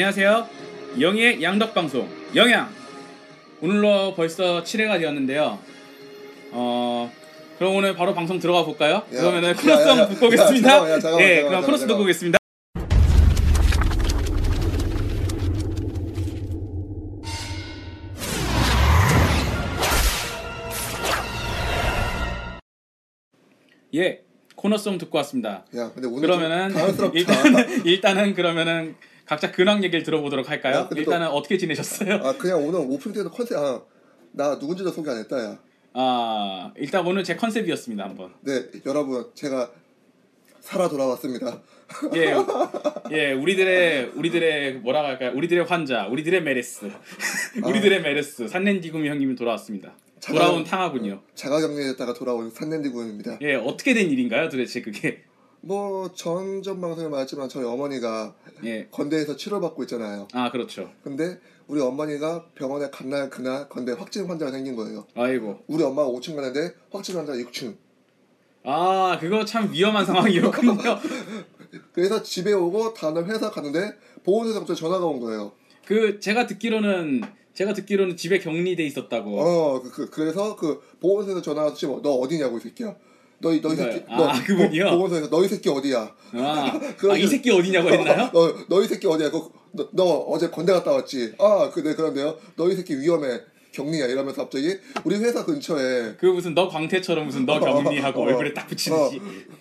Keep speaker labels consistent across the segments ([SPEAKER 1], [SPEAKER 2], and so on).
[SPEAKER 1] 안녕하세요. 영희의 양덕방송 영양. 오늘로 벌써 7회가 되었는데요. 어 그럼 오늘 바로 방송 들어가 볼까요? 그러면은
[SPEAKER 2] 야,
[SPEAKER 1] 크로스성
[SPEAKER 2] 야, 야,
[SPEAKER 1] 듣고
[SPEAKER 2] 야,
[SPEAKER 1] 오겠습니다.
[SPEAKER 2] 잠깐만,
[SPEAKER 1] 그럼 크로스 듣고. 오겠습니다. 예, 코너송 듣고 왔습니다.
[SPEAKER 2] 야, 근데 오늘
[SPEAKER 1] 그러면은. 일단은 일단은 그러면은 각자 근황 얘기를 들어보도록 할까요?
[SPEAKER 2] 야, 또-
[SPEAKER 1] 일단은 어떻게 지내셨어요?
[SPEAKER 2] 아 그냥 오늘 오프닝 때도 컨셉 아, 나 누군지도 소개 안 했다 야.
[SPEAKER 1] 아 일단 오늘 제 컨셉이었습니다 한번.
[SPEAKER 2] 네 여러분 제가 살아 돌아왔습니다.
[SPEAKER 1] 예, 예, 우리들의 우리들의 뭐라고 할까요? 우리들의 환자, 우리들의 메르스, 우리들의 메르스 산렌디구미 형님이 돌아왔습니다.
[SPEAKER 2] 잠깐-
[SPEAKER 1] 돌아온 탕아군요.
[SPEAKER 2] 자가격리했다가 돌아온 산랜디군입니다.
[SPEAKER 1] 예, 어떻게 된 일인가요, 도대체 그게?
[SPEAKER 2] 뭐 전전 방송에 말했지만 저희 어머니가
[SPEAKER 1] 예,
[SPEAKER 2] 건대에서 치료받고 있잖아요.
[SPEAKER 1] 아 그렇죠.
[SPEAKER 2] 근데 우리 어머니가 병원에 간 날 그날 건대 확진 환자가 생긴 거예요.
[SPEAKER 1] 아이고,
[SPEAKER 2] 우리 엄마가 5층 가는데 확진 환자가 6층.
[SPEAKER 1] 아 그거 참 위험한 상황이었군요.
[SPEAKER 2] 그래서 집에 오고 다음날 회사 갔는데 보건소에서 갑자기 전화가 온 거예요.
[SPEAKER 1] 그 제가 듣기로는 제가 듣기로는 집에 격리돼 있었다고.
[SPEAKER 2] 어, 그, 그, 그래서 그 보건소에서 전화 와서 지금 너 어디냐고 이 새끼야. 너희 너희 새끼
[SPEAKER 1] 아,
[SPEAKER 2] 너
[SPEAKER 1] 그분이요?
[SPEAKER 2] 보- 보건소에서 너희 새끼 어디야?
[SPEAKER 1] 아,
[SPEAKER 2] 그런
[SPEAKER 1] 아, 이 새끼 어디냐고 했나요?
[SPEAKER 2] 너 너희 새끼 어디야? 그, 너, 너 어제 건대 갔다 왔지? 아, 그네 그런데요. 너희 새끼 위험해. 격리야 이러면서 갑자기 우리 회사 근처에
[SPEAKER 1] 그 무슨 너 광태처럼 무슨 너 격리하고
[SPEAKER 2] 어,
[SPEAKER 1] 얼굴에 딱 붙이듯이.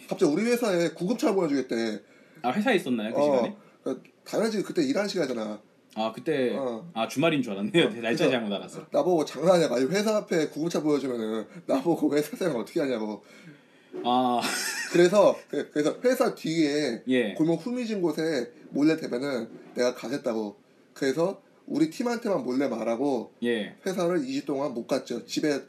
[SPEAKER 2] 갑자기 우리 회사에 구급차 보내주겠대.
[SPEAKER 1] 아 회사에 있었나요 그 시간에?
[SPEAKER 2] 어, 당연히 그때 일하는 시간이잖아.
[SPEAKER 1] 아 그때
[SPEAKER 2] 어.
[SPEAKER 1] 아 주말인 줄 알았네요. 날짜
[SPEAKER 2] 그래서-
[SPEAKER 1] 잘못 알았어.
[SPEAKER 2] 나보고 장난하냐고. 아니 회사 앞에 구급차 보여주면은 나보고 회사 생활 어떻게 하냐고.
[SPEAKER 1] 아
[SPEAKER 2] 그래서 그- 그래서 회사 뒤에
[SPEAKER 1] 예.
[SPEAKER 2] 골목 후미진 곳에 몰래 대면은 내가 가겠다고. 그래서 우리 팀한테만 몰래 말하고
[SPEAKER 1] 예.
[SPEAKER 2] 회사를 2주 동안 못 갔죠. 집에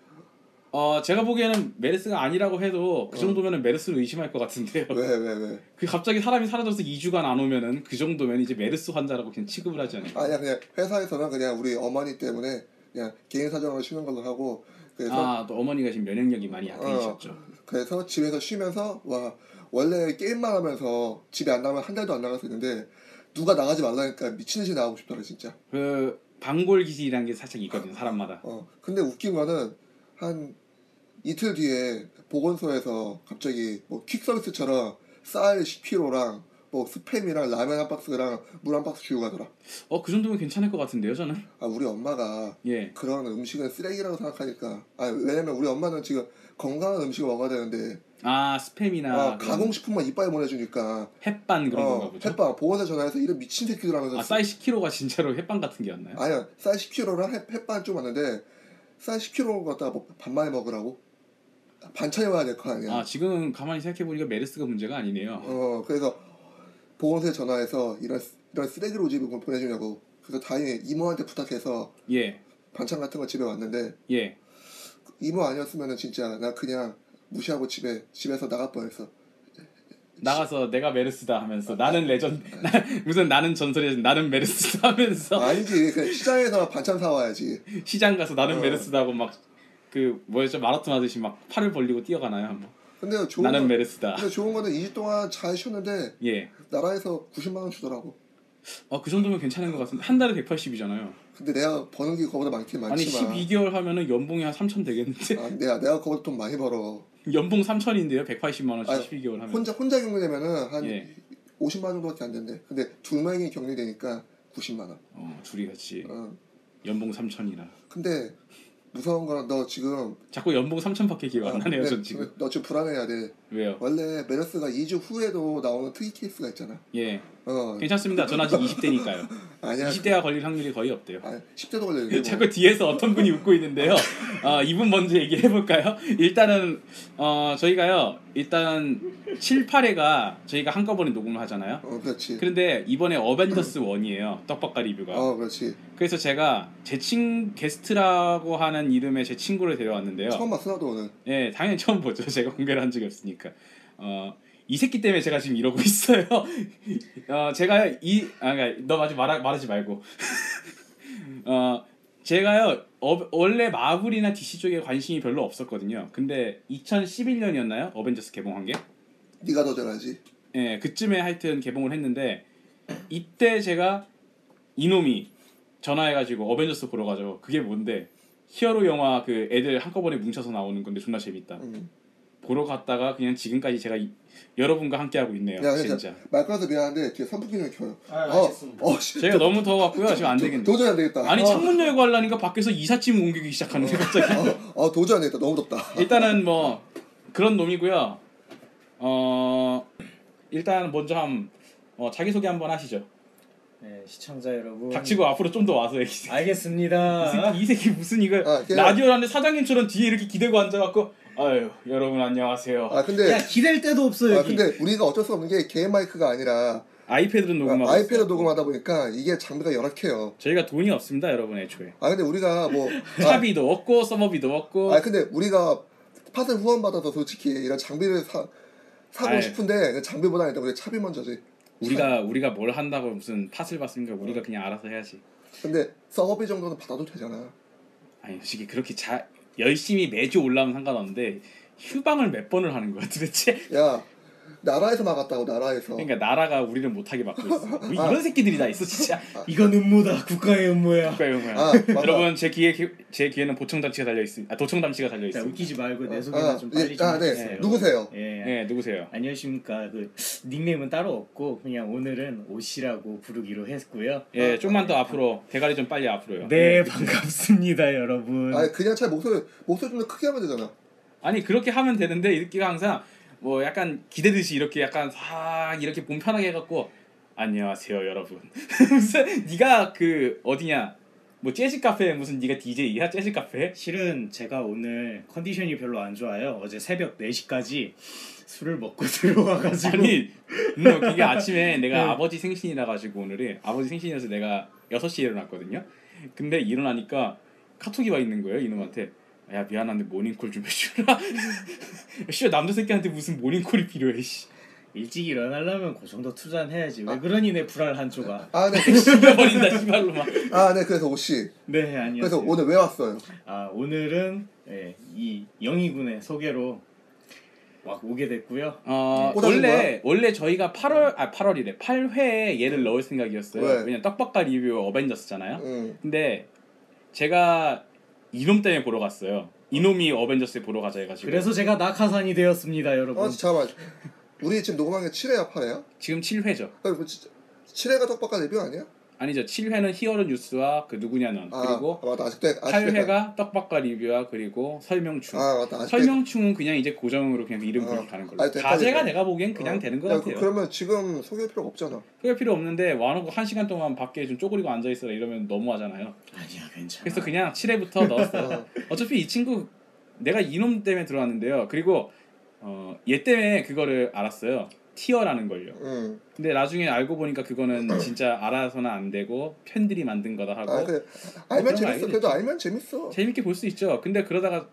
[SPEAKER 1] 어 제가 보기에는 메르스가 아니라고 해도 그
[SPEAKER 2] 어.
[SPEAKER 1] 정도면은 메르스를 의심할 것 같은데요.
[SPEAKER 2] 왜 왜 왜?
[SPEAKER 1] 그 갑자기 사람이 사라져서 2주간 안 오면은 그 정도면 이제 메르스 환자라고 그냥 취급을 하지 않을까?
[SPEAKER 2] 아니야 그냥 회사에서는 그냥 우리 어머니 때문에 그냥 개인 사정을 쉬는 걸로 하고 그래서
[SPEAKER 1] 아또 어머니가 지금 면역력이 많이 약해지셨죠.
[SPEAKER 2] 그래서 집에서 쉬면서 와 원래 게임만 하면서 집에 안 나면 한 달도 안 나갈 수 있는데 누가 나가지 말라니까 미친 듯이 나가고 싶더라 진짜.
[SPEAKER 1] 그 방골 기질이라는 게 살짝 있거든 요 사람마다.
[SPEAKER 2] 어 근데 웃긴 거는 한 이틀 뒤에 보건소에서 갑자기 뭐 퀵서비스처럼 쌀 10kg랑 뭐 스팸이랑 라면 한 박스랑 물 한 박스 주고 가더라.
[SPEAKER 1] 어 그 정도면 괜찮을 것 같은데요 저는.
[SPEAKER 2] 아 우리 엄마가
[SPEAKER 1] 예.
[SPEAKER 2] 그런 음식은 쓰레기라고 생각하니까 아 왜냐면 우리 엄마는 지금 건강한 음식을 먹어야 되는데
[SPEAKER 1] 아 스팸이나
[SPEAKER 2] 아,
[SPEAKER 1] 그런
[SPEAKER 2] 가공식품만 이빨에 보내주니까
[SPEAKER 1] 햇반 그런 건가
[SPEAKER 2] 어,
[SPEAKER 1] 보죠.
[SPEAKER 2] 햇빵 보건소 전화해서 이런 미친 새끼들 하면서
[SPEAKER 1] 아 쌀 10kg가 진짜로 햇반 같은 게 였나요?
[SPEAKER 2] 아니야 쌀 10kg랑 햇, 햇반 좀 왔는데 쌀 10kg 갖다가 뭐 반만에 먹으라고 반찬이 와야 될 거 아니야
[SPEAKER 1] 아 지금 가만히 생각해 보니까 메르스가 문제가 아니네요.
[SPEAKER 2] 어 그래서 보건소에 전화해서 이런 쓰- 이런 쓰레기로 집에 보내주냐고 그래서 다행히 이모한테 부탁해서
[SPEAKER 1] 예,
[SPEAKER 2] 반찬 같은 거 집에 왔는데
[SPEAKER 1] 예.
[SPEAKER 2] 이모 아니었으면은 진짜 나 그냥 무시하고 집에 집에서 나갈 뻔했어.
[SPEAKER 1] 나가서 내가 메르스다 하면서 나는 레전 나, 무슨 나는 전설이 나는 메르스다 하면서.
[SPEAKER 2] 아니지. 그 시장에서 반찬 사와야지.
[SPEAKER 1] 시장 가서 나는
[SPEAKER 2] 어.
[SPEAKER 1] 메르스다 하고 막 그 뭐였죠? 마라톤 하듯이 막 팔을 벌리고 뛰어가나요 한번?
[SPEAKER 2] 근데 좋은
[SPEAKER 1] 나는
[SPEAKER 2] 건
[SPEAKER 1] 메르스다.
[SPEAKER 2] 근데 좋은 거는 2주 동안 잘 쉬었는데
[SPEAKER 1] 예.
[SPEAKER 2] 나라에서 90만 원 주더라고.
[SPEAKER 1] 어그 정도면 괜찮은 것 같은데. 한 달에 180이잖아요.
[SPEAKER 2] 근데 내가 버는 게 그거보다 많긴
[SPEAKER 1] 아니
[SPEAKER 2] 많지만
[SPEAKER 1] 12개월 하면은 연봉이 한 3천 되겠는데
[SPEAKER 2] 아, 내가 내가 그거보다 돈 많이 벌어.
[SPEAKER 1] 연봉 3천인데요 180만 원씩
[SPEAKER 2] 아니,
[SPEAKER 1] 12개월 하면
[SPEAKER 2] 혼자 혼자 격리되면은 한
[SPEAKER 1] 예.
[SPEAKER 2] 50만 원 정도밖에 안 된대. 근데 두 명이 격리되니까 90만 원.
[SPEAKER 1] 어 둘이 같이
[SPEAKER 2] 어.
[SPEAKER 1] 연봉 3천이라
[SPEAKER 2] 근데 무서운 거는 너 지금
[SPEAKER 1] 자꾸 연봉 3천밖에 기억 안 나네요
[SPEAKER 2] 네,
[SPEAKER 1] 전 지금
[SPEAKER 2] 너 지금 불안해야 돼.
[SPEAKER 1] 왜요?
[SPEAKER 2] 원래 메르스가 2주 후에도 나오는 특이 케이스가 있잖아.
[SPEAKER 1] 예
[SPEAKER 2] 어.
[SPEAKER 1] 괜찮습니다 전 아직 20대니까요
[SPEAKER 2] 아니야.
[SPEAKER 1] 20대가 걸릴 확률이 거의 없대요
[SPEAKER 2] 아, 10대도 걸리는데. 뭐.
[SPEAKER 1] 자꾸 뒤에서 어떤 분이 웃고 있는데요. 어, 이분 먼저 얘기해 볼까요? 일단은 어, 저희가요. 일단 7, 8회가 저희가 한꺼번에 녹음을 하잖아요.
[SPEAKER 2] 어, 그렇지.
[SPEAKER 1] 그런데 이번에 어벤져스 1이에요. 떡밥가 리뷰가.
[SPEAKER 2] 어, 그렇지.
[SPEAKER 1] 그래서 제가 제친 게스트라고 하는 이름의 제 친구를 데려왔는데요.
[SPEAKER 2] 처음 봤어 나도 오늘.
[SPEAKER 1] 예, 당연히 처음 보죠. 제가 공개를 한 적이 없으니까. 어, 이 새끼 때문에 제가 지금 이러고 있어요. 어, 제가 이, 아, 그러니까 너 아직 말하, 말하지 말고. 어, 제가요, 어, 원래 마블이나 DC 쪽에 관심이 별로 없었거든요. 근데 2011년이었나요? 어벤져스 개봉한 게?
[SPEAKER 2] 네가 더 잘하지.
[SPEAKER 1] 예, 그쯤에 하여튼 개봉을 했는데, 이때 제가 이놈이 전화해가지고 어벤져스 보러 가죠. 그게 뭔데 히어로 영화 그 애들 한꺼번에 뭉쳐서 나오는 건데 존나 재밌다.
[SPEAKER 2] 음.
[SPEAKER 1] 보러 갔다가 그냥 지금까지 제가 이- 여러분과 함께 하고 있네요.
[SPEAKER 2] 야,
[SPEAKER 1] 진짜.
[SPEAKER 2] 말 끊어서 미안한데 뒤에 선풍기를 켜요.
[SPEAKER 3] 아,
[SPEAKER 2] 어,
[SPEAKER 3] 알겠습니다.
[SPEAKER 2] 어, 씨.
[SPEAKER 1] 제가 너무 더워갖고요. 지금 안 되겠네.
[SPEAKER 2] 도저히 안 되겠다.
[SPEAKER 1] 아니
[SPEAKER 2] 어,
[SPEAKER 1] 창문 열고 하려니까 밖에서 이삿짐 옮기기 시작하는데 갑자기.
[SPEAKER 2] 어, 어, 도저히 안 되겠다. 너무 덥다.
[SPEAKER 1] 일단은 뭐 그런 놈이고요. 어 일단 먼저 한 어, 자기 소개 한번 하시죠.
[SPEAKER 3] 네, 시청자 여러분.
[SPEAKER 1] 닥치고 앞으로 좀 더 와서 이 새끼,
[SPEAKER 3] 알겠습니다.
[SPEAKER 1] 이 새끼 무슨 이거
[SPEAKER 2] 아,
[SPEAKER 1] 라디오라는데 사장님처럼 뒤에 이렇게 기대고 앉아갖고 아유 여러분 안녕하세요.
[SPEAKER 2] 아 근데
[SPEAKER 3] 야 기댈 데도 없어
[SPEAKER 2] 아
[SPEAKER 3] 여기.
[SPEAKER 2] 근데 우리가 어쩔 수 없는 게 개인 마이크가 아니라
[SPEAKER 1] 아이패드로 녹음하고
[SPEAKER 2] 아, 아이패드. 녹음하다 보니까 이게 장비가 열악해요.
[SPEAKER 1] 저희가 돈이 없습니다 여러분 애초에
[SPEAKER 2] 아 근데 우리가 뭐 아,
[SPEAKER 1] 차비도 없고 서버비도 없고
[SPEAKER 2] 아 근데 우리가 팟을 후원 받아서 솔직히 이런 장비를 사 사고
[SPEAKER 1] 아이.
[SPEAKER 2] 싶은데 장비보다 일단 우리 차비 먼저지.
[SPEAKER 1] 우리가 우리가 뭘 한다고 무슨 팟을 받습니까? 우리가 그냥 알아서 해야지.
[SPEAKER 2] 근데 서버비 정도는 받아도 되잖아.
[SPEAKER 1] 아니 솔직히 그렇게 자 열심히 매주 올라오면 상관없는데 휴방을 몇 번을 하는 거야 도대체?
[SPEAKER 2] 야 나라에서 막았다고 나라에서.
[SPEAKER 1] 그러니까 나라가 우리를 못하게 막고 있어. 뭐
[SPEAKER 2] 아.
[SPEAKER 1] 이런 새끼들이 다 있어 진짜.
[SPEAKER 3] 이건 음모다. 국가의 음모야.
[SPEAKER 1] 그러니까 이거야.
[SPEAKER 2] 아.
[SPEAKER 1] 여러분 제 귀에 제 귀에는 보청 장치가 달려 있습니다. 아 도청 장치가 달려
[SPEAKER 3] 자
[SPEAKER 1] 있습니다.
[SPEAKER 3] 웃기지 말고 내 소개나
[SPEAKER 2] 아,
[SPEAKER 3] 좀 빨리
[SPEAKER 2] 예,
[SPEAKER 3] 좀
[SPEAKER 2] 아, 네.
[SPEAKER 3] 해주세요.
[SPEAKER 2] 누구세요?
[SPEAKER 3] 예.
[SPEAKER 1] 네 누구세요?
[SPEAKER 3] 안녕하십니까. 그 닉네임은 따로 없고 그냥 오늘은 오씨라고 부르기로 했고요.
[SPEAKER 1] 예 좀만 더 앞으로 대가리 좀 빨리 앞으로요.
[SPEAKER 3] 네 반갑습니다 여러분.
[SPEAKER 2] 아니 그냥 차라리 목소리 목소리 좀 더 크게 하면 되잖아.
[SPEAKER 1] 아니 그렇게 하면 되는데 이렇게 항상 뭐 약간 기대듯이 이렇게 약간 싹 이렇게 몸 편하게 해갖고 안녕하세요 여러분. 무슨 네가 그 어디냐? 뭐 재즈 카페 무슨 네가 DJ야? 재즈 카페?
[SPEAKER 3] 실은 제가 오늘 컨디션이 별로 안 좋아요. 어제 새벽 4시까지 술을 먹고 들어와가지고.
[SPEAKER 1] 아니 너 그게 아침에 내가
[SPEAKER 3] 네.
[SPEAKER 1] 아버지 생신이라 가지고 오늘이 아버지 생신이어서 내가 6시에 일어났거든요. 근데 일어나니까 카톡이 와 있는 거예요 이놈한테 야 미안한데 모닝콜 좀 해주라 씨 남자 새끼한테 무슨 모닝콜이 필요해 씨
[SPEAKER 3] 일찍 일어나려면 그 정도 투자는 해야지. 왜 그러니 내 불알 한 조각.
[SPEAKER 2] 아 네.
[SPEAKER 1] 죽여버린다 씨발로
[SPEAKER 2] 막아 네. 그래서 오씨.
[SPEAKER 3] 네 안녕하세요.
[SPEAKER 2] 그래서 오늘 왜 왔어요?
[SPEAKER 3] 아 오늘은 예, 이 영희군의 소개로 막 오게 됐고요.
[SPEAKER 1] 어,
[SPEAKER 2] 꽂아준
[SPEAKER 1] 원래 원래 저희가 8월 아 8월이래 8회에 얘를 넣을 생각이었어요.
[SPEAKER 2] 왜?
[SPEAKER 1] 왜냐 떡밥과 리뷰 어벤져스잖아요.
[SPEAKER 2] 응.
[SPEAKER 1] 근데 제가 이놈 때문에 보러 갔어요. 이놈이 어벤져스 보러 가자 해가지고.
[SPEAKER 3] 그래서 제가 낙하산이 되었습니다, 여러분.
[SPEAKER 2] 어 잠깐만. 우리 지금 녹음한 게 7회야 8회야?
[SPEAKER 1] 지금 7회죠.
[SPEAKER 2] 뭐 진짜 7회가 떡밥과 레뷰 아니야?
[SPEAKER 1] 아니죠. 7회는 히어로 뉴스와 그 누구냐 넌
[SPEAKER 2] 아,
[SPEAKER 1] 그리고
[SPEAKER 2] 아, 맞다 아직도 아직도
[SPEAKER 1] 8회가 떡밥과 리뷰와 그리고 설명충.
[SPEAKER 2] 아 맞다 아직도
[SPEAKER 1] 설명충은 그냥 이제 고정으로 그냥 이름
[SPEAKER 2] 어.
[SPEAKER 1] 부르고 가는 걸로.
[SPEAKER 2] 헷갈리네.
[SPEAKER 1] 가제가 내가 보기엔 그냥
[SPEAKER 2] 어.
[SPEAKER 1] 되는 것
[SPEAKER 2] 야,
[SPEAKER 1] 같아요.
[SPEAKER 2] 그, 그러면 지금 소개할 필요가 없잖아.
[SPEAKER 1] 그럴 필요 없는데 와놓고 한 시간 동안 밖에 좀 쪼그리고 앉아 있어라 이러면 너무하잖아요.
[SPEAKER 3] 아니야, 괜찮아.
[SPEAKER 1] 그래서 그냥 7회부터 넣었어요.
[SPEAKER 2] 어.
[SPEAKER 1] 어차피 이 친구 내가 이놈 때문에 들어왔는데요. 그리고 어, 얘 때문에 그거를 알았어요. tier라는 걸요.
[SPEAKER 2] 응.
[SPEAKER 1] 근데 나중에 알고 보니까 그거는 진짜 알아서는 안 되고 팬들이 만든 거다 하고
[SPEAKER 2] 아 그래 알면
[SPEAKER 1] 그런 거
[SPEAKER 2] 재밌어. 그래도 알면 재밌어.
[SPEAKER 1] 재밌게 볼 수 있죠. 근데 그러다가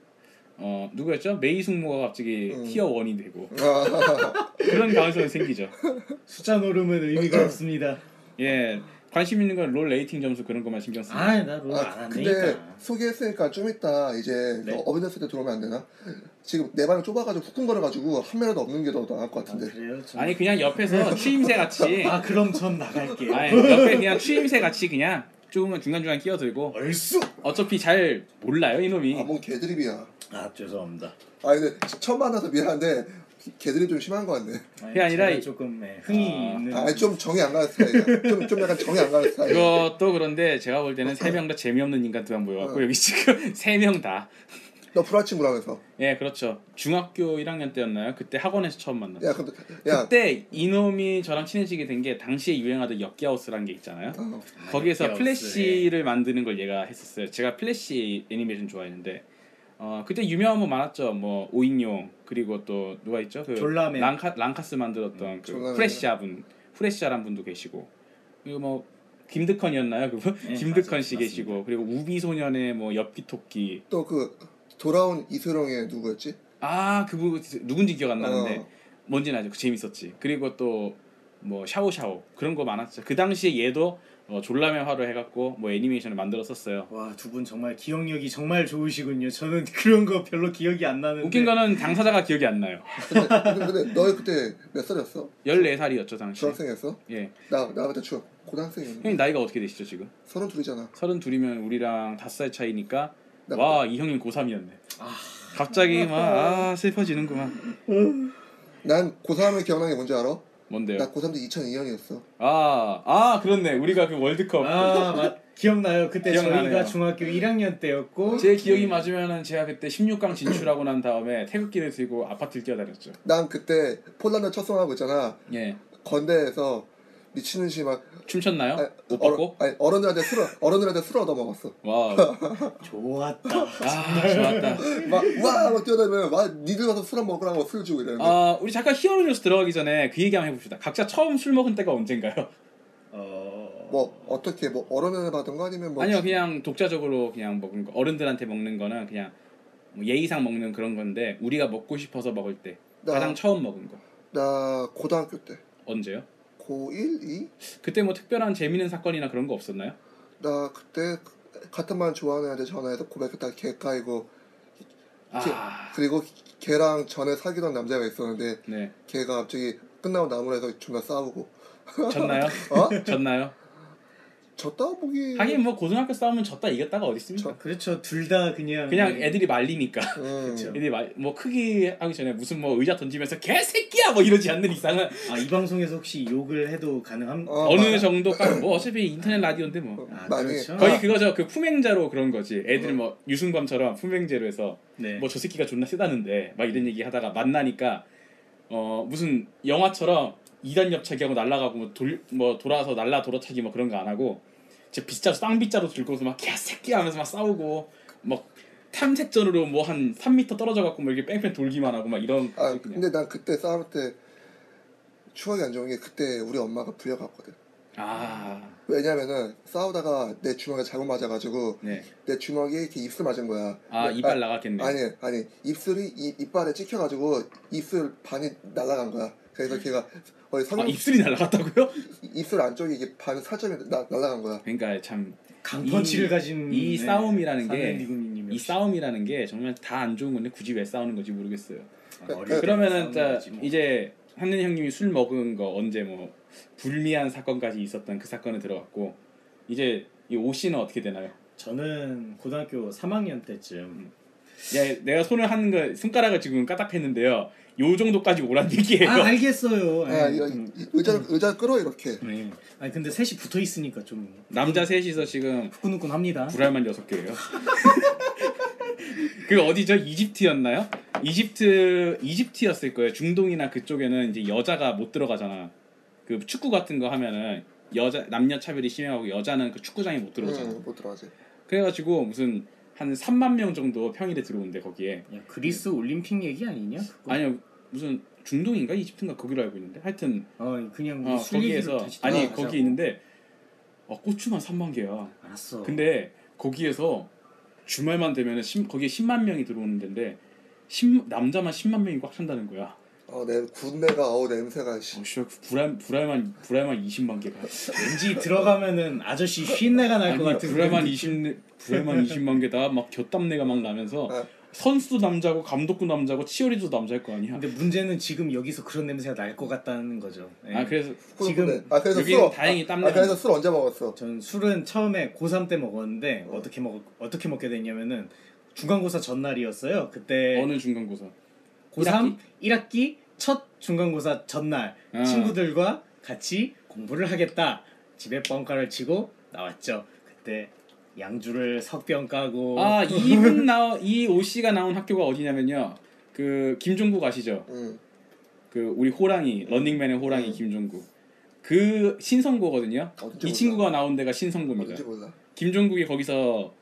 [SPEAKER 1] 어 누구였죠? 메이 숙모가 갑자기
[SPEAKER 2] 음.
[SPEAKER 1] tier 1이 되고
[SPEAKER 2] 아,
[SPEAKER 1] 그런 가능성이 생기죠.
[SPEAKER 3] 숫자 노름은 의미가 없습니다.
[SPEAKER 1] 예 관심 있는 건 롤 rating 점수 그런 것만 신경 쓰고
[SPEAKER 3] 아, 나롤안
[SPEAKER 2] 아. 근데 소개했으니까 좀 이따 이제
[SPEAKER 3] 네.
[SPEAKER 2] 너 어벤져스 때 들어오면 안 되나? 지금 내 방을 좁아가지고 후끈거려가지고 한 매라도 없는 게 더 나을 것
[SPEAKER 3] 아,
[SPEAKER 2] 같은데.
[SPEAKER 3] 그래요? 좀...
[SPEAKER 1] 아니 그냥 옆에서 추임새 같이
[SPEAKER 3] 아, 그럼 전 나갈게요.
[SPEAKER 1] 아니 옆에 그냥 추임새 같이 그냥 조금만 중간 중간 끼어들고
[SPEAKER 3] 얼쑤.
[SPEAKER 1] 어차피 잘 몰라요 이놈이
[SPEAKER 2] 아뭔 개드립이야.
[SPEAKER 3] 아, 죄송합니다.
[SPEAKER 2] 아 근데 처음 만나서 미안한데 개드립 좀 심한 것 같네.
[SPEAKER 3] 아니,
[SPEAKER 1] 그게 아니라
[SPEAKER 3] 조금 네, 흥이
[SPEAKER 1] 아,
[SPEAKER 3] 있는.
[SPEAKER 2] 아 좀 정이 안 가는 스타일이야. 좀, 좀 약간 정이 안 가는 스타일.
[SPEAKER 1] 그것도 그런데 제가 볼 때는 세 명 다 재미없는 인간들만 모여갖고
[SPEAKER 2] 어.
[SPEAKER 1] 여기 지금 세 명 다.
[SPEAKER 2] 너 불알 친구라면서.
[SPEAKER 1] 예, 그렇죠. 중학교 1학년 때였나요? 그때 학원에서 처음 만났어요.
[SPEAKER 2] 야 근데 야
[SPEAKER 1] 그때 이놈이 저랑 친해지게 된 게 당시에 유행하던 엽기하우스라는 게 있잖아요.
[SPEAKER 2] 어,
[SPEAKER 1] 거기에서
[SPEAKER 3] 엽기하우스,
[SPEAKER 1] 플래시를 만드는 걸 얘가 했었어요. 제가 플래시 애니메이션 좋아했는데 어 그때 유명한 분 많았죠. 뭐 오인용 그리고 또 누가 있죠? 그
[SPEAKER 3] 졸라맨.
[SPEAKER 1] 랑카 랑카스 만들었던 그
[SPEAKER 2] 졸라맨.
[SPEAKER 1] 프레시아 분, 프레시아란 분도 계시고 그리고 뭐 김득헌이었나요? 그분
[SPEAKER 3] 네,
[SPEAKER 1] 김득헌. 씨
[SPEAKER 3] 맞습니다.
[SPEAKER 1] 계시고 그리고 우비 소년의 뭐 엽기토끼
[SPEAKER 2] 또 그 돌아온 이소룡의 누구였지?
[SPEAKER 1] 아 그분 누군지 기억 안 나는데
[SPEAKER 2] 어.
[SPEAKER 1] 뭔지 알죠? 그 재밌었지. 그리고 또 뭐 샤오샤오 그런 거 많았죠. 그 당시에 얘도 어, 졸라매화로 해갖고 뭐 애니메이션을 만들었었어요.
[SPEAKER 3] 와 두 분 정말 기억력이 정말 좋으시군요. 저는 그런 거 별로 기억이 안 나는데.
[SPEAKER 1] 웃긴 거는 당사자가 기억이 안 나요.
[SPEAKER 2] 근데, 근데, 너 그때 몇 살이었어?
[SPEAKER 1] 14살이었죠 당시.
[SPEAKER 2] 중학생이었어?
[SPEAKER 1] 예.
[SPEAKER 2] 나, 나 그때 중 고등학생이었는데
[SPEAKER 1] 형님 나이가 어떻게 되시죠 지금?
[SPEAKER 2] 서른 둘이잖아.
[SPEAKER 1] 서른 둘이면 우리랑 다섯 살 차이니까 나와이 형님 고3이었네.
[SPEAKER 3] 아.
[SPEAKER 1] 갑자기 막 아 슬퍼지는구만.
[SPEAKER 2] 난 고3을 기억나는 게 뭔지 알아?
[SPEAKER 1] 뭔데요?
[SPEAKER 2] 나 고3 때 2002년이었어.
[SPEAKER 1] 아, 아 그렇네. 우리가 그 월드컵.
[SPEAKER 3] 아, 맞, 기억나요. 그때
[SPEAKER 1] 기억나네요.
[SPEAKER 3] 저희가 중학교 1학년 때였고
[SPEAKER 1] 제 기억이 맞으면은 제가 그때 16강 진출하고 난 다음에 태극기를 들고 아파트를 뛰어다녔죠.
[SPEAKER 2] 난 그때 폴란드 첫승하고 있잖아.
[SPEAKER 1] 예.
[SPEAKER 2] 건대에서 미치는 시막
[SPEAKER 1] 춤췄나요?
[SPEAKER 2] 아니,
[SPEAKER 1] 옷 벗고?
[SPEAKER 2] 아니, 어른들한테 술 어른들한테 술 얻어 먹었어.
[SPEAKER 1] 와우.
[SPEAKER 3] 좋았다.
[SPEAKER 1] 아, 좋았다.
[SPEAKER 2] 막와막 뛰어다니면 와 니들 가서 술 한 먹으라고 술 주고 이러는데
[SPEAKER 1] 아, 우리 잠깐 히어로 뉴스 들어가기 전에 그 얘기 한번 해봅시다. 각자 처음 술 먹은 때가 언젠가요?
[SPEAKER 3] 어...
[SPEAKER 2] 뭐 어떻게 뭐 어른을 받은 거 아니면 뭐
[SPEAKER 1] 아니요, 그냥 독자적으로 그냥 먹은 거. 어른들한테 먹는 거는 그냥 뭐 예의상 먹는 그런 건데 우리가 먹고 싶어서 먹을 때
[SPEAKER 2] 나-
[SPEAKER 1] 가장 처음 먹은 거
[SPEAKER 2] 나 고등학교 때
[SPEAKER 1] 언제요?
[SPEAKER 2] 고1, 2?
[SPEAKER 1] 그때 뭐 특별한 재밌는 사건이나 그런 거 없었나요?
[SPEAKER 2] 나 그때 같은 반 좋아하는 애한테 전화해서 고백했다 걔 까이고
[SPEAKER 1] 아,
[SPEAKER 2] 그리고 걔랑 전에 사귀던 남자가 있었는데
[SPEAKER 1] 네.
[SPEAKER 2] 걔가 갑자기 끝나고 나무에서 존나 싸우고
[SPEAKER 1] 졌나요?
[SPEAKER 2] 어?
[SPEAKER 1] 졌나요?
[SPEAKER 2] 졌다 보기
[SPEAKER 1] 하긴 뭐 고등학교 싸움은 졌다 이겼다가 어디 있습니까?
[SPEAKER 3] 그렇죠. 둘 다 그냥
[SPEAKER 1] 그냥 애들이 말리니까.
[SPEAKER 2] 음.
[SPEAKER 3] 그쵸.
[SPEAKER 1] 애들이 말, 뭐 크기 하기 전에 무슨 뭐 의자 던지면서 개새끼야 뭐 이러지 않는 이상은
[SPEAKER 3] 아, 이 방송에서 혹시 욕을 해도 가능함?
[SPEAKER 2] 어,
[SPEAKER 1] 어느
[SPEAKER 2] 맞아.
[SPEAKER 1] 정도까지 뭐 어차피 인터넷 라디오인데 뭐
[SPEAKER 3] 아,
[SPEAKER 2] 많이
[SPEAKER 3] 그렇죠.
[SPEAKER 1] 거의 그거죠 그 품행자로 그런 거지 애들
[SPEAKER 2] 어.
[SPEAKER 1] 뭐 유승범처럼 품행제로 해서
[SPEAKER 3] 네.
[SPEAKER 1] 뭐저 새끼가 존나 세다는데 막 이런 얘기 하다가 만나니까 어 무슨 영화처럼 2단 옆차기하고 날아가고 뭐, 돌, 뭐 돌아서 날라 돌아차기 뭐 그런 거 안 하고 제 빗자루 쌍빗자루 들고서 막 개새끼 하면서 막 싸우고 막 탐색전으로 뭐 한 3m 떨어져 갖고 뭐 이렇게 뺑뺑 돌기만 하고 막 이런
[SPEAKER 2] 아. 근데 난 그때 싸울 때 추억이 안 좋은 게 그때 우리 엄마가 불려갔거든
[SPEAKER 1] 아
[SPEAKER 2] 왜냐면은 싸우다가 내 주먹에 잘못 맞아가지고
[SPEAKER 1] 네.
[SPEAKER 2] 내 주먹이 이렇게 입술 맞은 거야
[SPEAKER 1] 아
[SPEAKER 2] 내-
[SPEAKER 1] 이빨 나갔겠네.
[SPEAKER 2] 아니 아니 입술이 이, 이빨에 찍혀가지고 입술 반이 날아간 거야 그래서 걔가 거의
[SPEAKER 1] 아
[SPEAKER 2] 성형
[SPEAKER 1] 입술이 날아갔다고요?
[SPEAKER 2] 입술 안쪽에 이게 반 살점이 나, 날아간 거야
[SPEAKER 1] 그러니까 참
[SPEAKER 3] 강펀치를
[SPEAKER 1] 이-
[SPEAKER 3] 가진
[SPEAKER 1] 이 싸움이라는 게- 이 싸움이라는 게 정말 다 안 좋은 건데 굳이 왜 싸우는 건지 모르겠어요.
[SPEAKER 3] 아,
[SPEAKER 1] 그러면은 자,
[SPEAKER 3] 뭐.
[SPEAKER 1] 이제 한는 형님이 술 먹은 거 언제 뭐 불미한 사건까지 있었던 그 사건에 들어갔고 이제 이오 씨는 어떻게 되나요?
[SPEAKER 3] 저는 고등학교 3학년 때쯤
[SPEAKER 1] 야, 내가 손을 하는 거 손가락을 지금 까딱했는데요. 요 정도까지 오란 얘기예요.
[SPEAKER 3] 아 알겠어요.
[SPEAKER 2] 아
[SPEAKER 3] 예.
[SPEAKER 2] 이거
[SPEAKER 3] 음.
[SPEAKER 2] 의자 의자 끌어 이렇게
[SPEAKER 3] 네. 아니 근데 셋이 붙어 있으니까 좀
[SPEAKER 1] 남자 셋이서 지금
[SPEAKER 3] 후끈후끈합니다.
[SPEAKER 1] 불알만 여섯 개예요. 그 어디죠? 이집트였나요? 이집트 이집트였을 거예요. 중동이나 그쪽에는 이제 여자가 못 들어가잖아. 그 축구 같은 거 하면은 여자 남녀 차별이 심해하고 여자는 그 축구장에 못 들어오잖아.
[SPEAKER 2] 응, 못 들어가지
[SPEAKER 1] 그래가지고 무슨 한 3만 명 정도 평일에 들어온대 거기에.
[SPEAKER 3] 야, 그리스 올림픽 얘기 아니냐? 그거?
[SPEAKER 1] 아니요 무슨 중동인가 이집트인가 거기로 알고 있는데 하여튼
[SPEAKER 3] 어 그냥
[SPEAKER 1] 어, 거기에서
[SPEAKER 3] 다시
[SPEAKER 1] 아니. 거기 있는데 어, 고추만 3만 개야.
[SPEAKER 3] 알았어.
[SPEAKER 1] 근데 거기에서 주말만 되면은 십- 거기에 10만 명이 들어오는 데인데 10, 남자만 10만 명이 꽉 찬다는 거야.
[SPEAKER 2] 어 내 군대가 어우 냄새가 씨.
[SPEAKER 1] 어, 씨, 불알 불알만 불알만 20만 개가.
[SPEAKER 3] 왠지 들어가면은 아저씨 쉰내가 날 것 같은
[SPEAKER 1] 불알만
[SPEAKER 3] 그런
[SPEAKER 1] 20 불알만 20만 개다 막 곁담내가 막 나면서
[SPEAKER 2] 아.
[SPEAKER 1] 선수도 남자고 감독도 남자고 치어리도 남자일 거 아니야.
[SPEAKER 3] 근데 문제는 지금 여기서 그런 냄새가 날 것 같다는 거죠. 예.
[SPEAKER 1] 아 그래서
[SPEAKER 3] 지금
[SPEAKER 2] 아 그래서
[SPEAKER 1] 여기는
[SPEAKER 2] 술
[SPEAKER 1] 다행히
[SPEAKER 2] 아,
[SPEAKER 1] 땀내
[SPEAKER 2] 아 그래서 술 언제 먹었어
[SPEAKER 3] 전 술은 처음에 고3 때 먹었는데 어. 떻게 먹 어떻게 먹게 됐냐면은 중간고사 전날이었어요. 그때
[SPEAKER 1] 어느 중간고사.
[SPEAKER 3] 고3 1학기 첫 중간고사 전날
[SPEAKER 1] 아.
[SPEAKER 3] 친구들과 같이 공부를 하겠다. 집에 뻥카를 치고 나왔죠. 그때 양주를 석병 까고
[SPEAKER 1] 아 이분 나이 오 씨가 나온 학교가 어디냐면요. 그 김종국 아시죠? 응그 우리 호랑이 런닝맨의 호랑이
[SPEAKER 2] 음.
[SPEAKER 1] 김종국 그 신성고거든요.
[SPEAKER 2] 어딘지
[SPEAKER 1] 이
[SPEAKER 2] 몰라.
[SPEAKER 1] 친구가 나온 데가 신성고입니다. 김종국이 거기서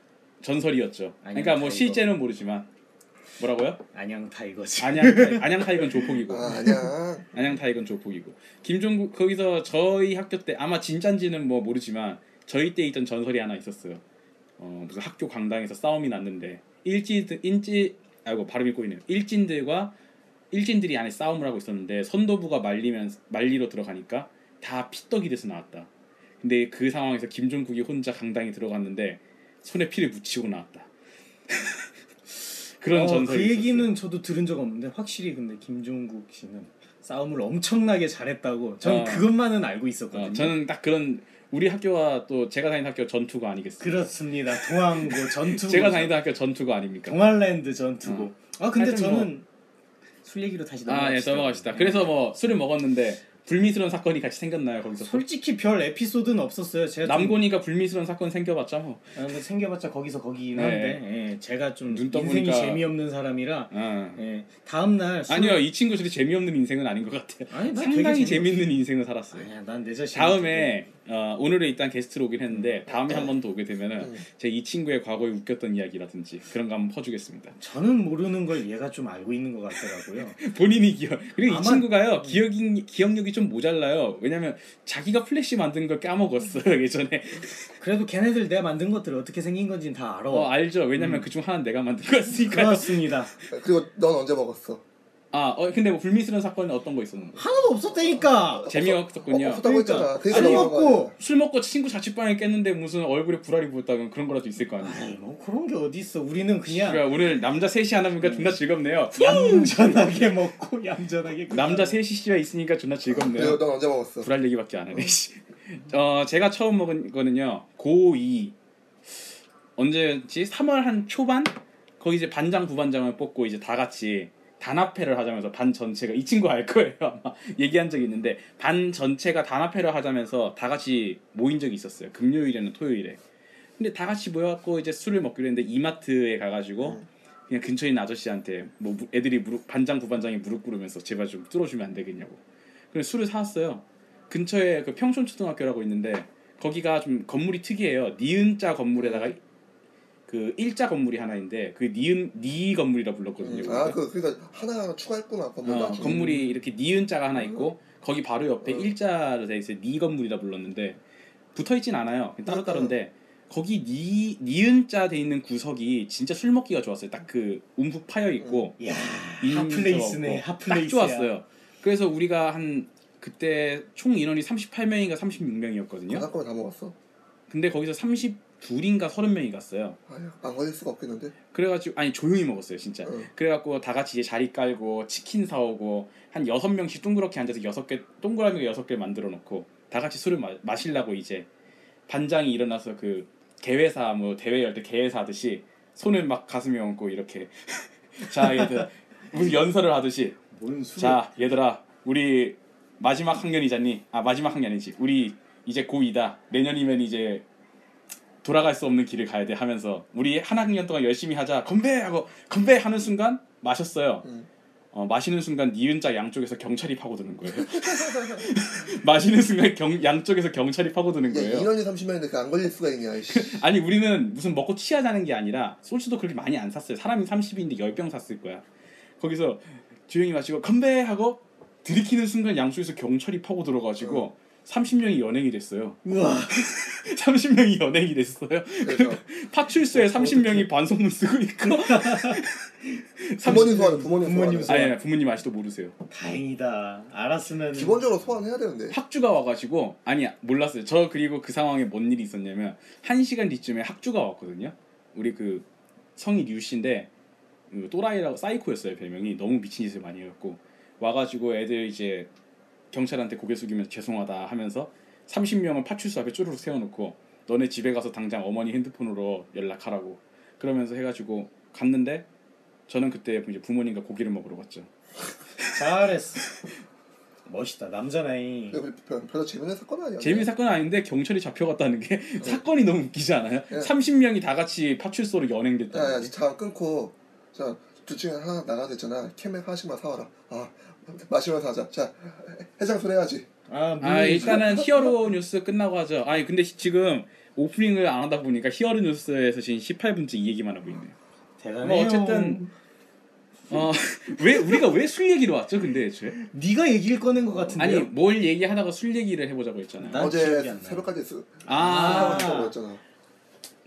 [SPEAKER 1] 전설이었죠. 그러니까 뭐
[SPEAKER 3] 타이거.
[SPEAKER 1] 실제는 모르지만 뭐라고요?
[SPEAKER 3] 안양 타이거즈.
[SPEAKER 1] 안양 타이- 안양 타이건 조폭이고
[SPEAKER 2] 아 아니야
[SPEAKER 1] 안양 타이건 조폭이고 김종국 거기서 저희 학교 때 아마 진짠지는 뭐 모르지만 저희 때 있던 전설이 하나 있었어요. 어 무슨 학교 강당에서 싸움이 났는데 일진 인지 아이고 발음이 꼬이네요. 일진들과 일진들이 안에 싸움을 하고 있었는데 선도부가 말리면 말리러 들어가니까 다 피떡이 돼서 나왔다. 근데 그 상황에서 김종국이 혼자 강당에 들어갔는데 손에 피를 묻히고 나왔다. 그런
[SPEAKER 3] 어,
[SPEAKER 1] 전설이
[SPEAKER 3] 그
[SPEAKER 1] 있었어요.
[SPEAKER 3] 얘기는 저도 들은 적 없는데 확실히 근데 김종국 씨는 싸움을 엄청나게 잘했다고 전
[SPEAKER 1] 어.
[SPEAKER 3] 그것만은 알고 있었거든요.
[SPEAKER 1] 어, 저는 딱 그런 우리 학교와 또 제가 다니는 학교 전투가 아니겠어요.
[SPEAKER 3] 그렇습니다. 동항고 전투고
[SPEAKER 1] 제가 다니던 학교 전투가 아닙니까?
[SPEAKER 3] 동안랜드 전투고. 아 근데
[SPEAKER 1] 뭐-
[SPEAKER 3] 저는 술 얘기로 다시
[SPEAKER 1] 아, 예,
[SPEAKER 3] 넘어갑시다.
[SPEAKER 1] 넘어갑시다. 그래서 뭐 술을 먹었는데 불미스러운 사건이 같이 생겼나요 거기서?
[SPEAKER 3] 솔직히 별 에피소드는 없었어요. 제가 좀-
[SPEAKER 1] 남곤이가 불미스러운 사건 생겨봤자 뭐.
[SPEAKER 3] 아, 근데 생겨봤자 거기서 거기긴
[SPEAKER 1] 네.
[SPEAKER 3] 한데 예, 제가
[SPEAKER 1] 좀눈
[SPEAKER 3] 인생이
[SPEAKER 1] 떠보니까-
[SPEAKER 3] 재미없는 사람이라
[SPEAKER 1] 어.
[SPEAKER 3] 예, 다음 날 술-
[SPEAKER 1] 아니요 이 친구 들이 재미없는 인생은 아닌 것 같아요.
[SPEAKER 3] 아니, 난
[SPEAKER 1] 상당히 재밌는 인생을 살았어요.
[SPEAKER 3] 아니야 난내 자신
[SPEAKER 1] 다음에 어, 오늘은 일단 게스트로 오긴 했는데 다음에 한 번 더 오게 되면은
[SPEAKER 2] 음.
[SPEAKER 1] 제이 친구의 과거에 웃겼던 이야기라든지 그런 거 한번 퍼주겠습니다.
[SPEAKER 3] 저는 모르는 걸 얘가 좀 알고 있는 것 같더라고요.
[SPEAKER 1] 본인이 기억 그리고 이
[SPEAKER 3] 아마-
[SPEAKER 1] 친구가요 기억이 기억력이 좀 모자라요. 왜냐면 자기가 플래시 만든 걸 까먹었어요 예전에.
[SPEAKER 3] 그래도 걔네들 내가 만든 것들 어떻게 생긴 건지는 다 알아.
[SPEAKER 1] 어 알죠. 왜냐면 그중 하나 는 내가 만든 거였으니까요.
[SPEAKER 3] 그렇습니다.
[SPEAKER 2] 그리고 넌 언제 먹었어?
[SPEAKER 1] 아 어, 근데 뭐 불미스러운 사건은 어떤 거 있었는데?
[SPEAKER 3] 하나도 없었다니까.
[SPEAKER 1] 재미없었군요.
[SPEAKER 2] 어, 없었다고
[SPEAKER 3] 그러니까.
[SPEAKER 2] 했잖아. 되게 술거
[SPEAKER 3] 먹고.
[SPEAKER 1] 술 먹고 친구 자취방에 깼는데 무슨 얼굴에 불알이 보였다면 그런 거라도 있을 거 아니에요.
[SPEAKER 3] 아이 뭐 그런 게 어디 있어. 우리는 그냥
[SPEAKER 1] 그러니까 오늘 남자 셋이 하나 보니까 존나 즐겁네요.
[SPEAKER 3] 얌전하게 먹고 얌전하게.
[SPEAKER 1] 남자 셋이 씨가 있으니까 존나 즐겁네요.
[SPEAKER 2] 넌 언제 먹었어?
[SPEAKER 1] 불알 얘기밖에 안 하네. 씨. 어 제가 처음 먹은 거는요 고2 언제였지? 3월 한 초반 거기 이제 반장 부반장을 뽑고 이제 다 같이 단합회를 하자면서 반 전체가 이 친구 알 거예요 아마. 얘기한 적이 있는데 반 전체가 단합회를 하자면서 다 같이 모인 적이 있었어요 금요일에는 토요일에. 근데 다 같이 모여갖고 이제 술을 먹기로 했는데 이마트에 가가지고 그냥 근처에 있는 아저씨한테 뭐 무- 애들이 무릎 반장 부반장이 무릎 꿇으면서 제발 좀 뚫어주면 안 되겠냐고. 그래서 술을 사왔어요. 근처에 그 평촌초등학교라고 있는데 거기가 좀 건물이 특이해요. 니은자 건물에다가 그 일자 건물이 하나 있는데 그 니은 니 건물이라 불렀거든요
[SPEAKER 2] 아, 그 그러니까 하나 하나 추가했구나. 건물
[SPEAKER 1] 어. 건물이 이렇게 니은자가 하나 있고 거기 바로 옆에
[SPEAKER 2] 어.
[SPEAKER 1] 일자로 돼 있어요. 니 건물이라 불렀는데 붙어 있진 않아요. 따로 따로인데 거기 니 니은자 돼 있는 구석이 진짜 술 먹기가 좋았어요. 딱 그 움푹 파여 있고
[SPEAKER 3] 야
[SPEAKER 1] 인적하고
[SPEAKER 3] 핫플레이스네.
[SPEAKER 1] 딱
[SPEAKER 3] 핫플레이스야.
[SPEAKER 1] 좋았어요. 그래서 우리가 한 그때 총 인원이 38명인가 36명이었거든요.
[SPEAKER 2] 한꺼번에 다 먹었어?
[SPEAKER 1] 근데 거기서 32인가 30명이 갔어요.
[SPEAKER 2] 아유, 안 걸릴 수가 없겠는데.
[SPEAKER 1] 그래가지고 아니 조용히 먹었어요 진짜.
[SPEAKER 2] 응.
[SPEAKER 1] 그래갖고 다 같이 이제 자리 깔고 치킨 사오고 한 여섯 명씩 둥그렇게 앉아서 여섯 개 동그라미가 여섯 개 만들어 놓고 다 같이 술을 마, 마시려고 이제 반장이 일어나서 그 개회사 뭐 대회 열 때 개회사 하듯이 손을 막 가슴에 얹고 이렇게 자 얘들 무슨 연설을 하듯이? 자 얘들아 우리 마지막 학년이잖니 아 마지막 학년이지 우리 이제 고2다 내년이면 이제 돌아갈 수 없는 길을 가야 돼 하면서 우리 한 학년 동안 열심히 하자 건배 하고 건배 하는 순간 마셨어요
[SPEAKER 2] 응.
[SPEAKER 1] 어, 마시는 순간 니은자 양쪽에서 경찰이 파고드는 거예요 마시는 순간 경, 양쪽에서 경찰이 파고드는
[SPEAKER 2] 야,
[SPEAKER 1] 거예요
[SPEAKER 2] 인원이 30명인데 그안 걸릴 수가 있냐.
[SPEAKER 1] 아니 우리는 무슨 먹고 취하자는 게 아니라 소주도 그렇게 많이 안 샀어요. 사람이 30인데 10병 샀을 거야. 거기서 조용히 마시고 건배 하고 들이키는 순간 양쪽에서 경찰이 파고 들어가지고 30명이 연행이 됐어요.
[SPEAKER 3] 우와.
[SPEAKER 1] 30명이 연행이 됐어요.
[SPEAKER 2] 그래서
[SPEAKER 1] 파출소에 30명이 반성문 쓰고 있고
[SPEAKER 2] 부모님 소환, 부모님
[SPEAKER 3] 부모님
[SPEAKER 2] 소환.
[SPEAKER 1] 아니 아니, 부모님 아직도 모르세요.
[SPEAKER 3] 다행이다. 알았으면
[SPEAKER 2] 기본적으로 소환해야 되는데.
[SPEAKER 1] 학주가 와가지고 아니 몰랐어요. 저 그리고 그 상황에 뭔 일이 있었냐면 한 시간 뒤쯤에 학주가 왔거든요. 우리 그 성이 류 씨인데 그 또라이라고 사이코였어요 별명이 너무 미친 짓을 많이 해갖고 와가지고 애들 이제 경찰한테 고개 숙이면서 죄송하다 하면서 30명을 파출소 앞에 쭈르륵 세워놓고 너네 집에 가서 당장 어머니 핸드폰으로 연락하라고 그러면서 해가지고 갔는데 저는 그때 이제 부모님과 고기를 먹으러 갔죠.
[SPEAKER 3] 잘했어. 멋있다. 남자나이.
[SPEAKER 2] 별- 별- 별로 재밌는 사건 아니야.
[SPEAKER 1] 재미 사건은 아닌데 경찰이 잡혀갔다는 게 사건이 너무 웃기지 않아요?
[SPEAKER 2] 네.
[SPEAKER 1] 30명이 다 같이 파출소로 연행됐다.
[SPEAKER 2] 야, 야, 자 끊고 자, 둘 중에 하나 나가서 있잖아. 캠맥 하나씩만 사와라. 아, 마시면서 하자. 자, 해장술 해야지.
[SPEAKER 3] 아,
[SPEAKER 1] 아 일단은 히어로 뉴스 끝나고 하죠. 아니 근데 시- 지금 오프닝을 안 하다 보니까 히어로 뉴스에서 지금 18분째 이 얘기만 하고 있네요.
[SPEAKER 3] 대단해요.
[SPEAKER 1] 뭐 어쨌든 어왜 우리가 왜 술 얘기로 왔죠? 근데 애초에
[SPEAKER 3] 네가 얘기를 꺼낸 것 같은데.
[SPEAKER 1] 아니 뭘 얘기하다가 술 얘기를 해보자고 했잖아요.
[SPEAKER 3] 난
[SPEAKER 2] 어제. 새벽까지 쓰.
[SPEAKER 1] 아,
[SPEAKER 2] 하고 그랬잖아.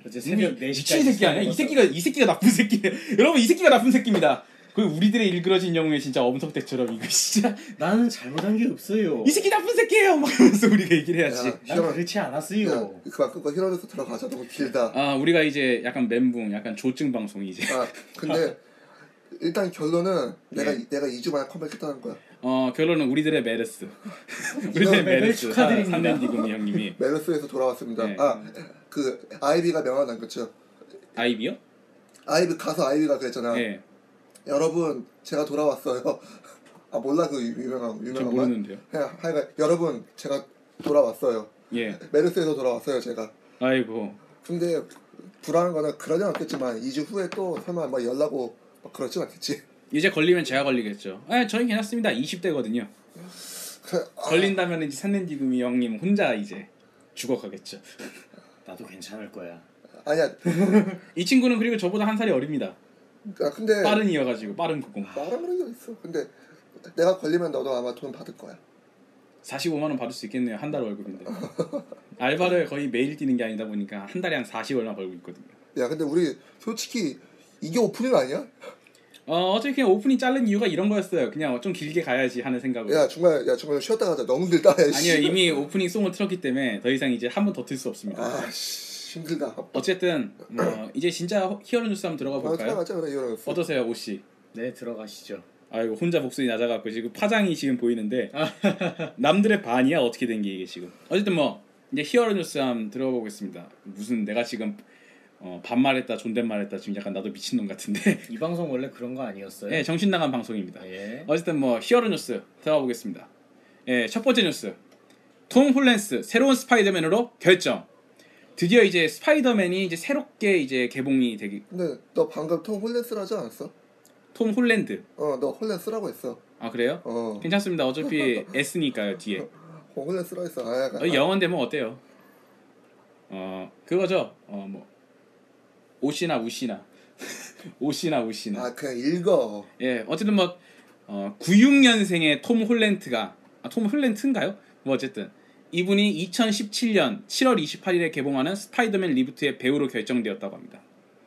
[SPEAKER 3] 어제
[SPEAKER 1] 새벽
[SPEAKER 3] 새벽 4시까지
[SPEAKER 1] 미친 새끼 아니야? 이 새끼가 이 새끼가 나쁜 새끼. 여러분 이 새끼가 나쁜 새끼입니다. 그 우리들의 일그러진 영웅의 진짜 엄성대처럼 이거 진짜
[SPEAKER 3] 나는 잘못한 게 없어요.
[SPEAKER 1] 이 새끼 나쁜 새끼예요 막 이러면서 우리가 얘기를 해야지
[SPEAKER 2] 야,
[SPEAKER 3] 난 그렇지 않았어요.
[SPEAKER 2] 야, 그만 끊고 히로뉴스 들어가자 너무 길다.
[SPEAKER 1] 아 우리가 이제 약간 멘붕 약간 조증 방송 이제
[SPEAKER 2] 아 근데 일단 결론은 내가
[SPEAKER 1] 예.
[SPEAKER 2] 내가 2주 만에 컴백했다는 거야.
[SPEAKER 1] 어 결론은 우리들의 메르스 우리들의 메르스
[SPEAKER 3] 축하드립니다.
[SPEAKER 1] 삼년디금이 형님이
[SPEAKER 2] 메르스에서 돌아왔습니다.
[SPEAKER 1] 네.
[SPEAKER 2] 아그 아이비가 명언 남겼죠.
[SPEAKER 1] 아이비요?
[SPEAKER 2] 아이비 가수 아이비가 그랬잖아.
[SPEAKER 1] 네,
[SPEAKER 2] 여러분 제가 돌아왔어요. 아 몰라 그 유- 유명한
[SPEAKER 1] 저
[SPEAKER 2] 유명한 말.
[SPEAKER 1] 모르는데요.
[SPEAKER 2] 하- 하여간 여러분 제가 돌아왔어요.
[SPEAKER 1] 예,
[SPEAKER 2] 메르스에서 돌아왔어요 제가.
[SPEAKER 1] 아이고
[SPEAKER 2] 근데 불안한 거는 그러진 않겠지만 2주 후에 또 설마 막 연락 오고 막 그러진 않겠지.
[SPEAKER 1] 이제 걸리면 제가 걸리겠죠. 아, 저희 괜찮습니다. 20대거든요.
[SPEAKER 2] 그, 아,
[SPEAKER 1] 걸린다면 이제 산넨디금이 형님 혼자 이제 죽어가겠죠.
[SPEAKER 3] 나도 괜찮을 거야.
[SPEAKER 2] 아니야.
[SPEAKER 1] 이 친구는 그리고 저보다 한 살이 어립니다.
[SPEAKER 2] 아, 근데
[SPEAKER 1] 빠른 이어가지고 빠른 구공.
[SPEAKER 2] 말하는 게 있어. 근데 내가 걸리면 너도 아마 돈 받을 거야.
[SPEAKER 1] 45만 원 받을 수 있겠네요. 한 달 월급인데. 알바를 거의 매일 뛰는 게 아니다 보니까 한 달에 한 40 얼마 벌고 있거든요.
[SPEAKER 2] 야 근데 우리 솔직히 이게 오프닝 아니야?
[SPEAKER 1] 어, 어차피 그냥 오프닝 자른 이유가 이런 거였어요. 그냥 좀 길게 가야지 하는 생각으로.
[SPEAKER 2] 야 정말 야 정말 쉬었다 가자. 너무 길다. 야, 씨.
[SPEAKER 1] 아니요, 이미 오프닝 송을 틀었기 때문에 더 이상 이제 한 번 더 틀 수 없습니다.
[SPEAKER 2] 아 씨 힘들다.
[SPEAKER 1] 어쨌든 어, 이제 진짜 히어로 뉴스 한번 들어가
[SPEAKER 2] 아,
[SPEAKER 1] 볼까요?
[SPEAKER 2] 들어가자 그래 이러면.
[SPEAKER 1] 어떠세요, 오 씨?
[SPEAKER 3] 네 들어가시죠.
[SPEAKER 1] 아이고 혼자 목소리 낮아갖고 지금 파장이 지금 보이는데 남들의 반이야 어떻게 된 게 이게 지금 어쨌든 뭐 이제 히어로 뉴스 한번 들어가 보겠습니다 무슨 내가 지금 어, 반말했다 존댓말했다 지금 약간 나도 미친놈 같은데
[SPEAKER 3] 이 방송 원래 그런 거 아니었어요?
[SPEAKER 1] 예 정신 나간 방송입니다
[SPEAKER 3] 예.
[SPEAKER 1] 어쨌든 뭐 히어로 뉴스 들어가 보겠습니다 예 첫 번째 뉴스 톰 홀랜스 새로운 스파이더맨으로 결정 드디어 이제 스파이더맨이 이제 새롭게 이제 개봉이 되기
[SPEAKER 2] 근데 너 방금 톰 홀랜스라지 않았어?
[SPEAKER 1] 톰 홀랜드
[SPEAKER 2] 어 너 홀랜스라고 했어.
[SPEAKER 1] 아 그래요?
[SPEAKER 2] 어.
[SPEAKER 1] 괜찮습니다 어차피 S니까요 뒤에
[SPEAKER 2] 어 홀랜스라 했어. 아, 약간,
[SPEAKER 1] 어, 영어인데 뭐 어때요? 어 그거죠. 어뭐 오시나 우시나 오시나 우시나.
[SPEAKER 2] 아 그냥 읽어.
[SPEAKER 1] 예 어쨌든 뭐 어, 96년생의 톰 홀랜트가 아, 톰 홀랜트인가요? 뭐 어쨌든 이분이 2017년 7월 28일에 개봉하는 스파이더맨 reboot의 배우로 결정되었다고 합니다.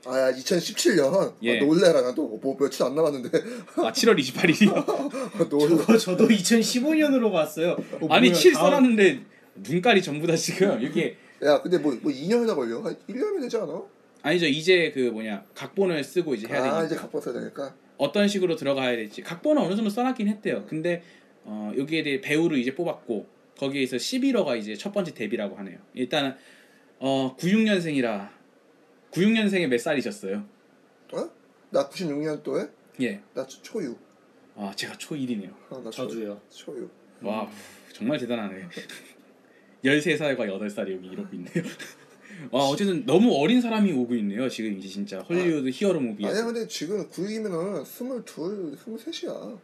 [SPEAKER 2] 아야 2017년.
[SPEAKER 1] 예.
[SPEAKER 2] 아, 놀래라 나도 뭐 며칠 안 남았는데
[SPEAKER 1] 아 7월 28일이요?
[SPEAKER 2] 놀래.
[SPEAKER 3] 저도, 저도 2015년으로 봤어요. 어,
[SPEAKER 1] 아니
[SPEAKER 3] 뭐야,
[SPEAKER 1] 7
[SPEAKER 3] 다-
[SPEAKER 1] 써놨는데 눈깔이 전부 다 지금 이게
[SPEAKER 2] 야 근데 뭐, 뭐 2년이나 걸려? 한 1년이면 되지 않아?
[SPEAKER 1] 아니죠 이제 그 뭐냐 각본을 쓰고 이제 해야 되니까
[SPEAKER 2] 아 이제 갚아 써야 되니까.
[SPEAKER 1] 어떤 식으로 들어가야 될지 각본은 어느 정도 써놨긴 했대요. 근데 어, 여기에 대해 배우를 이제 뽑았고 거기에서 11호가 이제 첫 번째 데뷔라고 하네요. 일단은 어, 96년생이라 96년생에 몇 살이셨어요?
[SPEAKER 2] 어? 나 96년도에
[SPEAKER 1] 예.
[SPEAKER 2] 나 초- 초유.
[SPEAKER 1] 아 제가 초1이네요.
[SPEAKER 2] 어, 나 초-
[SPEAKER 3] 저도요.
[SPEAKER 2] 초유.
[SPEAKER 1] 와 정말 대단하네. 13살과 8살이 여기 이러고 있네요. 와 어쨌든 너무 어린 사람이 오고 있네요. 지금 이제 진짜 헐리우드 히어로 무비에.
[SPEAKER 2] 아니야 근데 지금 96이면은 22, 23이야.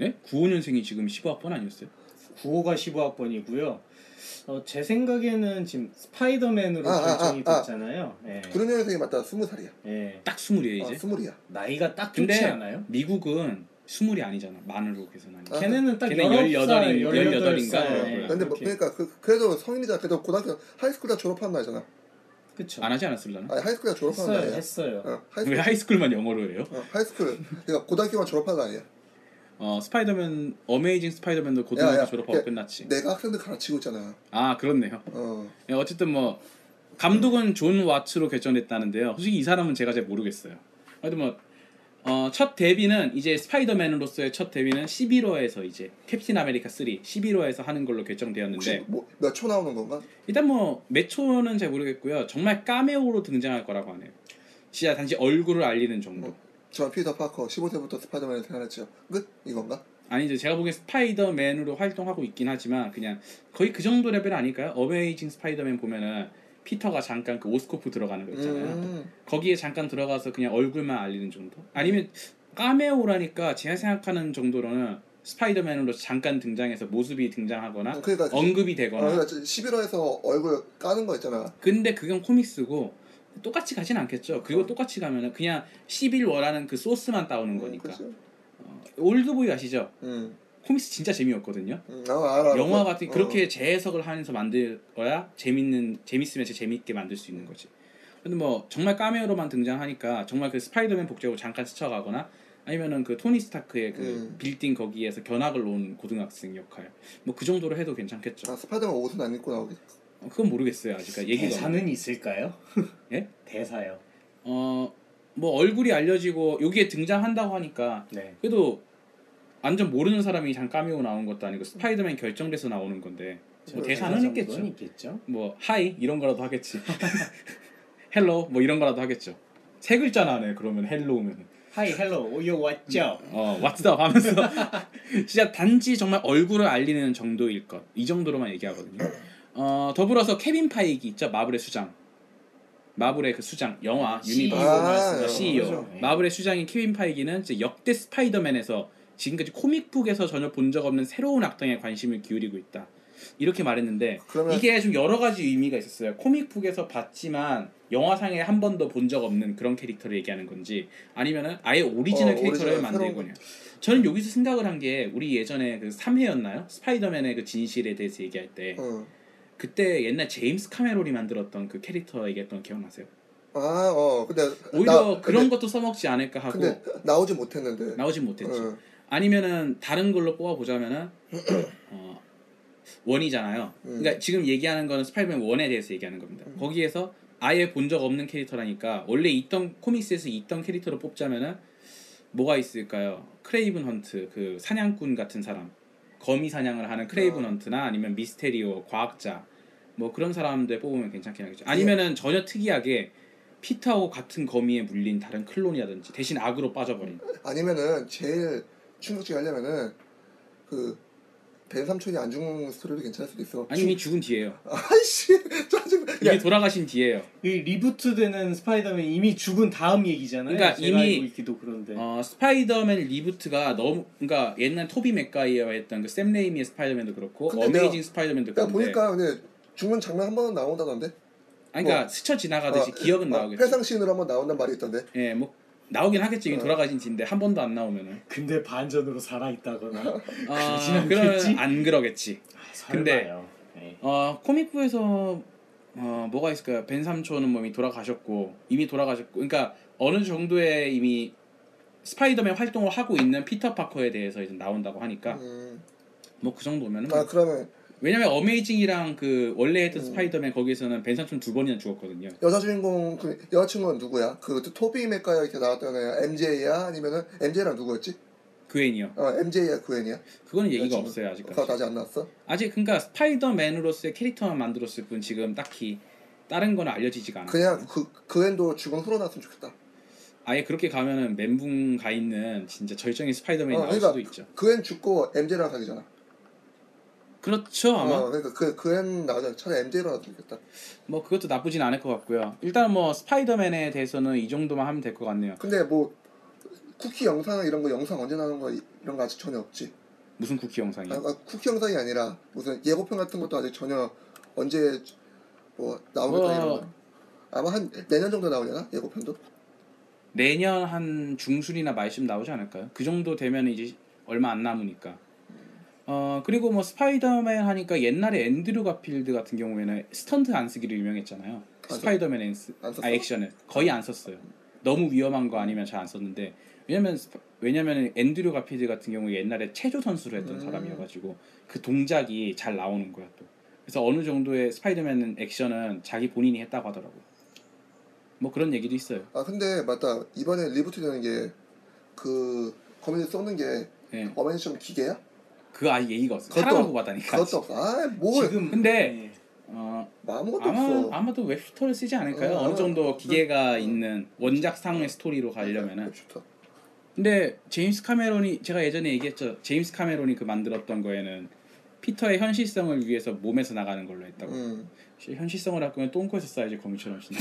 [SPEAKER 1] 네? 95년생이 지금 15학번 아니었어요?
[SPEAKER 3] 9호가 15학번이고요. 어, 제 생각에는 지금 스파이더맨으로
[SPEAKER 2] 아, 아,
[SPEAKER 3] 결정이
[SPEAKER 2] 아, 아.
[SPEAKER 3] 됐잖아요. 예.
[SPEAKER 2] 96년생이 맞다 20살이야.
[SPEAKER 3] 예.
[SPEAKER 1] 딱 20이에요
[SPEAKER 2] 아,
[SPEAKER 1] 이제.
[SPEAKER 2] 20이야.
[SPEAKER 3] 나이가 딱 좋지
[SPEAKER 1] 근데
[SPEAKER 3] 않아요?
[SPEAKER 1] 미국은 스물이 아니잖아 만으로 계산하니까
[SPEAKER 2] 아,
[SPEAKER 3] 걔네는 딱
[SPEAKER 1] 걔네
[SPEAKER 3] 19살,
[SPEAKER 1] 18인,
[SPEAKER 3] 18살.
[SPEAKER 1] 18인가?
[SPEAKER 3] 예,
[SPEAKER 2] 근데 뭐. 그러니까 그, 그래도 성인이잖아. 그래도 고등학교 high school 다 졸업한 나이잖아.
[SPEAKER 3] 그쵸.
[SPEAKER 1] 안 하지 않았을라나?
[SPEAKER 2] 아니 high school 다 졸업한
[SPEAKER 3] 했어요,
[SPEAKER 2] 나이야.
[SPEAKER 3] 했어요.
[SPEAKER 2] 어,
[SPEAKER 1] 왜 high school. high school만 영어로 해요?
[SPEAKER 2] 어, high school. 그러니까 고등학교만 졸업한 나이야.
[SPEAKER 1] 어 스파이더맨 어메이징 스파이더맨도 고등학교
[SPEAKER 2] 야, 야,
[SPEAKER 1] 졸업하고
[SPEAKER 2] 야,
[SPEAKER 1] 끝났지
[SPEAKER 2] 내가 학생들 가르치고 있잖아.
[SPEAKER 1] 아 그렇네요
[SPEAKER 2] 어.
[SPEAKER 1] 예, 어쨌든 뭐 감독은 존 와츠로 결정됐다는데요 솔직히 이 사람은 제가 잘 모르겠어요 하여튼 뭐첫 데뷔는 이제 스파이더맨으로서의 첫 데뷔는 시빌 워에서 이제 캡틴 아메리카 3 시빌 워에서 하는 걸로 결정되었는데
[SPEAKER 2] 뭐몇 초 나오는 건가?
[SPEAKER 1] 일단 뭐 몇 초는 잘 모르겠고요 정말 까메오로 등장할 거라고 하네요 진짜 단지 얼굴을 알리는 정도
[SPEAKER 2] 어. 저 피터 파커 15세부터 스파이더맨을 생활했죠. 끝? 이건가?
[SPEAKER 1] 아니죠. 제가 보기엔 스파이더맨으로 활동하고 있긴 하지만 그냥 거의 그 정도 레벨 아닐까요? 어메이징 스파이더맨 보면은 피터가 잠깐 그 오스코프 들어가는 거 있잖아요.
[SPEAKER 2] 음.
[SPEAKER 1] 거기에 잠깐 들어가서 그냥 얼굴만 알리는 정도? 아니면 까메오라니까 제가 생각하는 정도로는 스파이더맨으로 잠깐 등장해서 모습이 등장하거나
[SPEAKER 2] 그러니까
[SPEAKER 1] 언급이
[SPEAKER 2] 어,
[SPEAKER 1] 되거나
[SPEAKER 2] 그러니까 시빌 워에서 얼굴 까는 거 있잖아.
[SPEAKER 1] 근데 그건 comics고 똑같이 가진 않겠죠. 그리고 똑같이 가면은 그냥 11월하는 그 소스만 따오는 거니까.
[SPEAKER 2] 그치?
[SPEAKER 1] 어, 올드보이 아시죠?
[SPEAKER 2] 음.
[SPEAKER 1] comics 진짜 재미없거든요.
[SPEAKER 2] 음. 아, 알아.
[SPEAKER 1] 영화
[SPEAKER 2] 어.
[SPEAKER 1] 같은 그렇게 재해석을 하면서 만들어야 재밌는 재밌으면 제 재밌게 만들 수 있는 거지. 근데 뭐 정말 까메오로만 등장하니까 정말 그 스파이더맨 복장하고 잠깐 스쳐가거나 아니면은 그 토니 스타크의 그
[SPEAKER 2] 음.
[SPEAKER 1] 빌딩 거기에서 견학을 온 고등학생 역할 뭐 그 정도로 해도 괜찮겠죠.
[SPEAKER 2] 아 스파이더맨 옷은 안 입고 나오겠.
[SPEAKER 1] 어, 그건 모르겠어요 아직 얘기가.
[SPEAKER 3] 대사는 있을까요?
[SPEAKER 1] 예?
[SPEAKER 3] 대사요.
[SPEAKER 1] 어 뭐 얼굴이 알려지고 여기에 등장한다고 하니까
[SPEAKER 3] 네.
[SPEAKER 1] 그래도 완전 모르는 사람이 잠 까메오 나온 것도 아니고 스파이더맨 결정돼서 나오는 건데
[SPEAKER 2] 뭐뭐
[SPEAKER 1] 대사는
[SPEAKER 3] 대사
[SPEAKER 1] 있겠죠.
[SPEAKER 3] 있겠죠.
[SPEAKER 1] 뭐 하이 이런 거라도 하겠지. 헬로 뭐 이런 거라도 하겠죠. 세 글자나 하네 그러면 헬로우면
[SPEAKER 3] 하이 헬로 오요 왔죠.
[SPEAKER 1] 어 왓츠다 하면서 진짜 단지 정말 얼굴을 알리는 정도일 것 이 정도로만 얘기하거든요. 어 더불어서 케빈 파이기 있죠 마블의 수장. 마블의 그 수장 영화 universe
[SPEAKER 2] 아,
[SPEAKER 3] 말씀하시는
[SPEAKER 1] CEO
[SPEAKER 3] 거죠? 네.
[SPEAKER 1] 마블의 수장인 케빈 파이기는 이제 역대 스파이더맨에서 지금까지 comic book에서 전혀 본 적 없는 새로운 악당에 관심을 기울이고 있다. 이렇게 말했는데
[SPEAKER 2] 그러면
[SPEAKER 1] 이게 좀 여러 가지 의미가 있었어요. comic book에서 봤지만 영화상에 한 번도 본 적 없는 그런 캐릭터를 얘기하는 건지 아니면은 아예 오리지널
[SPEAKER 2] 어,
[SPEAKER 1] 캐릭터를
[SPEAKER 2] 새로운
[SPEAKER 1] 거냐. 저는 여기서 생각을 한 게 우리 예전에 그 3회였나요? 스파이더맨의 그 진실에 대해서 얘기할 때
[SPEAKER 2] 어.
[SPEAKER 1] 그때 옛날 제임스 카메론이 만들었던 그 캐릭터 얘기했던 거 기억나세요?
[SPEAKER 2] 아 어 근데
[SPEAKER 1] 오히려
[SPEAKER 2] 나-
[SPEAKER 1] 그런
[SPEAKER 2] 근데,
[SPEAKER 1] 것도 써먹지 않을까 하고
[SPEAKER 2] 근데 나오지 못했는데.
[SPEAKER 1] 나오진 못했지.
[SPEAKER 2] 어.
[SPEAKER 1] 아니면은 다른 걸로 뽑아 보자면은 어, one이잖아요.
[SPEAKER 2] 음.
[SPEAKER 1] 그러니까 지금 얘기하는 거는 스파이더맨 one에 대해서 얘기하는 겁니다. 거기에서 아예 본 적 없는 캐릭터라니까 원래 있던 comics에서 있던 캐릭터로 뽑자면은 뭐가 있을까요? 크레이븐 헌트 그 사냥꾼 같은 사람 거미 사냥을 하는 크레이븐
[SPEAKER 2] 어.
[SPEAKER 1] 헌트나 아니면 미스테리오 과학자 뭐 그런 사람들 뽑으면 괜찮긴 하겠죠. 아니면은 전혀 특이하게 피터하고 같은 거미에 물린 다른 클론이라든지 대신 악으로 빠져버린
[SPEAKER 2] 아니면은 제일 충격적이 하려면은 그 벤 삼촌이 안 죽는 스토리도 괜찮을 수도 있어.
[SPEAKER 1] 아니 이미 죽은 뒤에요.
[SPEAKER 2] 아이씨 짜증.
[SPEAKER 1] 이미 돌아가신 뒤에요.
[SPEAKER 3] 이 reboot되는 스파이더맨 이미 죽은 다음 얘기잖아요.
[SPEAKER 1] 그러니까
[SPEAKER 3] 제가
[SPEAKER 1] 이미-
[SPEAKER 3] 알고 있기도 그런데.
[SPEAKER 1] 어, 스파이더맨 reboot가 너무 그러니까 옛날 토비 맥가이어 했던 그샘 레이미의 스파이더맨도 그렇고 어메이징
[SPEAKER 2] 내가-
[SPEAKER 1] 스파이더맨도 그런데
[SPEAKER 2] 보니까 근데 죽는 장면 한 번은 나온다던데.
[SPEAKER 1] 아니, 그러니까
[SPEAKER 2] 뭐-
[SPEAKER 1] 스쳐 지나가듯이
[SPEAKER 2] 어,
[SPEAKER 1] 기억은
[SPEAKER 2] 어,
[SPEAKER 1] 나오겠죠.
[SPEAKER 2] 회상씬으로 한번 나온단 말이 있던데.
[SPEAKER 1] 예, 뭐 나오긴. 이미
[SPEAKER 2] 어.
[SPEAKER 1] 돌아가신 뒤인데 한 번도 안 나오면은.
[SPEAKER 3] 근데 반전으로 살아 있다거나.
[SPEAKER 1] 아,
[SPEAKER 3] 그러진
[SPEAKER 1] 그러면
[SPEAKER 3] 않겠지?
[SPEAKER 1] 안 그러겠지. 근데-
[SPEAKER 3] 설마요. 네.
[SPEAKER 1] 어, comic book에서 어, 뭐가 있을까요? 벤 삼촌은 뭐 이미 돌아가셨고 이미 돌아가셨고 그러니까 어느 정도의 이미 스파이더맨 활동을 하고 있는 피터 파커에 대해서 이제 나온다고 하니까
[SPEAKER 2] 음.
[SPEAKER 1] 뭐그 정도면은
[SPEAKER 2] 아 그러면
[SPEAKER 1] 왜냐면 어메이징이랑 그 원래 했던
[SPEAKER 2] 음.
[SPEAKER 1] 스파이더맨 거기에서는 벤 삼촌 두 번이나 죽었거든요.
[SPEAKER 2] 여자 주인공 그 여자친구는 누구야? 그 토비 맥가이어 이렇게 나왔던 애 MJ야 아니면은 MJ랑 누구였지?
[SPEAKER 1] 그웬이요.
[SPEAKER 2] 어 MJ야 그웬이야?
[SPEAKER 1] 그거는 얘기가
[SPEAKER 2] 여자친구.
[SPEAKER 1] 없어요 아직까지.
[SPEAKER 2] 그거 아직 안 나왔어?
[SPEAKER 1] 아직 그러니까 스파이더맨으로서의 캐릭터만 만들었을 뿐 지금 딱히 다른 거는 알려지지가 않아요.
[SPEAKER 2] 그냥 그 그웬도 죽은 후로 나왔으면 좋겠다.
[SPEAKER 1] 아예 그렇게 가면은 멘붕 가 있는 진짜 절정의 스파이더맨이
[SPEAKER 2] 어,
[SPEAKER 1] 나올
[SPEAKER 2] 그러니까
[SPEAKER 1] 수도 있죠.
[SPEAKER 2] 그웬 죽고 MJ랑 사귀잖아.
[SPEAKER 1] 그렇죠 아마.
[SPEAKER 2] 어, 그러니까 그 그웬 나오자 차라리 MJ로 나왔으면 좋겠다.
[SPEAKER 1] 뭐 그것도 나쁘진 않을 것 같고요. 일단 뭐 스파이더맨에 대해서는 이 정도만 하면 될 것 같네요.
[SPEAKER 2] 근데 뭐 쿠키 영상 이런 거 영상 언제 나오는 거 이- 이런 거 아직 전혀 없지.
[SPEAKER 1] 무슨 쿠키 영상이요?
[SPEAKER 2] 아, 아, 쿠키 영상이 아니라 무슨 예고편 같은 것도 아직 전혀 언제 뭐 나오겠다
[SPEAKER 1] 뭐-
[SPEAKER 2] 이런 거. 아마 한 내년 정도 나오려나 예고편도?
[SPEAKER 1] 내년 한 중순이나 말쯤 나오지 않을까요? 그 정도 되면 이제 얼마 안 남으니까. 어 그리고 뭐 스파이더맨 하니까 옛날에 앤드류 가필드 같은 경우에는 스턴트 안 쓰기로 유명했잖아요.
[SPEAKER 2] 안
[SPEAKER 1] 스파이더맨 앤스? 아 액션을 거의 안 썼어요. 너무 위험한 거 아니면 잘 안 썼는데 왜냐면 왜냐면 앤드류 가필드 같은 경우에 옛날에 체조 선수를 했던
[SPEAKER 2] 음.
[SPEAKER 1] 사람이어가지고 그 동작이 잘 나오는 거야 또. 그래서 어느 정도의 스파이더맨 액션은 자기 본인이 했다고 하더라고. 뭐 그런 얘기도 있어요.
[SPEAKER 2] 아 근데 맞다 이번에 리부트 되는 게 그 거미줄 쏘는 게
[SPEAKER 1] 예.
[SPEAKER 2] 어메이징에선 기계야?
[SPEAKER 1] 그 아예 얘기가 없어.
[SPEAKER 2] 그것도-
[SPEAKER 1] 사람을 보고 하다니까.
[SPEAKER 2] 그것도 없어. 아뭘
[SPEAKER 3] 지금
[SPEAKER 1] 근데
[SPEAKER 3] 네.
[SPEAKER 1] 어,
[SPEAKER 2] 아무것도
[SPEAKER 1] 아마
[SPEAKER 2] 없어.
[SPEAKER 1] 아마도 web shooter를 쓰지 않을까요?
[SPEAKER 2] 어,
[SPEAKER 1] 어느 정도
[SPEAKER 2] 어,
[SPEAKER 1] 기계가
[SPEAKER 2] 어.
[SPEAKER 1] 있는 원작상의 스토리로 가려면은.
[SPEAKER 2] 좋다.
[SPEAKER 1] 근데 제임스 카메론이 제가 예전에 얘기했죠. 제임스 카메론이 그 만들었던 거에는 피터의 현실성을 위해서 몸에서 나가는 걸로 했다고.
[SPEAKER 2] 음.
[SPEAKER 1] 현실성을 할 거면 똥꼬에서 써야지 거미처럼 진짜.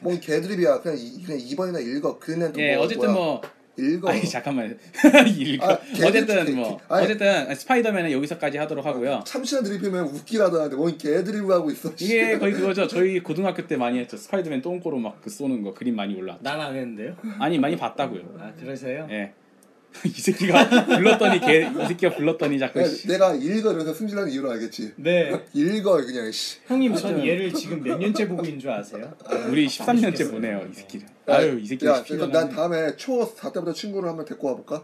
[SPEAKER 2] 뭔 개드립이야. 그냥 이, 그냥 대본이나 읽어. 그는 또
[SPEAKER 1] 예,
[SPEAKER 2] 뭐,
[SPEAKER 1] 어쨌든
[SPEAKER 2] 뭐야.
[SPEAKER 1] 뭐
[SPEAKER 2] 읽어.
[SPEAKER 1] 아니 잠깐만 읽어.
[SPEAKER 2] 아,
[SPEAKER 1] 어쨌든 뭐
[SPEAKER 2] 아니.
[SPEAKER 1] 어쨌든 스파이더맨은 여기서까지 하도록 하고요.
[SPEAKER 2] 참신한 드립이면 웃기라던데 뭔 개드립을 하고 있어.
[SPEAKER 1] 이게 거의 그거죠. 저희 고등학교 때 많이 했죠. 스파이더맨 똥꼬로 막 그 쏘는 거 그림 많이 올라.
[SPEAKER 3] 난안 했는데요.
[SPEAKER 1] 아니 많이 봤다고요.
[SPEAKER 3] 아 그래서요?
[SPEAKER 1] 예. 이 새끼가 불렀더니 걔 이 새끼가 불렀더니 자꾸
[SPEAKER 2] 내가,
[SPEAKER 1] 씨.
[SPEAKER 2] 내가 읽어 이러면서 승질나는 이유를 알겠지.
[SPEAKER 3] 네.
[SPEAKER 2] 읽어 그냥 씨.
[SPEAKER 3] 형님 전 얘를 지금 몇 년째 보고 있는 줄 아세요?
[SPEAKER 1] 우리 13년째 보내요 이 새끼를.
[SPEAKER 2] 야,
[SPEAKER 1] 아유 이 새끼
[SPEAKER 2] 야,
[SPEAKER 1] 17년.
[SPEAKER 2] 그럼 난 다음에 초4 때부터 친구를 한번 데리고 와볼까?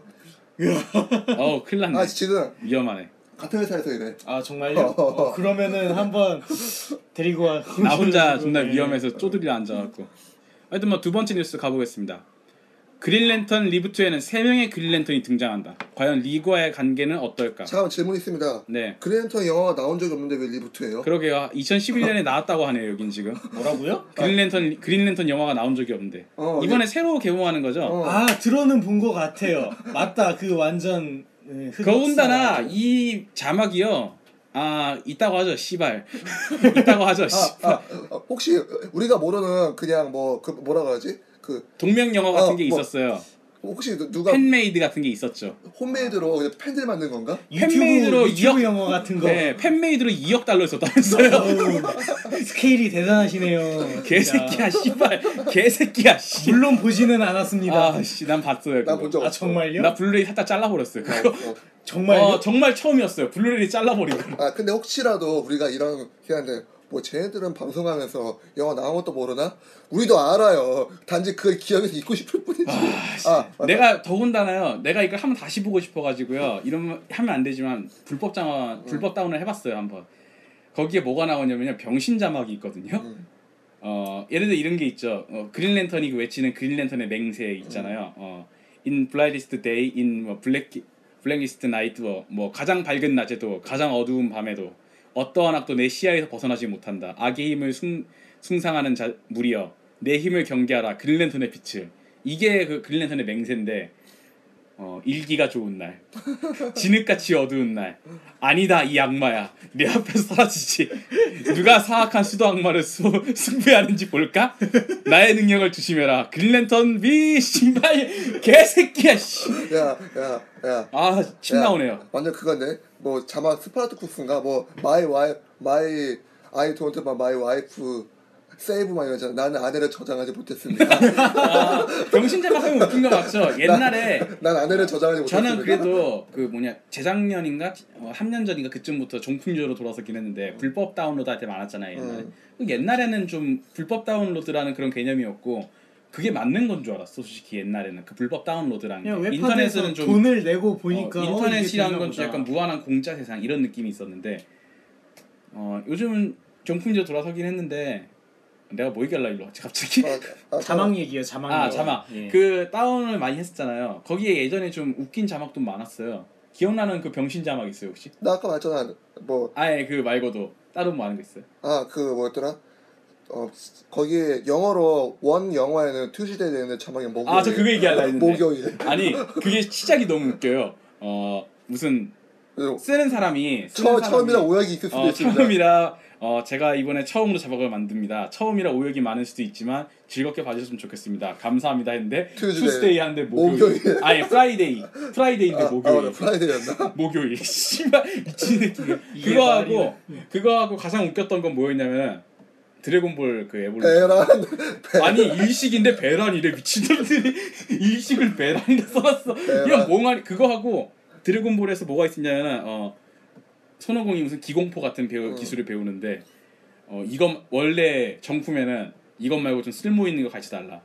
[SPEAKER 1] 어 큰일 났네.
[SPEAKER 2] 아 지금
[SPEAKER 1] 위험하네.
[SPEAKER 2] 같은 회사에서 이래.
[SPEAKER 3] 아 정말요? 어, 그러면은 한번 데리고 와.
[SPEAKER 1] 나 혼자 존나
[SPEAKER 3] 네.
[SPEAKER 1] 위험해서 쪼들이 앉아갖고. 하여튼 뭐두 번째 뉴스 가보겠습니다. 그린랜턴 리부트에는 세 명의 그린랜턴이 등장한다. 과연 리그와의 관계는 어떨까?
[SPEAKER 2] 잠깐만 질문 있습니다.
[SPEAKER 1] 네.
[SPEAKER 2] 그랜턴 영화가 나온 적이 없는데 왜 리부트예요?
[SPEAKER 1] 그러게요. 2011년에 나왔다고 하네요. 여긴 지금.
[SPEAKER 3] 뭐라고요?
[SPEAKER 1] 그린랜턴 그린랜턴 영화가 나온 적이 없는데
[SPEAKER 2] 어,
[SPEAKER 1] 이번에 새로 개봉하는 거죠.
[SPEAKER 2] 어.
[SPEAKER 3] 아 들어는 본 것 같아요. 맞다 그 완전 네.
[SPEAKER 1] 더군다나 이 자막이요. 아 있다고 하죠. 씨발. 있다고 하죠. 씨.
[SPEAKER 2] 아, 아, 어, 혹시 우리가 모르는 그냥 뭐 그 뭐라 그러지? 그
[SPEAKER 1] 동명 영화 같은
[SPEAKER 2] 어,
[SPEAKER 1] 게
[SPEAKER 2] 뭐,
[SPEAKER 1] 있었어요.
[SPEAKER 2] 혹시 누- 누가
[SPEAKER 1] fan-made 같은 게 있었죠.
[SPEAKER 2] homemade로 그냥 팬들 만든 건가?
[SPEAKER 3] 유튜브
[SPEAKER 1] fan-made로
[SPEAKER 3] 유튜브
[SPEAKER 1] 이억-
[SPEAKER 3] 영어 같은 거.
[SPEAKER 1] 네, fan-made로 2억 달러 썼다면서요.
[SPEAKER 3] 스케일이 대단하시네요.
[SPEAKER 1] 개새끼야. 씨발. 개새끼야, 씨.
[SPEAKER 3] 물론 보지는 않았습니다.
[SPEAKER 1] 아, 씨, 난 봤어요.
[SPEAKER 2] 나
[SPEAKER 1] 그거.
[SPEAKER 2] 본적 없어.
[SPEAKER 3] 아 정말요?
[SPEAKER 1] 나 블루레이 살짝 잘라버렸어요. 그거.
[SPEAKER 2] 어, 어.
[SPEAKER 3] 정말요?
[SPEAKER 1] 어, 정말 처음이었어요. 블루레이 잘라버리고.
[SPEAKER 2] 아 근데 혹시라도 우리가 이런 희한데 뭐 쟤네들은 방송하면서 영화 나온 것도 모르나? 우리도 알아요. 단지 그 기억에서 잊고 싶을 뿐이지. 아, 맞다.
[SPEAKER 1] 내가 더군다나요. 내가 이걸 한번 다시 보고 싶어가지고요. 이러면 하면 안 되지만 불법 장화, 불법 다운을 해봤어요 한번. 거기에 뭐가 나오냐면요. 병신 자막이 있거든요.
[SPEAKER 2] 음.
[SPEAKER 1] 어 예를 들어 이런 게 있죠. 어, 그린 랜턴이 그 외치는 그린 랜턴의 맹세 있잖아요. 어 in brightest day, in 뭐 blackest night, 뭐, 뭐 가장 밝은 낮에도 가장 어두운 밤에도 어떠한 악도 내 시야에서 벗어나지 못한다. 악의 힘을 숭, 숭상하는 자, 무리여 내 힘을 경계하라. 그린랜턴의 빛을 이게 그 그린랜턴의 맹세인데 어, 일기가 좋은 날, 진흙같이 어두운 날, 아니다 이 악마야, 내 앞에서 사라지지. 누가 사악한 수도 악마를 수, 숭배하는지 볼까? 나의 능력을 조심해라. 그린랜턴 빛 씨발 개새끼야 씨.
[SPEAKER 2] 야, 야, 야.
[SPEAKER 1] 아침
[SPEAKER 2] 야,
[SPEAKER 1] 나오네요.
[SPEAKER 2] 완전 그건데 뭐 자막 스파르타쿠스인가 뭐 my wi- my I don't my- my wife save 막 이러잖아. 나는 아내를 저장하지 못했습니다.
[SPEAKER 1] 아, 병신자가 하면 웃긴 거 맞죠? 옛날에
[SPEAKER 2] 난 아내를 저장하지 못했습니다.
[SPEAKER 1] 저는 그래도 그 뭐냐 재작년인가 어, 3년 전인가 그쯤부터 종품주로 돌아서긴 했는데 불법 다운로드 할 때 많았잖아요 옛날에
[SPEAKER 2] 음.
[SPEAKER 1] 그 옛날에는 좀 불법 다운로드라는 그런 개념이었고 그게 맞는 건 줄 알았어 솔직히 옛날에는 그 불법 다운로드라는 게 인터넷은 좀
[SPEAKER 3] 돈을 내고 보니까
[SPEAKER 1] 어,
[SPEAKER 3] 어,
[SPEAKER 1] 인터넷이라는
[SPEAKER 3] 이게
[SPEAKER 1] 건좀
[SPEAKER 3] 되나
[SPEAKER 1] 약간. 무한한 공짜 세상 이런 느낌이 있었는데 어, 요즘은 종품주로 돌아서긴 했는데 내가 뭐 얘기할라 일로 왔지 갑자기
[SPEAKER 2] 아, 아,
[SPEAKER 3] 자막 얘기요 자막.
[SPEAKER 1] 아. 자막
[SPEAKER 3] 예.
[SPEAKER 1] 그 다운을 많이 했었잖아요 거기에 예전에 좀 웃긴 자막도 많았어요 기억나는 그 병신 자막 있어요 혹시?
[SPEAKER 2] 나 아까 말했잖아. 뭐
[SPEAKER 1] 아예 그 말고도 따로 뭐 하는 거 있어요?
[SPEAKER 2] 아 그 뭐였더라? 어 거기에 영어로 원 영화에는 Tuesday 되는 자막이 목요일.
[SPEAKER 1] 아저 그거 얘기하려 했는데
[SPEAKER 2] 목요일.
[SPEAKER 1] 아니 그게 시작이 너무 웃겨요 어 무슨
[SPEAKER 2] 그리고
[SPEAKER 1] 쓰는 사람이 쓰는
[SPEAKER 2] 처,
[SPEAKER 1] 사람이-
[SPEAKER 2] 처음이라 오역이 있을 수도
[SPEAKER 1] 어,
[SPEAKER 2] 있습니다.
[SPEAKER 1] 처음이라 어, 제가 이번에 처음으로 자막을 만듭니다. 처음이라 오역이 많을 수도 있지만 즐겁게 봐주셨으면 좋겠습니다. 감사합니다 했는데 Tuesday. Tuesday 하는데 목요일.
[SPEAKER 2] 목요일.
[SPEAKER 1] 아니 Friday. 프라이데이인데
[SPEAKER 2] 아,
[SPEAKER 1] 목요일.
[SPEAKER 2] 아, 프라이데이였나?
[SPEAKER 1] 목요일. 씨발 미친 새끼가.
[SPEAKER 3] 이게
[SPEAKER 1] 그거 하고
[SPEAKER 3] 말이야.
[SPEAKER 1] 그거 하고 가장 웃겼던 건 뭐였냐면 드래곤볼 그 에볼루션.
[SPEAKER 2] 베란
[SPEAKER 1] 아니 일식인데 베란이래 미친놈들이 일식을 베란이라 써놨어. 이런 몽환이 그거 하고 드래곤볼에서 뭐가 있었냐면 어 손오공이 무슨 기공포 같은 배우,
[SPEAKER 2] 음.
[SPEAKER 1] 기술을 배우는데 어 이건 원래 정품에는 이것 말고 좀 쓸모 있는 거 같이 달라.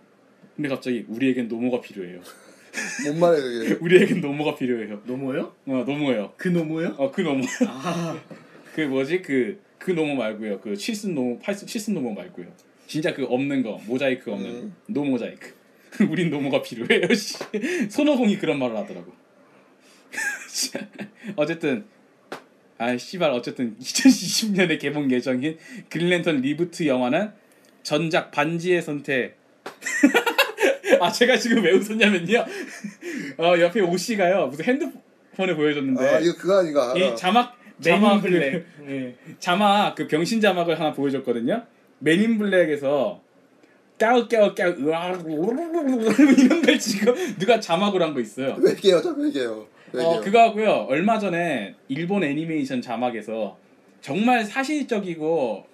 [SPEAKER 1] 근데 갑자기 우리에겐 노모가 필요해요.
[SPEAKER 2] 뭔 말이야 그게?
[SPEAKER 1] 우리에겐 노모가 필요해요.
[SPEAKER 3] 노모요?
[SPEAKER 1] 어 노모예요.
[SPEAKER 3] 그 노모요?
[SPEAKER 1] 어 그 노모.
[SPEAKER 3] 아
[SPEAKER 1] 그 뭐지 그 그 노모 말고요. 그 칠순 노모 팔순 칠순 노모 말고요. 진짜 그 없는 거 모자이크 없는
[SPEAKER 2] 음.
[SPEAKER 1] 노모자이크. 우린 노모가 필요해요. 씨. 손오공이 그런 말을 하더라고. 어쨌든 아 씨발 어쨌든 2020년에 개봉 예정인 그린랜턴 리부트 영화는 전작 반지의 선택 아 제가 지금 왜 웃었냐면요 어 옆에 오 씨가요 무슨 핸드폰을 보여줬는데
[SPEAKER 2] 아 이거 그거 아닌가?
[SPEAKER 1] 이
[SPEAKER 2] 알아.
[SPEAKER 1] 자막 자막
[SPEAKER 3] 블랙.
[SPEAKER 1] 그
[SPEAKER 3] 예.
[SPEAKER 1] 자막 그 병신 자막을 하나 보여줬거든요. 맨인 블랙에서 깨우 깨우 깨우 으아 이런 걸 지금 누가 자막으로 한 거 있어요.
[SPEAKER 2] 외계요, 저 외계요. 외계요.
[SPEAKER 1] 어 그거 하고요. 얼마 전에 일본 애니메이션 자막에서 정말 사실적이고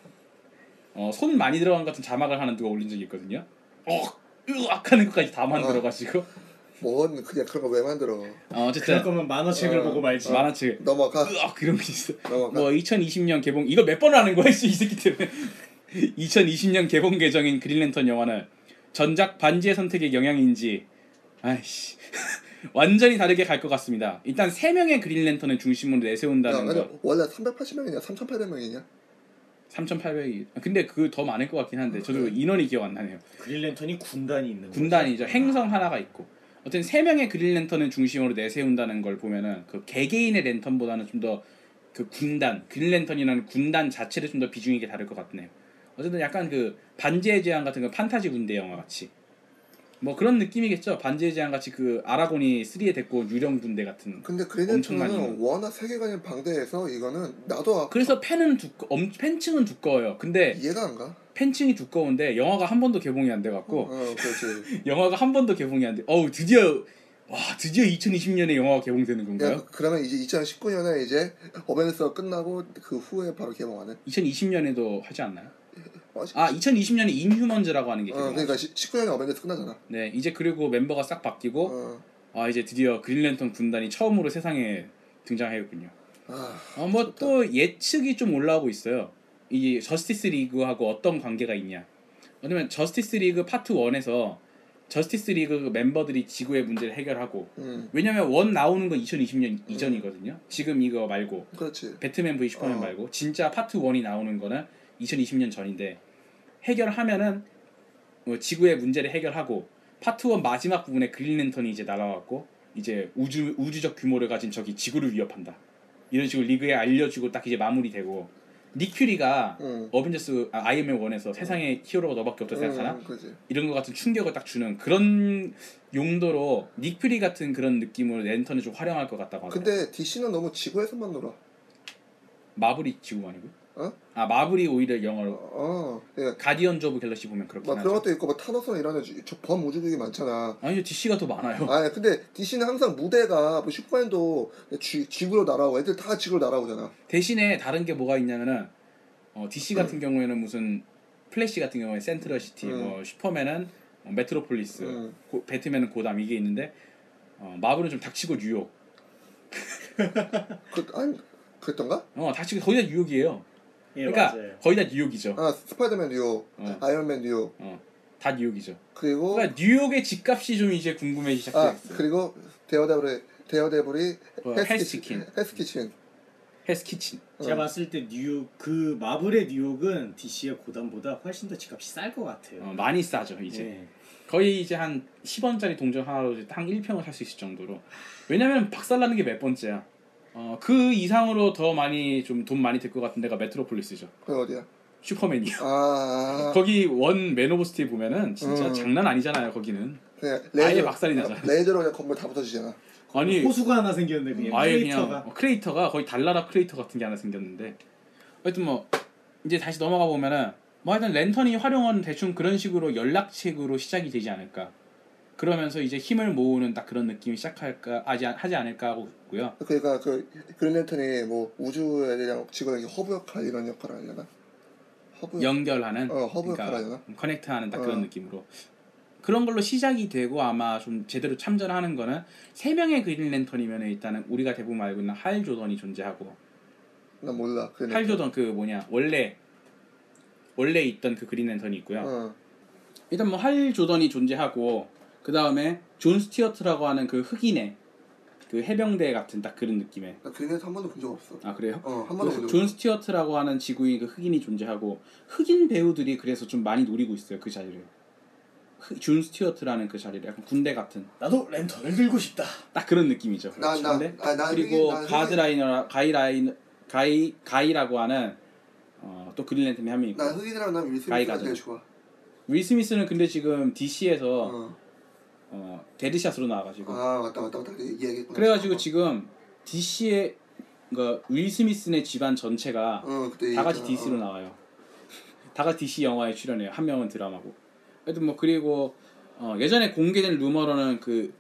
[SPEAKER 1] 어, 손 많이 들어간 것 같은 자막을 하는 누가 올린 적이 있거든요. 어 으악 하는 것까지 다 만들어가지고
[SPEAKER 2] 뭔 그냥 그런 거 왜 만들어?
[SPEAKER 1] 어,
[SPEAKER 3] 그럴
[SPEAKER 1] 어쨌든
[SPEAKER 3] 거면 만화책을
[SPEAKER 2] 어.
[SPEAKER 3] 보고 말지.
[SPEAKER 1] 만화책
[SPEAKER 2] 넘어가.
[SPEAKER 1] 으악 그런 게 있어.
[SPEAKER 2] 넘어가.
[SPEAKER 1] 뭐 2020년 개봉 이거 몇 번을 하는 거야 이 새끼 때문에 2020년 개봉 예정인 그린랜턴 영화는 전작 반지의 선택의 영향인지 아이씨 완전히 다르게 갈 것 같습니다. 일단 세 명의 그린랜턴을 중심으로
[SPEAKER 2] 야,
[SPEAKER 1] 내세운다는
[SPEAKER 2] 아니,
[SPEAKER 1] 거
[SPEAKER 2] 원래 380명이냐 3,800명이냐?
[SPEAKER 1] 3,800이 근데 그 더 많을 것 같긴 한데 저도 인원이 기억 안 나네요.
[SPEAKER 3] 그린랜턴이 군단이 있는
[SPEAKER 1] 군단이죠.
[SPEAKER 3] 거죠?
[SPEAKER 1] 행성 하나가 있고 어떤 세 명의 그린랜턴을 중심으로 내세운다는 걸 보면은 그 개개인의 랜턴보다는 좀 더 그 군단 그린랜턴이라는 군단 자체를 좀 더 비중 있게 다룰 것 같네요. 어쨌든 약간 그 반지의 제왕 같은 그 판타지 군대 영화 같이 뭐 그런 느낌이겠죠. 반지의 제왕 같이 그 아라곤이 3에 됐고 유령 군대 같은.
[SPEAKER 2] 근데 그린랜턴은 워낙 세계관이 방대해서 이거는 나도 아-
[SPEAKER 1] 그래서 팬은 두꺼, 엄, 팬층은 두꺼워요. 근데
[SPEAKER 2] 이해가 안 가.
[SPEAKER 1] 팬층이 두꺼운데 영화가 한 번도 개봉이 안 돼 갖고
[SPEAKER 2] 어, 그렇지.
[SPEAKER 1] 영화가 한 번도 개봉이 안 돼. 어우 드디어 와 드디어 2020년에 영화가 개봉되는 건가요?
[SPEAKER 2] 야, 그러면 이제 2019년에 이제 어벤져스가 끝나고 그 후에 바로 개봉하는.
[SPEAKER 1] 2020년에도 하지 않나요?
[SPEAKER 2] 어,
[SPEAKER 1] 아 2020년에 인휴먼즈라고 하는 게
[SPEAKER 2] 어. 그러니까 19년에 어벤져스 끝나잖아.
[SPEAKER 1] 네 이제 그리고 멤버가 싹 바뀌고
[SPEAKER 2] 어.
[SPEAKER 1] 아 이제 드디어 그린랜턴 군단이 처음으로 세상에 등장하였군요.
[SPEAKER 2] 아,
[SPEAKER 1] 어뭐 또 예측이 좀 올라오고 있어요. 이 저스티스 리그하고 어떤 관계가 있냐? 왜냐면 저스티스 리그 파트 1에서 저스티스 리그 그 멤버들이 지구의 문제를 해결하고
[SPEAKER 2] 음,
[SPEAKER 1] 왜냐면 원 나오는 건 2020년 이전이거든요. 지금 이거 말고
[SPEAKER 2] 그렇지.
[SPEAKER 1] 배트맨 v 슈퍼맨
[SPEAKER 2] 어.
[SPEAKER 1] 말고 진짜 파트 1이 나오는 거는 2020년 전인데 해결하면은 뭐 지구의 문제를 해결하고 파트 1 마지막 부분에 그린 랜턴이 이제 날아왔고 이제 우주 우주적 규모를 가진 적이 지구를 위협한다. 이런 식으로 리그에 알려주고 딱 이제 마무리되고 닉 퓨리가
[SPEAKER 2] 응.
[SPEAKER 1] 어벤져스 아, 아이언맨 1에서 세상에 히어로가 너밖에 없다 생각하나?
[SPEAKER 2] 응, 그렇지.
[SPEAKER 1] 이런 것 같은 충격을 딱 주는 그런 용도로 닉 퓨리 같은 그런 느낌으로 랜턴을 좀 활용할 것 같다고 하더라고요.
[SPEAKER 2] 근데 DC는 너무 지구에서만 놀아.
[SPEAKER 1] 마블이 지구만이고?
[SPEAKER 2] 어?
[SPEAKER 1] 아 마블이 오히려 영어로
[SPEAKER 2] 어, 그러니까
[SPEAKER 1] 가디언즈 오브 갤럭시 보면 그렇긴
[SPEAKER 2] 막
[SPEAKER 1] 하죠.
[SPEAKER 2] 그런 것도 있고 뭐 타노스나 이런 애, 저 범우주급이 많잖아.
[SPEAKER 1] 아니요 DC가 더 많아요.
[SPEAKER 2] 아, 근데 DC는 항상 무대가 뭐 슈퍼맨도 지, 지구로 날아오고 애들 다 지구로 날아오잖아.
[SPEAKER 1] 대신에 다른 게 뭐가 있냐면은 어, DC 같은 경우에는 무슨 플래시 같은 경우에 센트럴 시티,
[SPEAKER 2] 음.
[SPEAKER 1] 뭐 슈퍼맨은 어, 메트로폴리스,
[SPEAKER 2] 음.
[SPEAKER 1] 고, 배트맨은 고담 이게 있는데 어, 마블은 좀 닥치고 뉴욕.
[SPEAKER 2] 그 아니 그랬던가?
[SPEAKER 1] 어 닥치고 다 뉴욕이에요.
[SPEAKER 3] 예,
[SPEAKER 1] 그러니까
[SPEAKER 3] 맞아요.
[SPEAKER 1] 거의 다 뉴욕이죠.
[SPEAKER 2] 아 스파이더맨 뉴욕,
[SPEAKER 1] 어.
[SPEAKER 2] 아이언맨 뉴욕,
[SPEAKER 1] 어, 다 뉴욕이죠.
[SPEAKER 2] 그리고
[SPEAKER 1] 그러니까 뉴욕의 집값이 좀 이제 궁금해지기
[SPEAKER 2] 아
[SPEAKER 1] 시작했어요.
[SPEAKER 2] 그리고 데어데블이 데어데블이
[SPEAKER 1] 어, 헬스키친.
[SPEAKER 2] 헬스키친.
[SPEAKER 1] 헬스키친.
[SPEAKER 3] 제가
[SPEAKER 2] 어.
[SPEAKER 3] 봤을 때 뉴욕 그 마블의 뉴욕은 DC의 고담보다 훨씬 더 집값이 쌀 것 같아요.
[SPEAKER 1] 어, 많이 싸죠 이제.
[SPEAKER 3] 예.
[SPEAKER 1] 거의 이제 한 10원짜리 동전 하나로 이제 한 1평을 살 수 있을 정도로 왜냐면 박살나는 게 몇 번째야 어, 그 이상으로 더 많이 좀 돈 많이 들 것 같은 데가 메트로폴리스죠
[SPEAKER 2] 그 어디야?
[SPEAKER 1] 슈퍼맨이요
[SPEAKER 2] 아,
[SPEAKER 1] 거기 원 맨 오브 스틸 보면은 진짜
[SPEAKER 2] 음.
[SPEAKER 1] 장난 아니잖아요 거기는
[SPEAKER 2] 그냥
[SPEAKER 1] 아예 박살이 나잖아.
[SPEAKER 2] 레이저로 그냥 건물 다 부서지잖아.
[SPEAKER 1] 아니
[SPEAKER 3] 호수가 하나 생겼는데 그냥
[SPEAKER 1] 아예
[SPEAKER 3] 크레이터가
[SPEAKER 1] 그냥 어, 크레이터가 거의 달나라 크레이터 같은 게 하나 생겼는데 하여튼 뭐 이제 다시 넘어가 보면은 뭐 하여튼 랜턴이 활용은 대충 그런 식으로 연락책으로 시작이 되지 않을까 그러면서 이제 힘을 모으는 딱 그런 느낌이 시작할까 하지, 하지 않을까 하고 있고요
[SPEAKER 2] 그러니까 그 그린랜턴이 뭐 우주에 지구에 허브 역할 이런 역할을 하려나? 허브
[SPEAKER 1] 연결하는
[SPEAKER 2] 어, 허브
[SPEAKER 1] 그러니까
[SPEAKER 2] 역할 하려나?
[SPEAKER 1] connect하는 딱
[SPEAKER 2] 어.
[SPEAKER 1] 그런 느낌으로 그런 걸로 시작이 되고 아마 좀 제대로 참전하는 거는 세 명의 그린 랜턴이면 일단은 우리가 대부분 알고 있는 할 조던이 존재하고
[SPEAKER 2] 난 몰라.
[SPEAKER 1] 할 조던 그 뭐냐 원래 원래 있던 그 그린 랜턴이 있고요.
[SPEAKER 2] 어.
[SPEAKER 1] 일단 뭐 할 조던이 존재하고 그 다음에 존 스티어트라고 하는 그 흑인의 그 해병대 같은 딱 그런 느낌의
[SPEAKER 2] 나 그린랜턴 한 번도 본 적 없어.
[SPEAKER 1] 아 그래요?
[SPEAKER 2] 어, 한 번도
[SPEAKER 1] 그본적존
[SPEAKER 2] 없어.
[SPEAKER 1] 스티어트라고 하는 지구인 그 흑인이 존재하고 흑인 배우들이 그래서 좀 많이 노리고 있어요 그 자리를 흑- 존 스티어트라는 그 자리를 약간 군대 같은
[SPEAKER 3] 나도 랜턴을 들고 싶다.
[SPEAKER 1] 딱 그런 느낌이죠.
[SPEAKER 2] 나- 나- 아, 나
[SPEAKER 1] 그리고
[SPEAKER 2] 나
[SPEAKER 1] 가드라이너 가이라인 가이 가이라고 하는 어, 또 그린랜턴이 한명 있고
[SPEAKER 2] 나 흑인이랑 난 윌스미스가. 제일 좋아.
[SPEAKER 1] 윌 스미스는 근데 지금 DC에서
[SPEAKER 2] 어.
[SPEAKER 1] 어, 데드샷으로 나와가지고
[SPEAKER 2] 아 맞다 맞다 맞다 이 얘기했구나.
[SPEAKER 1] 그래가지고
[SPEAKER 2] 어.
[SPEAKER 1] 지금 DC의 그러니까 윌 스미스네 집안 전체가
[SPEAKER 2] 어
[SPEAKER 1] 다 같이. DC로 나와요. 다 같이 DC 영화에 출연해요. 한 명은 드라마고. 하여튼 뭐 그리고 어, 예전에 공개된 루머로는 그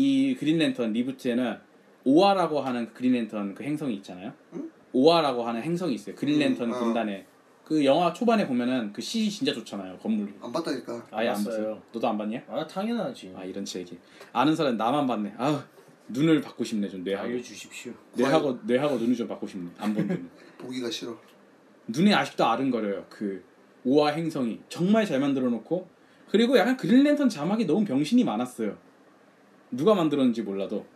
[SPEAKER 1] 이 그린랜턴 reboot에는 오아라고 하는 그린랜턴 그 행성이 있잖아요.
[SPEAKER 2] 응?
[SPEAKER 1] 오아라고 하는 행성이 있어요. 그린랜턴
[SPEAKER 2] 음, 어.
[SPEAKER 1] 군단의 그 영화 초반에 보면은 그 CG 진짜 좋잖아요 건물.
[SPEAKER 2] 안 봤다니까.
[SPEAKER 1] 아예 안
[SPEAKER 3] 봤어요.
[SPEAKER 1] 봤어요. 너도 안 봤냐?
[SPEAKER 3] 아 당연하지.
[SPEAKER 1] 아 이런 얘기. 아는 사람 나만 봤네. 아 눈을 받고 싶네 좀 뇌하고.
[SPEAKER 3] 알려주십시오.
[SPEAKER 1] 뇌하고 뇌하고 눈을 좀 받고 싶네. 안 본 눈.
[SPEAKER 2] 보기가 싫어.
[SPEAKER 1] 눈에 아직도 아른거려요. 그 오화 행성이 정말 잘 만들어 놓고 그리고 약간 그린랜턴 자막이 너무 병신이 많았어요. 누가 만들었는지 몰라도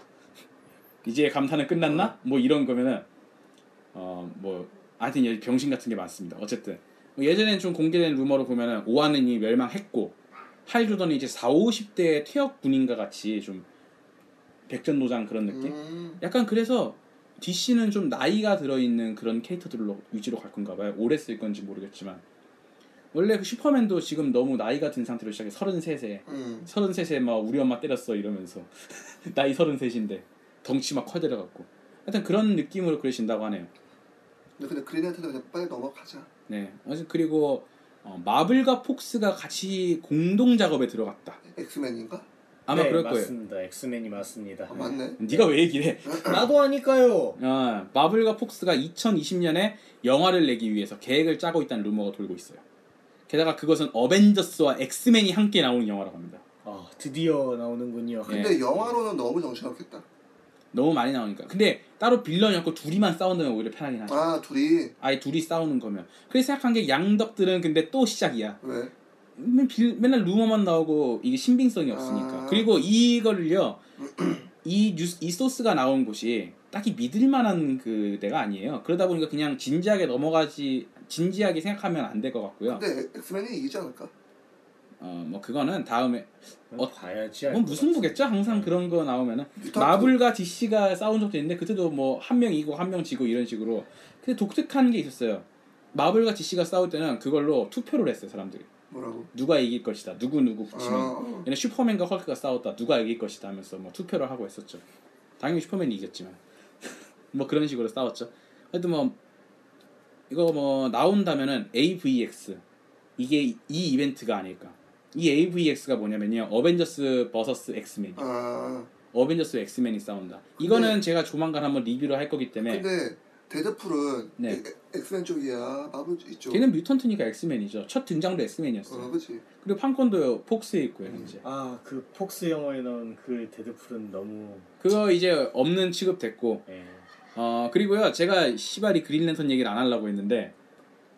[SPEAKER 1] 이제 감탄은 끝났나? 뭐 이런 거면은 어뭐 하여튼 얘 병신 같은 게 많습니다. 어쨌든 뭐 예전엔 좀 공개된 루머로 보면은 오하는 이 멸망했고 할조던이 이제 4, 50대 퇴역 군인과 같이 좀 백전노장 그런 느낌?
[SPEAKER 2] 음,
[SPEAKER 1] 약간 그래서 DC는 좀 나이가 들어있는 그런 캐릭터들로 위주로 갈 건가 봐요. 오래 쓸 건지 모르겠지만 원래 그 슈퍼맨도 지금 너무 나이가 든 상태로 시작해 33세
[SPEAKER 2] 음.
[SPEAKER 1] 33세 막 우리 엄마 때렸어 이러면서 나이 33인데 덩치 막 커들어갖고 하여튼 그런 느낌으로 그리신다고 하네요.
[SPEAKER 2] 근데 근데 그린랜턴은 그냥 빨리 넘어가자.
[SPEAKER 1] 네. 어쨌든 그리고 어, 마블과 폭스가 같이 공동 작업에 들어갔다.
[SPEAKER 2] 엑스맨인가?
[SPEAKER 1] 아마
[SPEAKER 3] 네,
[SPEAKER 1] 그럴 거예요.
[SPEAKER 3] 맞습니다. 엑스맨이 맞습니다.
[SPEAKER 2] 아, 맞네.
[SPEAKER 1] 네가 왜 얘기를 해?
[SPEAKER 3] 나도 하니까요.
[SPEAKER 1] 어, 마블과 폭스가 2020년에 영화를 내기 위해서 계획을 짜고 있다는 루머가 돌고 있어요. 게다가 그것은 어벤져스와 엑스맨이 함께 나오는 영화라고 합니다.
[SPEAKER 3] 아 드디어 나오는군요.
[SPEAKER 1] 예.
[SPEAKER 2] 근데 영화로는 너무 정신없겠다.
[SPEAKER 1] 너무 많이 나오니까. 근데 따로 빌런이 없고 둘이만 싸운다면 오히려 편하긴 하죠.
[SPEAKER 2] 아 둘이
[SPEAKER 1] 아예 둘이 싸우는 거면. 그래서 생각한 게 양덕들은 근데 또 시작이야.
[SPEAKER 2] 왜?
[SPEAKER 1] 맨 빌- 맨날 루머만 나오고 이게 신빙성이 없으니까.
[SPEAKER 2] 아.
[SPEAKER 1] 그리고 이거를요. 이 뉴스 이 소스가 나온 곳이 딱히 믿을 만한 그 데가 아니에요. 그러다 보니까 그냥 진지하게 넘어가지 진지하게 생각하면 안 될 것 같고요.
[SPEAKER 2] 근데 엑스맨이 이기지 않을까?
[SPEAKER 1] 어 뭐 그거는 다음에
[SPEAKER 3] 어, 봐야지. 알뭐것
[SPEAKER 1] 무슨. 부겠죠? 항상 그런 거 나오면은
[SPEAKER 2] 뮤턴트.
[SPEAKER 1] 마블과 DC가 싸운 적도 있는데 그때도 뭐 한 명 이고 한 명 지고 이런 식으로 근데 독특한 게 있었어요. 마블과 DC가 싸울 때는 그걸로 투표를 했어요 사람들이
[SPEAKER 2] 뭐라고?
[SPEAKER 1] 누가 이길 것이다 누구 누구 붙이면
[SPEAKER 2] 아,
[SPEAKER 1] 얘네 슈퍼맨과 헐크가 싸웠다 누가 이길 것이다 하면서 뭐 투표를 하고 했었죠. 당연히 슈퍼맨이 이겼지만 뭐 그런 식으로 싸웠죠. 하여튼 뭐 이거 뭐 나온다면은 AVX 이게 이 이벤트가 아닐까. 이 AVX가 뭐냐면요 어벤져스 vs 엑스맨.
[SPEAKER 2] 아
[SPEAKER 1] 어벤져스 엑스맨이 싸운다. 이거는 제가 조만간 한번 리뷰를 할 거기 때문에
[SPEAKER 2] 근데 데드풀은
[SPEAKER 1] 네.
[SPEAKER 2] 엑- 엑스맨 쪽이야. 마블 이쪽.
[SPEAKER 1] 걔는 mutant니까 엑스맨이죠. 첫 등장도 엑스맨이었어요.
[SPEAKER 2] 어 그렇지.
[SPEAKER 1] 그리고 판권도 폭스에 있고요 현재.
[SPEAKER 3] 아 그 폭스 영화에 나온 그 데드풀은 너무
[SPEAKER 1] 그거 이제 없는 취급됐고
[SPEAKER 3] 예.
[SPEAKER 1] 어 그리고요 제가 시발이 그린랜턴 얘기를 안 하려고 했는데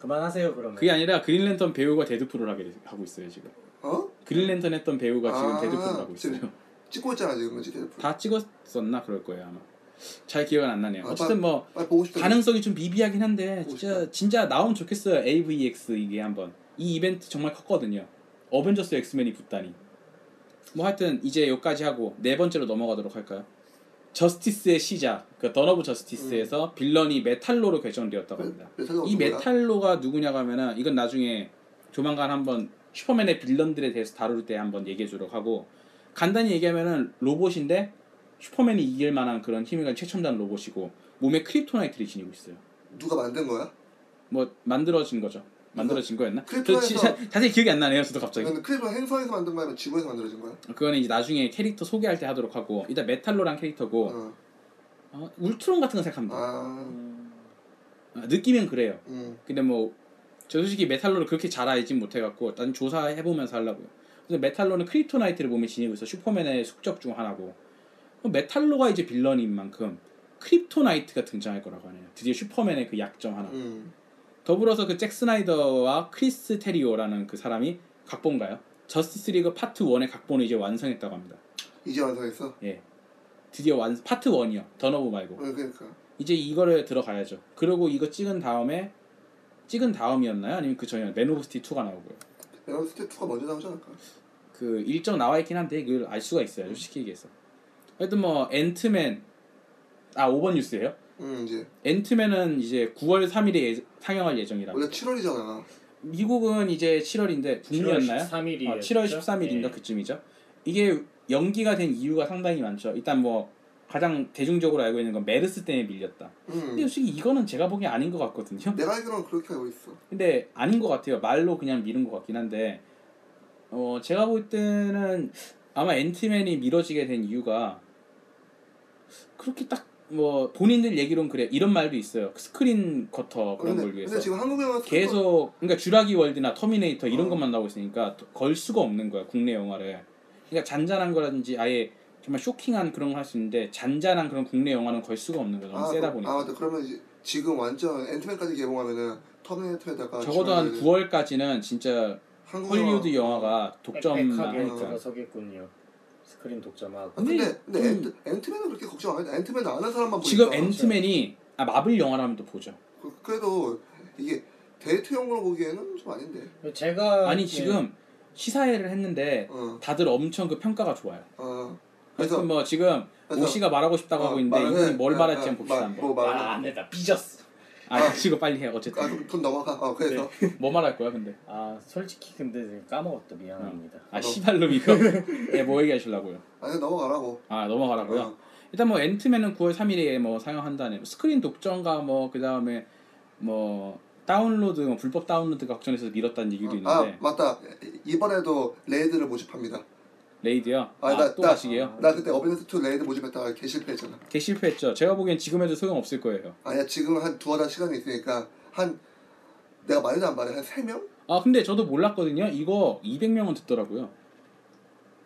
[SPEAKER 3] 그만하세요 그러면.
[SPEAKER 1] 그게 아니라 그린랜턴 배우가 데드풀을 하게 돼- 하고 있어요 지금.
[SPEAKER 2] 어?
[SPEAKER 1] 그린랜턴 했던 배우가 지금
[SPEAKER 2] 아,
[SPEAKER 1] 데드풀을 하고 있어요.
[SPEAKER 2] 지금 찍고 있잖아 지금 데드풀.
[SPEAKER 1] 다 찍었었나 그럴 거예요 아마. 잘 기억은 안 나네요.
[SPEAKER 2] 아,
[SPEAKER 1] 어쨌든 뭐
[SPEAKER 2] 싶다.
[SPEAKER 1] 가능성이 좀 미비하긴 한데 진짜. 진짜 나오면 좋겠어요. AVX 이게 한번 이 이벤트 정말 컸거든요. 어벤져스 엑스맨이 붙다니. 뭐 하여튼 이제 여기까지 하고 네 번째로 넘어가도록 할까요? 저스티스의 시작, 그 던 오브 저스티스에서 빌런이 메탈로로 결정되었다고 합니다.
[SPEAKER 2] 메탈로가
[SPEAKER 1] 이? 메탈로가 누구냐고 하면은 이건 나중에 조만간 한번 슈퍼맨의 빌런들에 대해서 다룰 때 한번 얘기해 주도록 하고 간단히 얘기하면은 로봇인데 슈퍼맨이 이길 만한 그런 힘을 가진 최첨단 로봇이고 몸에 크립토나이트를 지니고 있어요.
[SPEAKER 2] 누가 만든 거야?
[SPEAKER 1] 뭐 만들어진 거죠. 만들어진 거였나? 진짜 자세히 기억이 안 나네요. 저도 갑자기.
[SPEAKER 2] 크립톤 행성에서 만든 거야? 아니면 지구에서 만들어진 거야?
[SPEAKER 1] 그거는 이제 나중에 캐릭터 소개할 때 하도록 하고 일단 메탈로란 캐릭터고
[SPEAKER 2] 어.
[SPEAKER 1] 어, 울트론 같은 거 생각합니다.
[SPEAKER 2] 아,
[SPEAKER 3] 음,
[SPEAKER 1] 어, 느낌은 그래요.
[SPEAKER 2] 음.
[SPEAKER 1] 근데 뭐 저 솔직히 메탈로를 그렇게 잘 알진 못해갖고 난 조사해보면서 하려고요. 그래서 메탈로는 크립토나이트를 몸에 지니고 있어 슈퍼맨의 숙적 중 하나고 메탈로가 이제 빌런인 만큼 크립토나이트가 등장할 거라고 하네요. 드디어 슈퍼맨의 그 약점 하나.
[SPEAKER 2] 음.
[SPEAKER 1] 더불어서 그 잭 스나이더와 크리스 테리오라는 그 사람이 각본가요? 저스티스 리그 파트 1의 각본을 이제 완성했다고 합니다.
[SPEAKER 2] 이제 완성했어?
[SPEAKER 1] 예. 드디어 완 파트 1이요. 던 오브 말고.
[SPEAKER 2] 어, 그러니까.
[SPEAKER 1] 이제 이거를 들어가야죠. 그리고 이거 찍은 다음에 찍은 다음이었나요? 아니면 그 전에 맨 오브 스틸 2가 나오고요.
[SPEAKER 2] 내가 스틸 2가 먼저 나오지 않을까?
[SPEAKER 1] 그 일정 나와 있긴 한데 이걸 알 수가 있어요. 솔직히 얘기해서. 하여튼 뭐 앤트맨 아 5번 뉴스예요.
[SPEAKER 2] 음, 이제.
[SPEAKER 1] 앤트맨은 이제 9월 3일에 예, 상영할 예정이라고.
[SPEAKER 2] 원래 7월이잖아.
[SPEAKER 1] 미국은 이제 7월인데 북미였나요?
[SPEAKER 3] 13일이
[SPEAKER 1] 아, 7월 13일인가 그쯤이죠. 이게 연기가 된 이유가 상당히 많죠. 일단 뭐 가장 대중적으로 알고 있는 건 메르스 때문에 밀렸다. 근데
[SPEAKER 2] 음.
[SPEAKER 1] 솔직히 이거는 제가 보기엔 아닌 것 같거든요.
[SPEAKER 2] 내가 알기로는 그렇게 알고 있어.
[SPEAKER 1] 근데 아닌 것 같아요. 말로 그냥 미룬 것 같긴 한데 어 제가 볼 때는 아마 앤트맨이 미뤄지게 된 이유가 그렇게 딱 뭐 본인들 얘기론 그래 이런 말도 있어요. 스크린 쿼터 그런
[SPEAKER 2] 근데,
[SPEAKER 1] 걸 위해서
[SPEAKER 2] 근데 지금 한국 영화
[SPEAKER 1] 계속 그러니까 쥬라기 월드나 터미네이터 이런
[SPEAKER 2] 어.
[SPEAKER 1] 것만 나오고 있으니까 걸 수가 없는 거야 국내 영화를. 그러니까 잔잔한 거라든지 아예 정말 쇼킹한 그런 걸 할 수 있는데 잔잔한 그런 국내 영화는 걸 수가 없는 거야. 너무 세다
[SPEAKER 2] 그-
[SPEAKER 1] 보니까.
[SPEAKER 2] 아 맞다. 그러면 이제 지금 완전 앤트맨까지 개봉하면은 터미네이터에다가
[SPEAKER 1] 적어도 한
[SPEAKER 2] 지원하는
[SPEAKER 1] 9월까지는 진짜 헐리우드
[SPEAKER 2] 영화-
[SPEAKER 1] 영화가 독점만
[SPEAKER 3] 빽빽하게
[SPEAKER 1] 하니까.
[SPEAKER 3] 들어서겠군요. 스크린 독점하고.
[SPEAKER 2] 아, 근데
[SPEAKER 1] 근데
[SPEAKER 2] 근데
[SPEAKER 1] 좀-
[SPEAKER 2] 앤트, 앤트맨은 그렇게 걱정 안 해. 앤트맨 아는 사람만 보니까
[SPEAKER 1] 지금 앤트맨이 아 마블 영화라면 또 보죠.
[SPEAKER 2] 그- 그래도 이게 데이트용으로 보기에는 좀 아닌데.
[SPEAKER 3] 제가
[SPEAKER 1] 아니
[SPEAKER 3] 예,
[SPEAKER 1] 지금 시사회를 했는데
[SPEAKER 2] 어.
[SPEAKER 1] 다들 엄청 그 평가가 좋아요.
[SPEAKER 2] 어.
[SPEAKER 1] 그래서 뭐 지금
[SPEAKER 2] 그래서-
[SPEAKER 1] 오씨가 말하고 싶다고
[SPEAKER 2] 어,
[SPEAKER 1] 하고 있는데
[SPEAKER 2] 말을 해.
[SPEAKER 1] 이분이 뭘
[SPEAKER 2] 어,
[SPEAKER 1] 말할지
[SPEAKER 2] 어,
[SPEAKER 1] 한번 봅시다
[SPEAKER 2] 말-. 뭐 말.
[SPEAKER 3] 아, 안 된다. 삐졌어.
[SPEAKER 1] 아 지금 빨리 해 어쨌든
[SPEAKER 2] 아, 돈 넘어가. 어, 그래서
[SPEAKER 1] 뭐 말할 거야 근데
[SPEAKER 3] 아, 솔직히 근데 까먹었다. 미안합니다.
[SPEAKER 1] 아 씨발놈 이거 예뭐 얘기하시려고요
[SPEAKER 2] 아니 넘어가라고.
[SPEAKER 1] 아 넘어가라고요
[SPEAKER 2] 어.
[SPEAKER 1] 일단 뭐 앤트맨은 9월 3일에 뭐 상영한다네 스크린 독점과 뭐 그다음에 뭐 다운로드 뭐 불법 다운로드 걱정해서 미뤘다는 얘기도
[SPEAKER 2] 아
[SPEAKER 1] 있는데
[SPEAKER 2] 맞다. 이번에도 레이드를 모집합니다.
[SPEAKER 1] 레이드요?
[SPEAKER 2] 아,
[SPEAKER 1] 아,
[SPEAKER 2] 나-
[SPEAKER 1] 또
[SPEAKER 2] 나-
[SPEAKER 1] 가시게요?
[SPEAKER 2] 나 그때 어벤져스 2 레이드 모집했다가 개 실패했잖아.
[SPEAKER 1] 개 실패했죠. 제가 보기엔 지금 해도 소용 없을 거예요.
[SPEAKER 2] 아니야 지금 한 두어 달 시간이 있으니까 한 내가 말도 안 말해 한세 명?
[SPEAKER 1] 아 근데 저도 몰랐거든요. 이거 200명은 듣더라고요.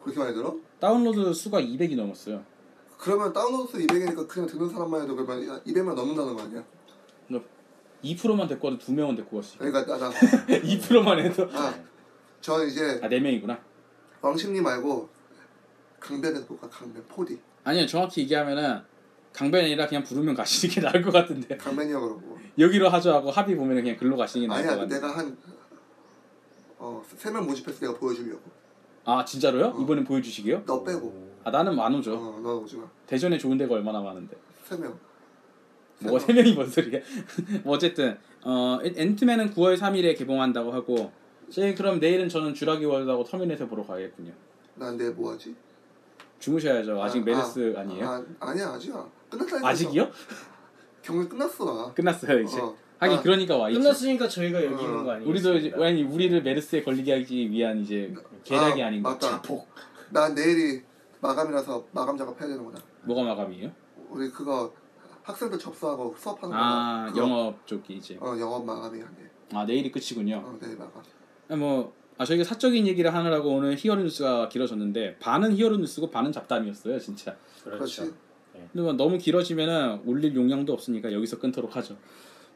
[SPEAKER 2] 그렇게 많이 들어?
[SPEAKER 1] 다운로드 수가 200이 넘었어요.
[SPEAKER 2] 그러면 다운로드 수 200이니까 그냥 듣는 사람만 해도 그러면 200명 넘는다는 거 아니야?
[SPEAKER 1] 2%만 데리고 와도 2명은 데리고 왔어요
[SPEAKER 2] 그러니까 나 나.
[SPEAKER 1] 2%만 해도.
[SPEAKER 2] 아, 저는 이제
[SPEAKER 1] 아 4명이구나
[SPEAKER 2] 왕십리 말고 강변에서 볼까? 강변 포디.
[SPEAKER 1] 아니요 정확히 얘기하면은 강변이 아니라 그냥 부르면 가시는 게 나을 것 같은데.
[SPEAKER 2] 강변이 형으로 보고.
[SPEAKER 1] 여기로 하죠 하고 합의 보면 그냥 글로 가시는 게 나을 것
[SPEAKER 2] 아니야
[SPEAKER 1] 같은데.
[SPEAKER 2] 내가 한 어, 세명 모집해서 내가 보여주려고.
[SPEAKER 1] 아 진짜로요?
[SPEAKER 2] 어.
[SPEAKER 1] 이번엔 보여주시게요?
[SPEAKER 2] 너 빼고.
[SPEAKER 1] 아 나는 안 오죠.
[SPEAKER 2] 어, 너 오지 마.
[SPEAKER 1] 대전에 좋은 데가 얼마나 많은데.
[SPEAKER 2] 세 명.
[SPEAKER 1] 뭐가 세 명이 뭔 소리야? 뭐 어쨌든 어 앤- 앤트맨은 9월 3일에 개봉한다고 하고 저희 그럼 내일은 저는 쥬라기 월드하고 터미네이터 보러 가야겠군요
[SPEAKER 2] 난 내일 뭐 하지?
[SPEAKER 1] 주무셔야죠 아직
[SPEAKER 2] 아,
[SPEAKER 1] 메르스 아, 니에요
[SPEAKER 2] 아, 아 니야 아직이야. 끝났다니까.
[SPEAKER 1] 아직이요?
[SPEAKER 2] 경기 끝났어 나.
[SPEAKER 1] 끝났어요 이제
[SPEAKER 2] 어.
[SPEAKER 1] 하긴
[SPEAKER 2] 아,
[SPEAKER 1] 그러니까 와
[SPEAKER 3] 끝났으니까 저희가 여기
[SPEAKER 2] 어.
[SPEAKER 3] 있는 거 아니에요?
[SPEAKER 1] 우리도 이제 아니 우리를 메르스에 걸리게 하기 위한 이제 계략이
[SPEAKER 2] 아,
[SPEAKER 1] 아닌가.
[SPEAKER 3] 자폭.
[SPEAKER 2] 난 내일이 마감이라서 마감 작업해야 되는구나.
[SPEAKER 1] 뭐가 마감이에요?
[SPEAKER 2] 우리 그거 학생들 접수하고 수업하는 거.
[SPEAKER 1] 아 영업 쪽이 이제
[SPEAKER 2] 어 영업 마감이 안 돼.
[SPEAKER 1] 아 내일이 끝이군요
[SPEAKER 2] 어 내일 마감.
[SPEAKER 1] 아, 뭐 아, 저희가 사적인 얘기를 하느라고 오늘 히어로 뉴스가 길어졌는데 반은 히어로 뉴스고 반은 잡담이었어요 진짜
[SPEAKER 3] 그렇죠.
[SPEAKER 2] 그렇지.
[SPEAKER 1] 근데 뭐 너무 길어지면은 올릴 용량도 없으니까 여기서 끊도록 하죠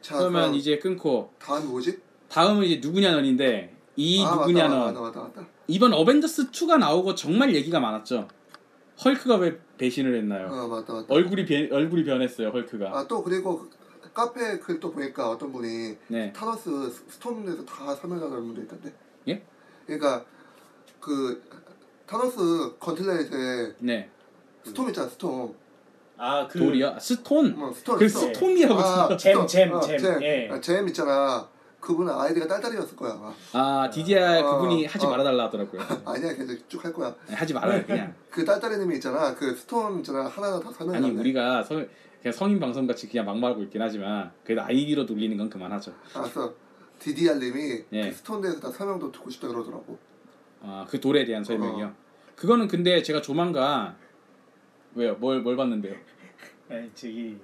[SPEAKER 2] 자
[SPEAKER 1] 그러면 이제 끊고
[SPEAKER 2] 다음 뭐지?
[SPEAKER 1] 다음은 이제 누구냐넌인데 이
[SPEAKER 2] 아,
[SPEAKER 1] 누구냐넌
[SPEAKER 2] 맞다, 맞다, 맞다, 맞다.
[SPEAKER 1] 이번 어벤져스 2가 나오고 정말 얘기가 많았죠 헐크가 왜 배신을 했나요
[SPEAKER 2] 어 맞다 맞다.
[SPEAKER 1] 얼굴이 변 얼굴이 변했어요 헐크가
[SPEAKER 2] 아 또 그리고 그 카페 글 또 보니까 어떤 분이
[SPEAKER 1] 네
[SPEAKER 2] 타노스 스- 스톤에서 다 설명하는 분도 있던데.
[SPEAKER 1] 예?
[SPEAKER 2] 그러니까 그 타노스 건틀렛에
[SPEAKER 1] 네.
[SPEAKER 2] 스톤 있잖아 스톤.
[SPEAKER 3] 아 그
[SPEAKER 1] 돌이요? 스톤?
[SPEAKER 2] 어, 스톤.
[SPEAKER 1] 그
[SPEAKER 2] 스톤.
[SPEAKER 1] 스톤이라고
[SPEAKER 2] 아, 젬.
[SPEAKER 3] 젬,
[SPEAKER 2] 어,
[SPEAKER 3] 젬. 예.
[SPEAKER 2] 아, 젬 있잖아. 그분은 아이디가 딸딸이었을 거야 아마.
[SPEAKER 1] 아 DDR
[SPEAKER 2] 어,
[SPEAKER 1] 그분이 하지
[SPEAKER 2] 어.
[SPEAKER 1] 말아달라 하더라고요
[SPEAKER 2] 아니야 계속 쭉 할 거야.
[SPEAKER 1] 아니, 하지 말아요 그냥
[SPEAKER 2] 그 딸딸이님이 있잖아. 그 스톰 있잖아 하나하나 다 설명해.
[SPEAKER 1] 아니 우리가 성, 그냥 성인 방송 같이 그냥 막말하고 있긴 하지만 그래도 아이디로 돌리는 건 그만하죠
[SPEAKER 2] 알았어. DDR님이
[SPEAKER 1] 예.
[SPEAKER 2] 그 스톤 대해서 다 설명도 듣고 싶다 그러더라고.
[SPEAKER 1] 아그 돌에 대한 설명이요
[SPEAKER 2] 어.
[SPEAKER 1] 그거는 근데 제가 조만간 왜요 뭘 뭘 봤는데요
[SPEAKER 3] 아니 저기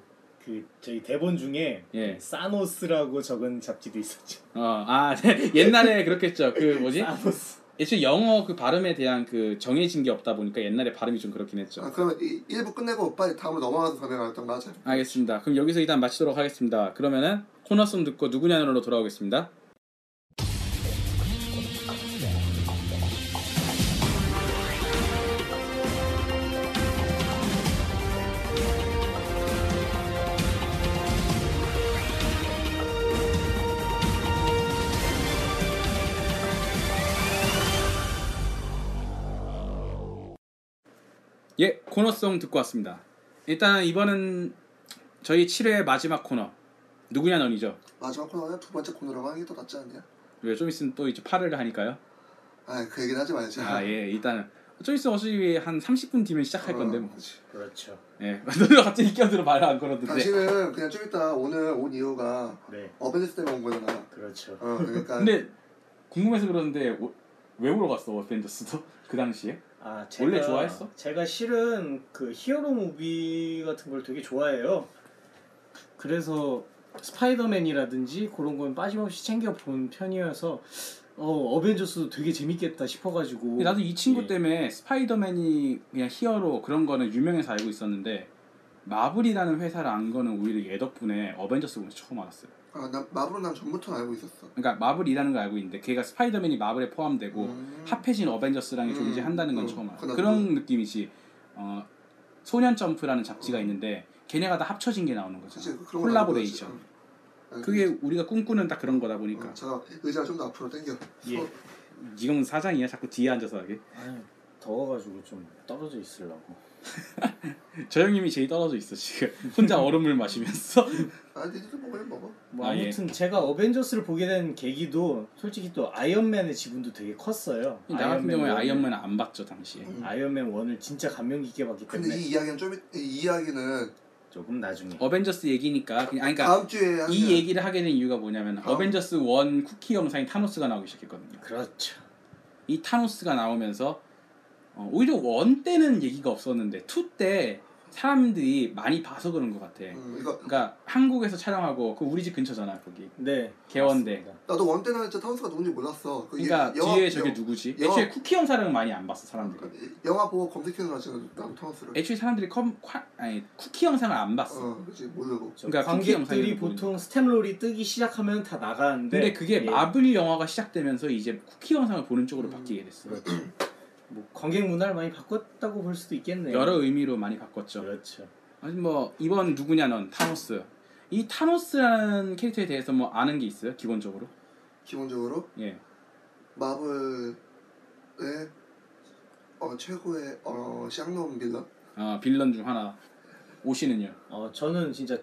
[SPEAKER 3] 그 저희 대본 중에
[SPEAKER 1] 예.
[SPEAKER 3] 사노스라고 적은 잡지도 있었죠.
[SPEAKER 1] 어아 옛날에 그렇겠죠 그 뭐지
[SPEAKER 3] 사노스.
[SPEAKER 1] 애초에 영어 그 발음에 대한 그 정해진 게 없다 보니까 옛날에 발음이 좀 그렇긴 했죠
[SPEAKER 2] 아, 그러면 이 1부 끝내고 빨리 다음으로 넘어가서 설명하던 거 하자.
[SPEAKER 1] 알겠습니다. 그럼 여기서 일단 마치도록 하겠습니다. 그러면은 코너송 듣고 누구냐로 돌아오겠습니다. 코너송 듣고 왔습니다. 일단 이번은 저희 7회 마지막 코너 누구냐 넌이죠.
[SPEAKER 2] 마지막 코너는 두 번째 코너라고 하는 게 더 낫지 않냐?
[SPEAKER 1] 왜 좀 있으면 또 이제 8회를 하니까요.
[SPEAKER 2] 아, 그 얘기는 하지 말자.
[SPEAKER 1] 아 예, 일단 좀 있으면 어차피 한 30분 뒤면 시작할 건데 뭐.
[SPEAKER 2] 그렇지.
[SPEAKER 3] 그렇죠.
[SPEAKER 1] 예, 너도 갑자기 끼어들어 말을 안 걸었는데.
[SPEAKER 2] 당신은 그냥 좀 이따 오늘 온 이유가
[SPEAKER 3] 네,
[SPEAKER 2] 어벤져스 때문에 온 거잖아.
[SPEAKER 3] 그렇죠.
[SPEAKER 2] 어, 그러니까
[SPEAKER 1] 근데 궁금해서 그러는데 오- 왜 보러 갔어 어벤져스도 그 당시에?
[SPEAKER 3] 아, 제가,
[SPEAKER 1] 원래 좋아했어?
[SPEAKER 3] 제가 실은 그 히어로 무비 같은 걸 되게 좋아해요. 그래서 스파이더맨이라든지 그런 건 빠짐없이 챙겨 본 편이어서 어, 어벤져스도 되게 재밌겠다 싶어가지고
[SPEAKER 1] 나도 이 친구
[SPEAKER 3] 예.
[SPEAKER 1] 때문에 스파이더맨이 그냥 히어로 그런 거는 유명해서 알고 있었는데 마블이라는 회사를 안 거는 오히려 얘 덕분에 어벤져스 보면서 처음 알았어요.
[SPEAKER 2] 아나 마블은 난 전부터 알고 있었어.
[SPEAKER 1] 그러니까 마블이라는 걸 알고 있는데 걔가 스파이더맨이 마블에 포함되고
[SPEAKER 2] 음.
[SPEAKER 1] 합해진 어벤져스랑이
[SPEAKER 2] 음,
[SPEAKER 1] 존재한다는 건
[SPEAKER 2] 음,
[SPEAKER 1] 처음 알았어.
[SPEAKER 2] 그나마.
[SPEAKER 1] 그런 느낌이지. 어, 소년 점프라는 잡지가 있는데 걔네가 다 합쳐진 게 나오는 거죠. 콜라보레이션.
[SPEAKER 2] 있었지. 응.
[SPEAKER 1] 그게 우리가 꿈꾸는 딱 그런 거다 보니까.
[SPEAKER 2] 어, 자 의자 좀 더 앞으로 당겨.
[SPEAKER 3] 예.
[SPEAKER 2] 서-
[SPEAKER 1] 지금 사장이야. 자꾸 뒤에 앉아서 하게.
[SPEAKER 3] 아유, 더워가지고 좀 떨어져 있으려고
[SPEAKER 1] 저 형님이 제일 떨어져 있어 지금. 혼자 얼음물 마시면서.
[SPEAKER 2] 아 니들도 먹으면 먹어.
[SPEAKER 3] 뭐
[SPEAKER 1] 아, 예.
[SPEAKER 3] 아무튼 제가 어벤져스를 보게 된 계기도 솔직히 또 아이언맨의 지분도 되게 컸어요
[SPEAKER 1] 나 같은 경우에
[SPEAKER 3] one을-
[SPEAKER 1] 아이언맨은 안 봤죠 당시에.
[SPEAKER 2] 음.
[SPEAKER 3] 아이언맨 1을 진짜 감명 깊게 봤기
[SPEAKER 2] 근데
[SPEAKER 3] 때문에
[SPEAKER 2] 이 이야기는 좀 이- 이 이야기는
[SPEAKER 3] 조금 나중에
[SPEAKER 1] 어벤져스 얘기니까 그냥 아니, 그러니까
[SPEAKER 2] 다음 주에 하면
[SPEAKER 1] 이 얘기를 하게 된 이유가 뭐냐면
[SPEAKER 2] 다음-
[SPEAKER 1] 어벤져스 1 쿠키 영상에 타노스가 나오기 시작했거든요.
[SPEAKER 3] 그렇죠
[SPEAKER 1] 이 타노스가 나오면서 어, 오히려 one 때는 얘기가 없었는데 two 때 사람들이 많이 봐서 그런 것 같아.
[SPEAKER 2] 음, 이거
[SPEAKER 1] 그러니까 한국에서 촬영하고 그 우리 집 근처잖아 거기.
[SPEAKER 3] 네
[SPEAKER 1] 계원대.
[SPEAKER 3] 맞습니다.
[SPEAKER 2] 나도 one 때는 진짜 타노스가 누군지 몰랐어. 그
[SPEAKER 1] 그러니까
[SPEAKER 2] 영화-
[SPEAKER 1] 뒤에 저게
[SPEAKER 2] 영-
[SPEAKER 1] 누구지?
[SPEAKER 2] 영화-
[SPEAKER 1] 애초에 쿠키 영상을 많이 안 봤어 사람들이.
[SPEAKER 2] 영화 보고 검색해서 나도 타노스를.
[SPEAKER 1] 애초에 사람들이 쿠, 쿠, 아니 쿠키 영상을 안 봤어.
[SPEAKER 2] 어, 그렇지 모르고.
[SPEAKER 3] 저
[SPEAKER 1] 그러니까
[SPEAKER 3] 관객들이 보통 staff roll이 뜨기 시작하면 다 나가는데
[SPEAKER 1] 근데 그게
[SPEAKER 3] 예,
[SPEAKER 1] 마블 영화가 시작되면서 이제 쿠키 영상을 보는 쪽으로
[SPEAKER 2] 음.
[SPEAKER 1] 바뀌게 됐어.
[SPEAKER 3] 뭐 관객 문화를 많이 바꿨다고 볼 수도 있겠네요
[SPEAKER 1] 여러 의미로 많이 바꿨죠.
[SPEAKER 3] 그렇죠
[SPEAKER 1] 아니 뭐 이번 누구냐 넌 타노스. 이 타노스라는 캐릭터에 대해서 뭐 아는 게 있어요? 기본적으로?
[SPEAKER 2] 기본적으로
[SPEAKER 1] 예.
[SPEAKER 2] 마블의 어, 최고의 어, 샹놈 빌런.
[SPEAKER 1] 어, 빌런 중 하나. 오시는요.
[SPEAKER 3] 어 저는 진짜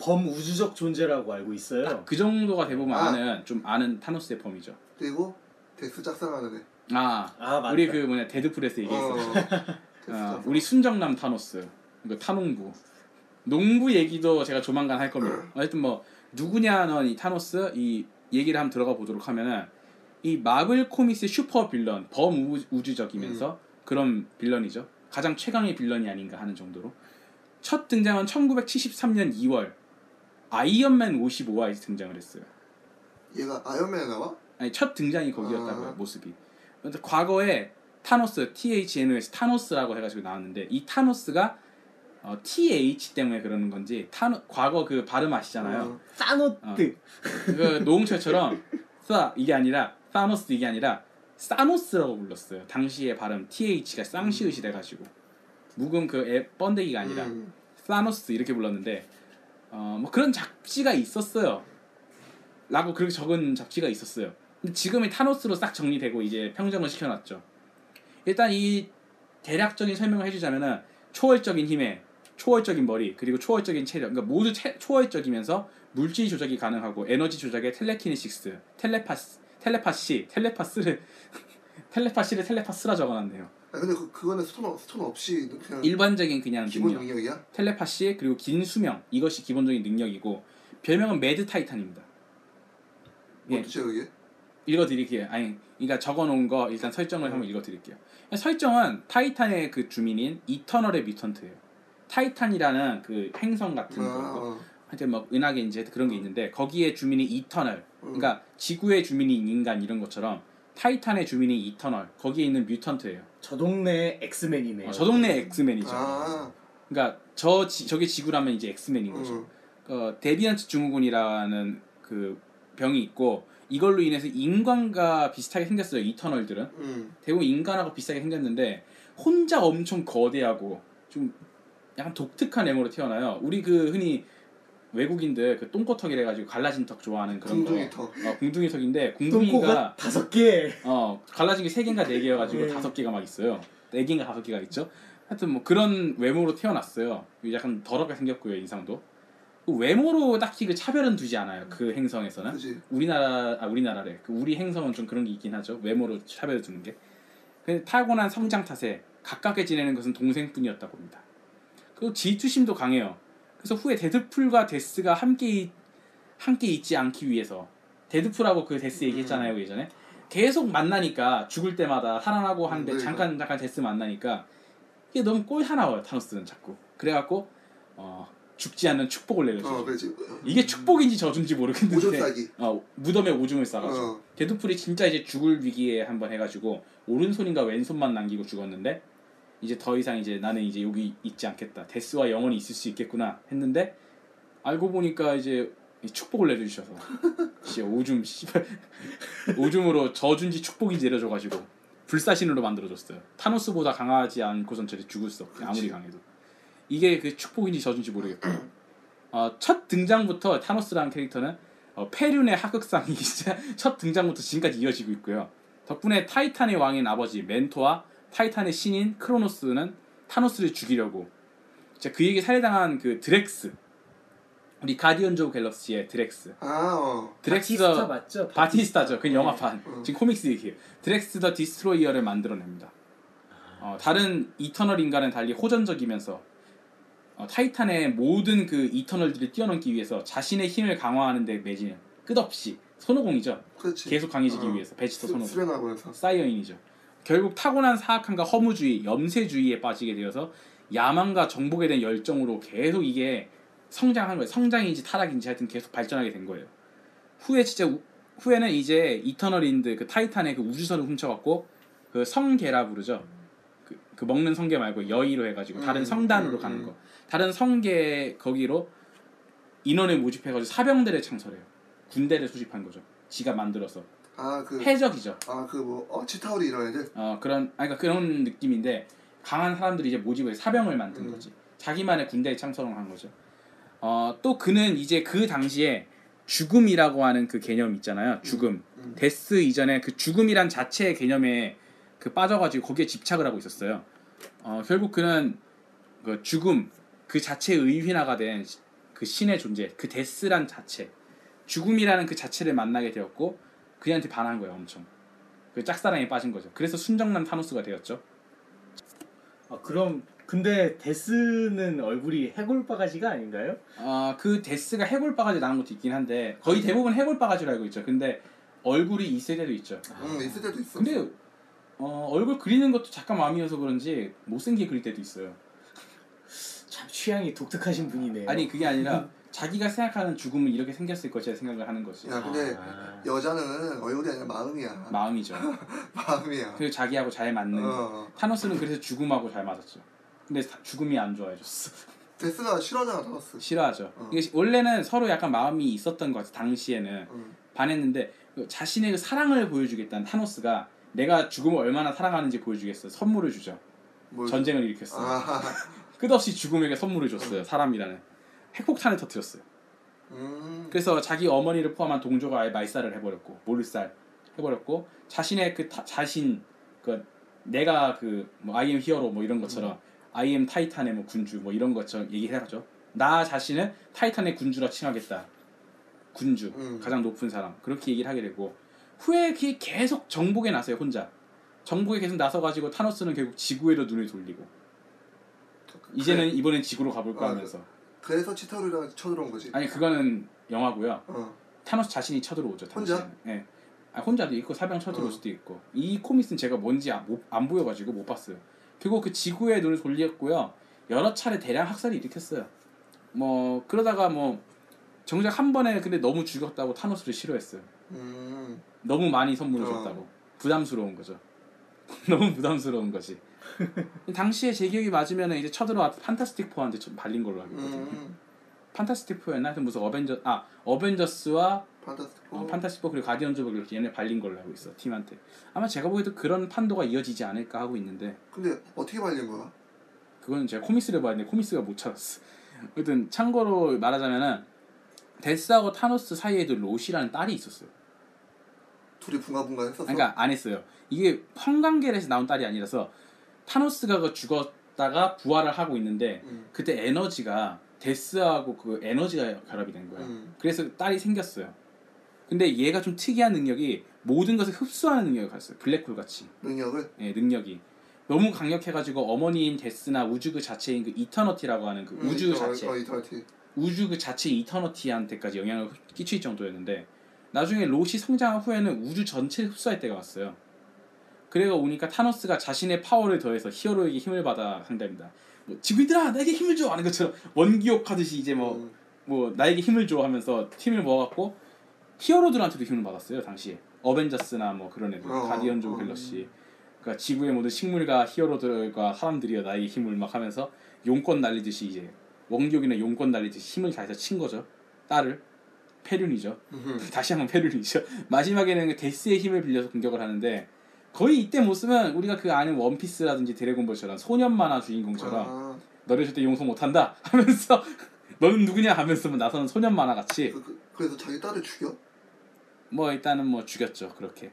[SPEAKER 3] 범우주적 존재라고 알고 있어요
[SPEAKER 1] 그 정도가 대부분
[SPEAKER 2] 아.
[SPEAKER 1] 아는 좀 아는 타노스의 범위죠.
[SPEAKER 2] 그리고 데스 짝사랑하는 애.
[SPEAKER 1] 아,
[SPEAKER 3] 아 맞다
[SPEAKER 1] 우리 그 뭐냐 데드풀에서 얘기했어.
[SPEAKER 2] 어, 짝사랑.
[SPEAKER 1] 우리 순정남 타노스. 그 타농부. 농부 얘기도 제가 조만간 할 겁니다. 어쨌든 뭐 누구냐 넌 이 타노스 이 얘기를 한번 들어가 보도록 하면은 이 마블 코믹스의 super villain 범우주적이면서 그런 villain이죠. 가장 최강의 villain이 아닌가 하는 정도로 첫 등장은 1973년 2월 아이언맨 55화에서 등장을 했어요.
[SPEAKER 2] 얘가 아이언맨에 나와?
[SPEAKER 1] 아니 첫 등장이 거기였다고요
[SPEAKER 2] 아.
[SPEAKER 1] 모습이. 과거에 타노스 THANOS 타노스라고 해가지고 나왔는데 이 타노스가 어, TH 때문에 그러는 건지 타노 과거 그 발음 아시잖아요.
[SPEAKER 2] 어,
[SPEAKER 3] 사노트
[SPEAKER 1] 그 노홍철처럼 사 이게 아니라 사노스 이게 아니라 사노스라고 불렀어요. 당시의 발음 TH가 쌍시옷이 돼가지고 묵은 그 애, 번데기가 아니라
[SPEAKER 2] 음,
[SPEAKER 1] 사노스 이렇게 불렀는데 어 뭐 그런 잡지가 있었어요. 라고 그렇게 적은 잡지가 있었어요. 근데 지금이 타노스로 싹 정리되고 이제 평정을 시켜놨죠. 일단 이 대략적인 설명을 해주자면은 초월적인 힘에 초월적인 머리 그리고 초월적인 체력 그러니까 모두 체- 초월적이면서 물질 조작이 가능하고 에너지 조작에 텔레키네식스 텔레파스 텔레파시 텔레파스를 텔레파시를 텔레파스라 적어놨네요.
[SPEAKER 2] 아 근데 그, 그거는 스톤, 스톤 없이 그냥
[SPEAKER 1] 일반적인 그냥
[SPEAKER 2] 기본
[SPEAKER 1] 능력
[SPEAKER 2] 능력이야?
[SPEAKER 1] 텔레파시 그리고 긴 수명 이것이 기본적인 능력이고 별명은 매드 타이탄입니다. 예.
[SPEAKER 2] 뭐 뜻이야 그게?
[SPEAKER 1] 읽어드릴게요. 아니, 그러니까 적어놓은 거 일단 설정을 한번 읽어드릴게요. 설정은 타이탄의 그 주민인 이터널의 mutant예요. 타이탄이라는 그 행성 같은
[SPEAKER 2] 아,
[SPEAKER 1] 거.
[SPEAKER 2] 어.
[SPEAKER 1] 하여튼 뭐 은하계인지 그런 게 있는데 거기에 주민이 이터널.
[SPEAKER 2] 음.
[SPEAKER 1] 그러니까 지구의 주민이 인간 이런 것처럼 타이탄의 주민이 이터널. 거기에 있는 mutant예요.
[SPEAKER 3] 저 동네 엑스맨이네요
[SPEAKER 1] 어, 저 동네 엑스맨이죠.
[SPEAKER 2] 아,
[SPEAKER 1] 그러니까 저 지, 저게 지구라면 이제 엑스맨인 거죠.
[SPEAKER 2] 음.
[SPEAKER 1] 어, 데비안트 증후군이라는 그 병이 있고 이걸로 인해서 인간과 비슷하게 생겼어요. 이터널들은
[SPEAKER 2] 음.
[SPEAKER 1] 대부분 인간하고 비슷하게 생겼는데 혼자 엄청 거대하고 좀 약간 독특한 외모로 태어나요. 우리 그 흔히 외국인들 그 똥꼬턱이래 가지고 갈라진 턱 좋아하는 그런
[SPEAKER 2] 궁둥이
[SPEAKER 1] 거.
[SPEAKER 2] 턱.
[SPEAKER 1] 어, 궁둥이 턱인데 궁둥이가
[SPEAKER 3] 다섯 개
[SPEAKER 1] 어 갈라진 게 세 개인가 네 개여 가지고
[SPEAKER 3] 네.
[SPEAKER 1] 다섯 개가 막 있어요. 네 개인가 다섯 개가 있죠. 하여튼 뭐 그런 외모로 태어났어요. 약간 더럽게 생겼고요 인상도. 그 외모로 딱히 그 차별은 두지 않아요. 그 행성에서는.
[SPEAKER 2] 그지?
[SPEAKER 1] 우리나라 아 우리나라래. 그 우리 행성은 좀 그런 게 있긴 하죠. 외모로 차별을 두는 게. 근데 타고난 성장 탓에 가깝게 지내는 것은 동생뿐이었다고 합니다. 그리고 질투심도 강해요. 그래서 후에 데드풀과 데스가 함께 있- 함께 있지 않기 위해서 데드풀하고 그 데스 얘기했잖아요 예전에. 계속 만나니까 죽을 때마다 살아나고 하는데
[SPEAKER 2] 네,
[SPEAKER 1] 잠깐 잠깐 데스 만나니까 이게 너무 꼴 하나와요 타노스는 자꾸 그래갖고 어, 죽지 않는 축복을 내려주죠.
[SPEAKER 2] 어 그렇지.
[SPEAKER 1] 이게 축복인지 저주인지 모르겠는데
[SPEAKER 2] 오줌 싸기.
[SPEAKER 1] 어, 무덤에 오줌을 싸가지고.
[SPEAKER 2] 어.
[SPEAKER 1] 데드풀이 진짜 이제 죽을 위기에 한번 해가지고 오른손인가 왼손만 남기고 죽었는데 이제 더 이상 이제 나는 이제 여기 있지 않겠다. 데스와 영원히 있을 수 있겠구나 했는데 알고 보니까 이제 이 축복을 내려주셔서 씨 오줌 씨발. 오줌으로 저준지 축복인지 내려줘가지고 불사신으로 만들어줬어요. 타노스보다 강하지 않고선 저리 죽을 수 없게 아무리. 강해도 이게 그 축복인지 저준지 모르겠고 어, 첫 등장부터 타노스라는 캐릭터는 어, 페륜의 하극상이 진짜 첫 등장부터 지금까지 이어지고 있고요. 덕분에 타이탄의 왕인 아버지 멘토와 타이탄의 신인 크로노스는 타노스를 죽이려고 진짜 그에게 살해당한 그 드렉스 우리 가디언즈 오브 갤럭시의 드렉스
[SPEAKER 2] 아어
[SPEAKER 3] 바티스타
[SPEAKER 1] 드렉스
[SPEAKER 3] 맞죠?
[SPEAKER 1] 바티스타죠. 그 영화판.
[SPEAKER 2] 음.
[SPEAKER 1] 지금 코믹스 얘기해요. 드렉스 더 디스트로이어를 만들어냅니다. 어, 다른 이터널 인간과는 달리 호전적이면서 어, 타이탄의 모든 그 이터널들을 뛰어넘기 위해서 자신의 힘을 강화하는 데 매진해요. 끝없이 손오공이죠.
[SPEAKER 2] 그렇지
[SPEAKER 1] 계속 강해지기
[SPEAKER 2] 어.
[SPEAKER 1] 위해서 베지터
[SPEAKER 2] 수-
[SPEAKER 1] 손오공.
[SPEAKER 2] 수련하고서
[SPEAKER 1] 사이어인이죠. 결국 타고난 사악함과 허무주의, 염세주의에 빠지게 되어서 야망과 정복에 대한 열정으로 계속 이게 성장한 거예요. 성장인지 타락인지 하여튼 계속 발전하게 된 거예요. 후에 진짜 우- 후에는 이제 이터널인드 그 타이탄의 그 우주선을 훔쳐갖고 그 성계라 부르죠. 그, 그 먹는 성계 말고 여의로 해가지고 다른
[SPEAKER 2] 음,
[SPEAKER 1] 성단으로
[SPEAKER 2] 음,
[SPEAKER 1] 가는
[SPEAKER 2] 음.
[SPEAKER 1] 거. 다른 성계 거기로 인원을 모집해가지고 사병대를 창설해요. 군대를 수집한 거죠. 지가 만들어서
[SPEAKER 2] 아 그
[SPEAKER 1] 해적이죠.
[SPEAKER 2] 아 그 뭐 어 치타우리 이런 애들
[SPEAKER 1] 어 그런 아니 그러니까 그런 느낌인데 강한 사람들이 이제 모집을 사병을 만든
[SPEAKER 2] 음.
[SPEAKER 1] 거지 자기만의 군대에 창설을 한 거죠 어 또 그는 이제 그 당시에 죽음이라고 하는 그 개념 있잖아요 죽음
[SPEAKER 2] 음.
[SPEAKER 1] 데스 이전에 그 죽음이란 자체의 개념에 그 빠져가지고 거기에 집착을 하고 있었어요 어 결국 그는 그 죽음 그 자체의 의휘나가 된 그 신의 존재 그 데스란 자체 죽음이라는 그 자체를 만나게 되었고 그한테 반한 거예요 엄청 그 짝사랑에 빠진 거죠. 그래서 순정남 타노스가 되었죠.
[SPEAKER 3] 아, 그럼 근데 데스는 얼굴이 해골 바가지가 아닌가요?
[SPEAKER 1] 아, 그 데스가 해골 바가지 나온 것도 있긴 한데 거의 대부분 해골 바가지로 알고 있죠. 근데 얼굴이 있을 때도 있죠.
[SPEAKER 2] 응 있을 때도 있어
[SPEAKER 1] 근데 어, 얼굴 그리는 것도 작가 마음이어서 그런지 못생기게 그릴 때도 있어요.
[SPEAKER 3] 참 취향이 독특하신 분이네요.
[SPEAKER 1] 아니 그게 아니라 자기가 생각하는 죽음은 이렇게 생겼을 것이라 생각을 하는 거지.
[SPEAKER 2] 야 근데
[SPEAKER 3] 아.
[SPEAKER 2] 여자는 얼굴이 아니라 마음이야
[SPEAKER 1] 마음이죠.
[SPEAKER 2] 마음이야
[SPEAKER 1] 그리고 자기하고 잘 맞는.
[SPEAKER 2] 어
[SPEAKER 1] 타노스는 그래서 죽음하고 잘 맞았죠. 근데 다- 죽음이 안 좋아해줬어.
[SPEAKER 2] 데스가 싫어하잖아 타노스
[SPEAKER 1] 싫어하죠.
[SPEAKER 2] 어.
[SPEAKER 1] 이게 원래는 서로 약간 마음이 있었던 것 같아. 당시에는.
[SPEAKER 2] 응.
[SPEAKER 1] 반했는데 그 자신의 그 사랑을 보여주겠다는 타노스가 내가 죽음을 얼마나 사랑하는지 보여주겠어 선물을 주죠.
[SPEAKER 2] 뭘-
[SPEAKER 1] 전쟁을 일으켰어요.
[SPEAKER 2] 아,
[SPEAKER 1] 끝없이 죽음에게 선물을 줬어요 사람이라는. 핵폭탄을 터뜨렸어요.
[SPEAKER 2] 음,
[SPEAKER 1] 그래서 자기 어머니를 포함한 동조가 아예 말살을 해버렸고 몰살 해버렸고 자신의 그 타- 자신 그 내가 그뭐 I am 히어로 뭐 이런 것처럼 I am 타이탄의 뭐 군주 뭐 이런 것처럼 얘기해가죠. 나 자신을 타이탄의 군주라 칭하겠다. 군주
[SPEAKER 2] 음.
[SPEAKER 1] 가장 높은 사람. 그렇게 얘기를 하게 되고 후에 그게 계속 정복에 나서요 혼자 정복에 계속 나서가지고 타노스는 결국 지구에도 눈을 돌리고 이제는 이번엔 지구로 가볼까
[SPEAKER 2] 아,
[SPEAKER 1] 하면서
[SPEAKER 2] 그래서 치타우리랑 쳐들어온 거지
[SPEAKER 1] 아니 그거는 영화고요
[SPEAKER 2] 어.
[SPEAKER 1] 타노스 자신이 쳐들어오죠.
[SPEAKER 2] 혼자?
[SPEAKER 1] 당시에는. 예. 아, 혼자도 있고 사병 쳐들어올
[SPEAKER 2] 어.
[SPEAKER 1] 수도 있고 이 코믹스는 제가 뭔지 안, 못- 안 보여가지고 못 봤어요. 결국 그 지구의 눈을 돌렸고요. 여러 차례 대량 학살을 일으켰어요. 뭐 그러다가 뭐 정작 한 번에 근데 너무 죽였다고 타노스를 싫어했어요.
[SPEAKER 2] 음,
[SPEAKER 1] 너무 많이 선물을
[SPEAKER 2] 어.
[SPEAKER 1] 줬다고 부담스러운 거죠. 너무 부담스러운 거지. 당시에 제 기억이 맞으면 이제 쳐들어와 판타스틱 포한테 좀 발린 걸로 알고 있거든요.
[SPEAKER 2] 음,
[SPEAKER 1] 판타스틱 포였나? 하여튼 무슨 어벤져 아 어벤져스와
[SPEAKER 2] 판타스틱 포
[SPEAKER 1] 어, 판타스틱4 그리고 가디언즈 오브 갤럭시 얘네 발린 걸로 알고 있어 팀한테 아마 제가 보기에도 그런 판도가 이어지지 않을까 하고 있는데
[SPEAKER 2] 근데 어떻게 발린 거야?
[SPEAKER 1] 그거는 제가 코믹스를 봤는데 코믹스가 못 찾았어 하여튼 참고로 말하자면은 데스하고 타노스 사이에도 롯이라는 딸이 있었어요.
[SPEAKER 2] 둘이 붕가붕가 했었어?
[SPEAKER 1] 그러니까 안 했어요. 이게 성관계에서 나온 딸이 아니라서 타노스가 그 죽었다가 부활을 하고 있는데
[SPEAKER 2] 음,
[SPEAKER 1] 그때 에너지가 데스하고 그 에너지가 결합이 된 거야
[SPEAKER 2] 음,
[SPEAKER 1] 그래서 딸이 생겼어요. 근데 얘가 좀 특이한 능력이 모든 것을 흡수하는 능력을 가졌어요. 블랙홀 같이.
[SPEAKER 2] 능력을?
[SPEAKER 1] 예, 능력이. 너무 강력해가지고 어머니인 데스나 우주 그 자체인 그 이터너티라고 하는 그
[SPEAKER 2] 음,
[SPEAKER 1] 우주
[SPEAKER 2] 어,
[SPEAKER 1] 자체.
[SPEAKER 2] 어, 이터너티
[SPEAKER 1] 우주 그 자체 이터너티한테까지 영향을 끼칠 정도였는데 나중에 롯이 성장한 후에는 우주 전체를 흡수할 때가 왔어요. 그래가 오니까 타노스가 자신의 파워를 더해서 히어로에게 힘을 받아 상대합니다. 뭐 지구인들아 나에게 힘을 줘 하는 것처럼 원기옥 하듯이 이제 뭐
[SPEAKER 2] 음,
[SPEAKER 1] 뭐 나에게 힘을 줘 하면서 힘을 모아갖고 히어로들한테도 힘을 받았어요 당시에 어벤져스나 뭐 그런 애들
[SPEAKER 2] 어,
[SPEAKER 1] 가디언즈 오브
[SPEAKER 2] 어.
[SPEAKER 1] 갤럭시 그러니까 지구의 모든 식물과 히어로들과 사람들이여 나에게 힘을 막 하면서 용권 날리듯이 이제 원기옥이나 용권 날리듯이 힘을 다해서 친 거죠. 딸을. 페륜이죠.
[SPEAKER 2] 음,
[SPEAKER 1] 다시 한번 페륜이죠. 마지막에는 그 데스의 힘을 빌려서 공격을 하는데 거의 이때 모습은 우리가 그 아는 원피스라든지 드래곤볼처럼 소년 만화 주인공처럼
[SPEAKER 2] 아,
[SPEAKER 1] 너를 절대 용서 못한다. 하면서 너는 누구냐? 하면서 나서는 소년 만화 같이
[SPEAKER 2] 그, 그, 그래서 자기 딸을 죽여?
[SPEAKER 1] 뭐 일단은 뭐 죽였죠 그렇게.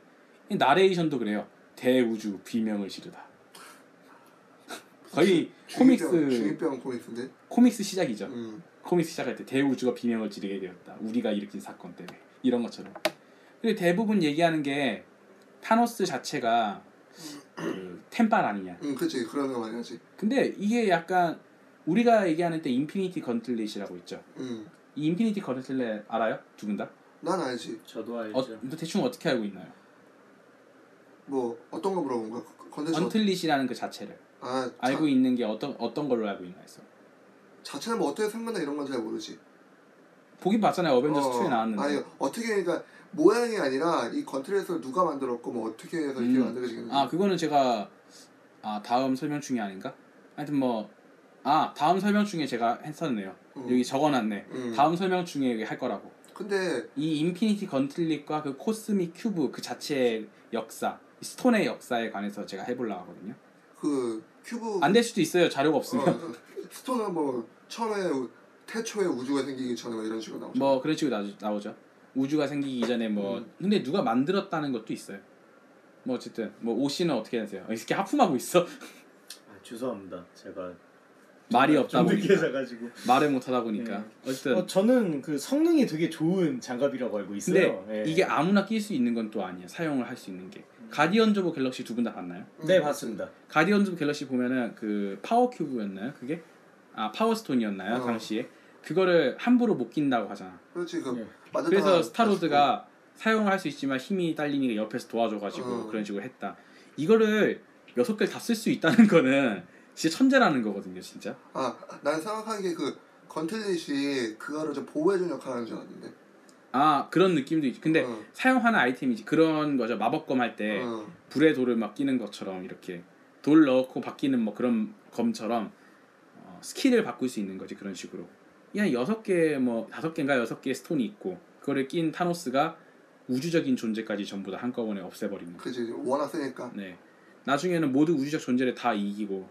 [SPEAKER 1] 이 나레이션도 그래요. 대우주 비명을 지르다 거의 코믹스
[SPEAKER 2] 중이병 코믹스인데.
[SPEAKER 1] 코믹스 시작이죠
[SPEAKER 2] 음,
[SPEAKER 1] 코믹스 시작할 때 대우주가 비명을 지르게 되었다 우리가 일으킨 사건 때문에 이런 것처럼 그리고 대부분 얘기하는 게 타노스 자체가 그 템빨 아니냐
[SPEAKER 2] 음, 그렇지 그런 거 많이 하지.
[SPEAKER 1] 근데 이게 약간 우리가 얘기하는 때 인피니티 건틀릿이라고 있죠
[SPEAKER 2] 음,
[SPEAKER 1] 이 인피니티 건틀릿 알아요? 두 분 다?
[SPEAKER 2] 난 알지.
[SPEAKER 3] 저도 알죠.
[SPEAKER 1] 어, 너 대충 어떻게 알고 있나요?
[SPEAKER 2] 뭐 어떤 거 물어본 거야? 인피니티
[SPEAKER 1] 건틀릿이라는 그 자체를
[SPEAKER 2] 아 자,
[SPEAKER 1] 알고 있는 게 어떤 어떤 걸로 알고 있나 했어.
[SPEAKER 2] 자체는 뭐 어떻게 생겼나 이런 건 잘 모르지.
[SPEAKER 1] 보긴 봤잖아요. 어벤져스
[SPEAKER 2] 어,
[SPEAKER 1] 2에 나왔는데.
[SPEAKER 2] 아니 어떻게 그러니까 모양이 아니라 이 건틀릿을 누가 만들었고 뭐 어떻게 해서 이렇게
[SPEAKER 1] 음.
[SPEAKER 2] 만들어지는지.
[SPEAKER 1] 아 그거는 제가 아 다음 설명 중에 아닌가? 하여튼 뭐 아 다음 설명 중에 제가 했었네요.
[SPEAKER 2] 음.
[SPEAKER 1] 여기 적어놨네.
[SPEAKER 2] 음.
[SPEAKER 1] 다음 설명 중에 할 거라고.
[SPEAKER 2] 근데
[SPEAKER 1] 이 인피니티 건틀릿과 그 코스믹 큐브 그 자체의 역사, 스톤의 역사에 관해서 제가 해보려고 하거든요.
[SPEAKER 2] 그 큐브
[SPEAKER 1] 안 될 수도 있어요. 자료가 없으면.
[SPEAKER 2] 어, 스톤은 뭐 처음에 우- 태초에 우주가 생기기 전에 뭐 이런 식으로 나오죠.
[SPEAKER 1] 뭐 그런 식으로 나오, 나오죠. 우주가 생기기 전에 뭐
[SPEAKER 2] 음.
[SPEAKER 1] 근데 누가 만들었다는 것도 있어요. 뭐 어쨌든 뭐 오씨는 어떻게 하세요? 이 새끼 하품하고 있어.
[SPEAKER 3] 아, 죄송합니다. 제가
[SPEAKER 1] 말이 없다 보니까
[SPEAKER 3] 자가지고.
[SPEAKER 1] 말을 못 하다 보니까
[SPEAKER 3] 네.
[SPEAKER 1] 어쨌든
[SPEAKER 3] 어, 저는 그 성능이 되게 좋은 장갑이라고 알고
[SPEAKER 1] 근데
[SPEAKER 3] 있어요. 예.
[SPEAKER 1] 이게 아무나 낄 수 있는 건 또 아니야. 사용을 할 수 있는 게. 가디언즈 오브 갤럭시 두 분 다 봤나요?
[SPEAKER 3] 네 봤습니다.
[SPEAKER 1] 가디언즈 오브 갤럭시 보면은 그 파워 큐브였나요? 그게 아 파워 스톤이었나요?
[SPEAKER 2] 어.
[SPEAKER 1] 당시에 그거를 함부로 못 낀다고 하잖아.
[SPEAKER 2] 그렇지 그
[SPEAKER 3] 네.
[SPEAKER 1] 그래서 스타로드가 사용을 할수 있지만 힘이 딸리니까 옆에서 도와줘가지고
[SPEAKER 2] 어.
[SPEAKER 1] 그런 식으로 했다. 이거를 여섯 개를 다쓸 수 있다는 거는 진짜 천재라는 거거든요, 진짜.
[SPEAKER 2] 아 난 생각한 게 그 건틀릿이 그거를 좀 보호해주는 역할을 하는 줄 알았는데.
[SPEAKER 1] 아 그런 느낌도 있지. 근데
[SPEAKER 2] 어.
[SPEAKER 1] 사용하는 아이템이지 그런 거죠. 마법검 할때
[SPEAKER 2] 어.
[SPEAKER 1] 불에 돌을 막 끼는 것처럼 이렇게 돌 넣고 바뀌는 뭐 그런 검처럼 어, 스킬을 바꿀 수 있는 거지 그런 식으로. 그냥 여섯 개 뭐 다섯 개인가 여섯 개의 stone이 있고 그거를 낀 타노스가 우주적인 존재까지 전부 다 한꺼번에 없애버리는.
[SPEAKER 2] 그지 워낙 세니까.
[SPEAKER 1] 네. 나중에는 모두 우주적 존재를 다 이기고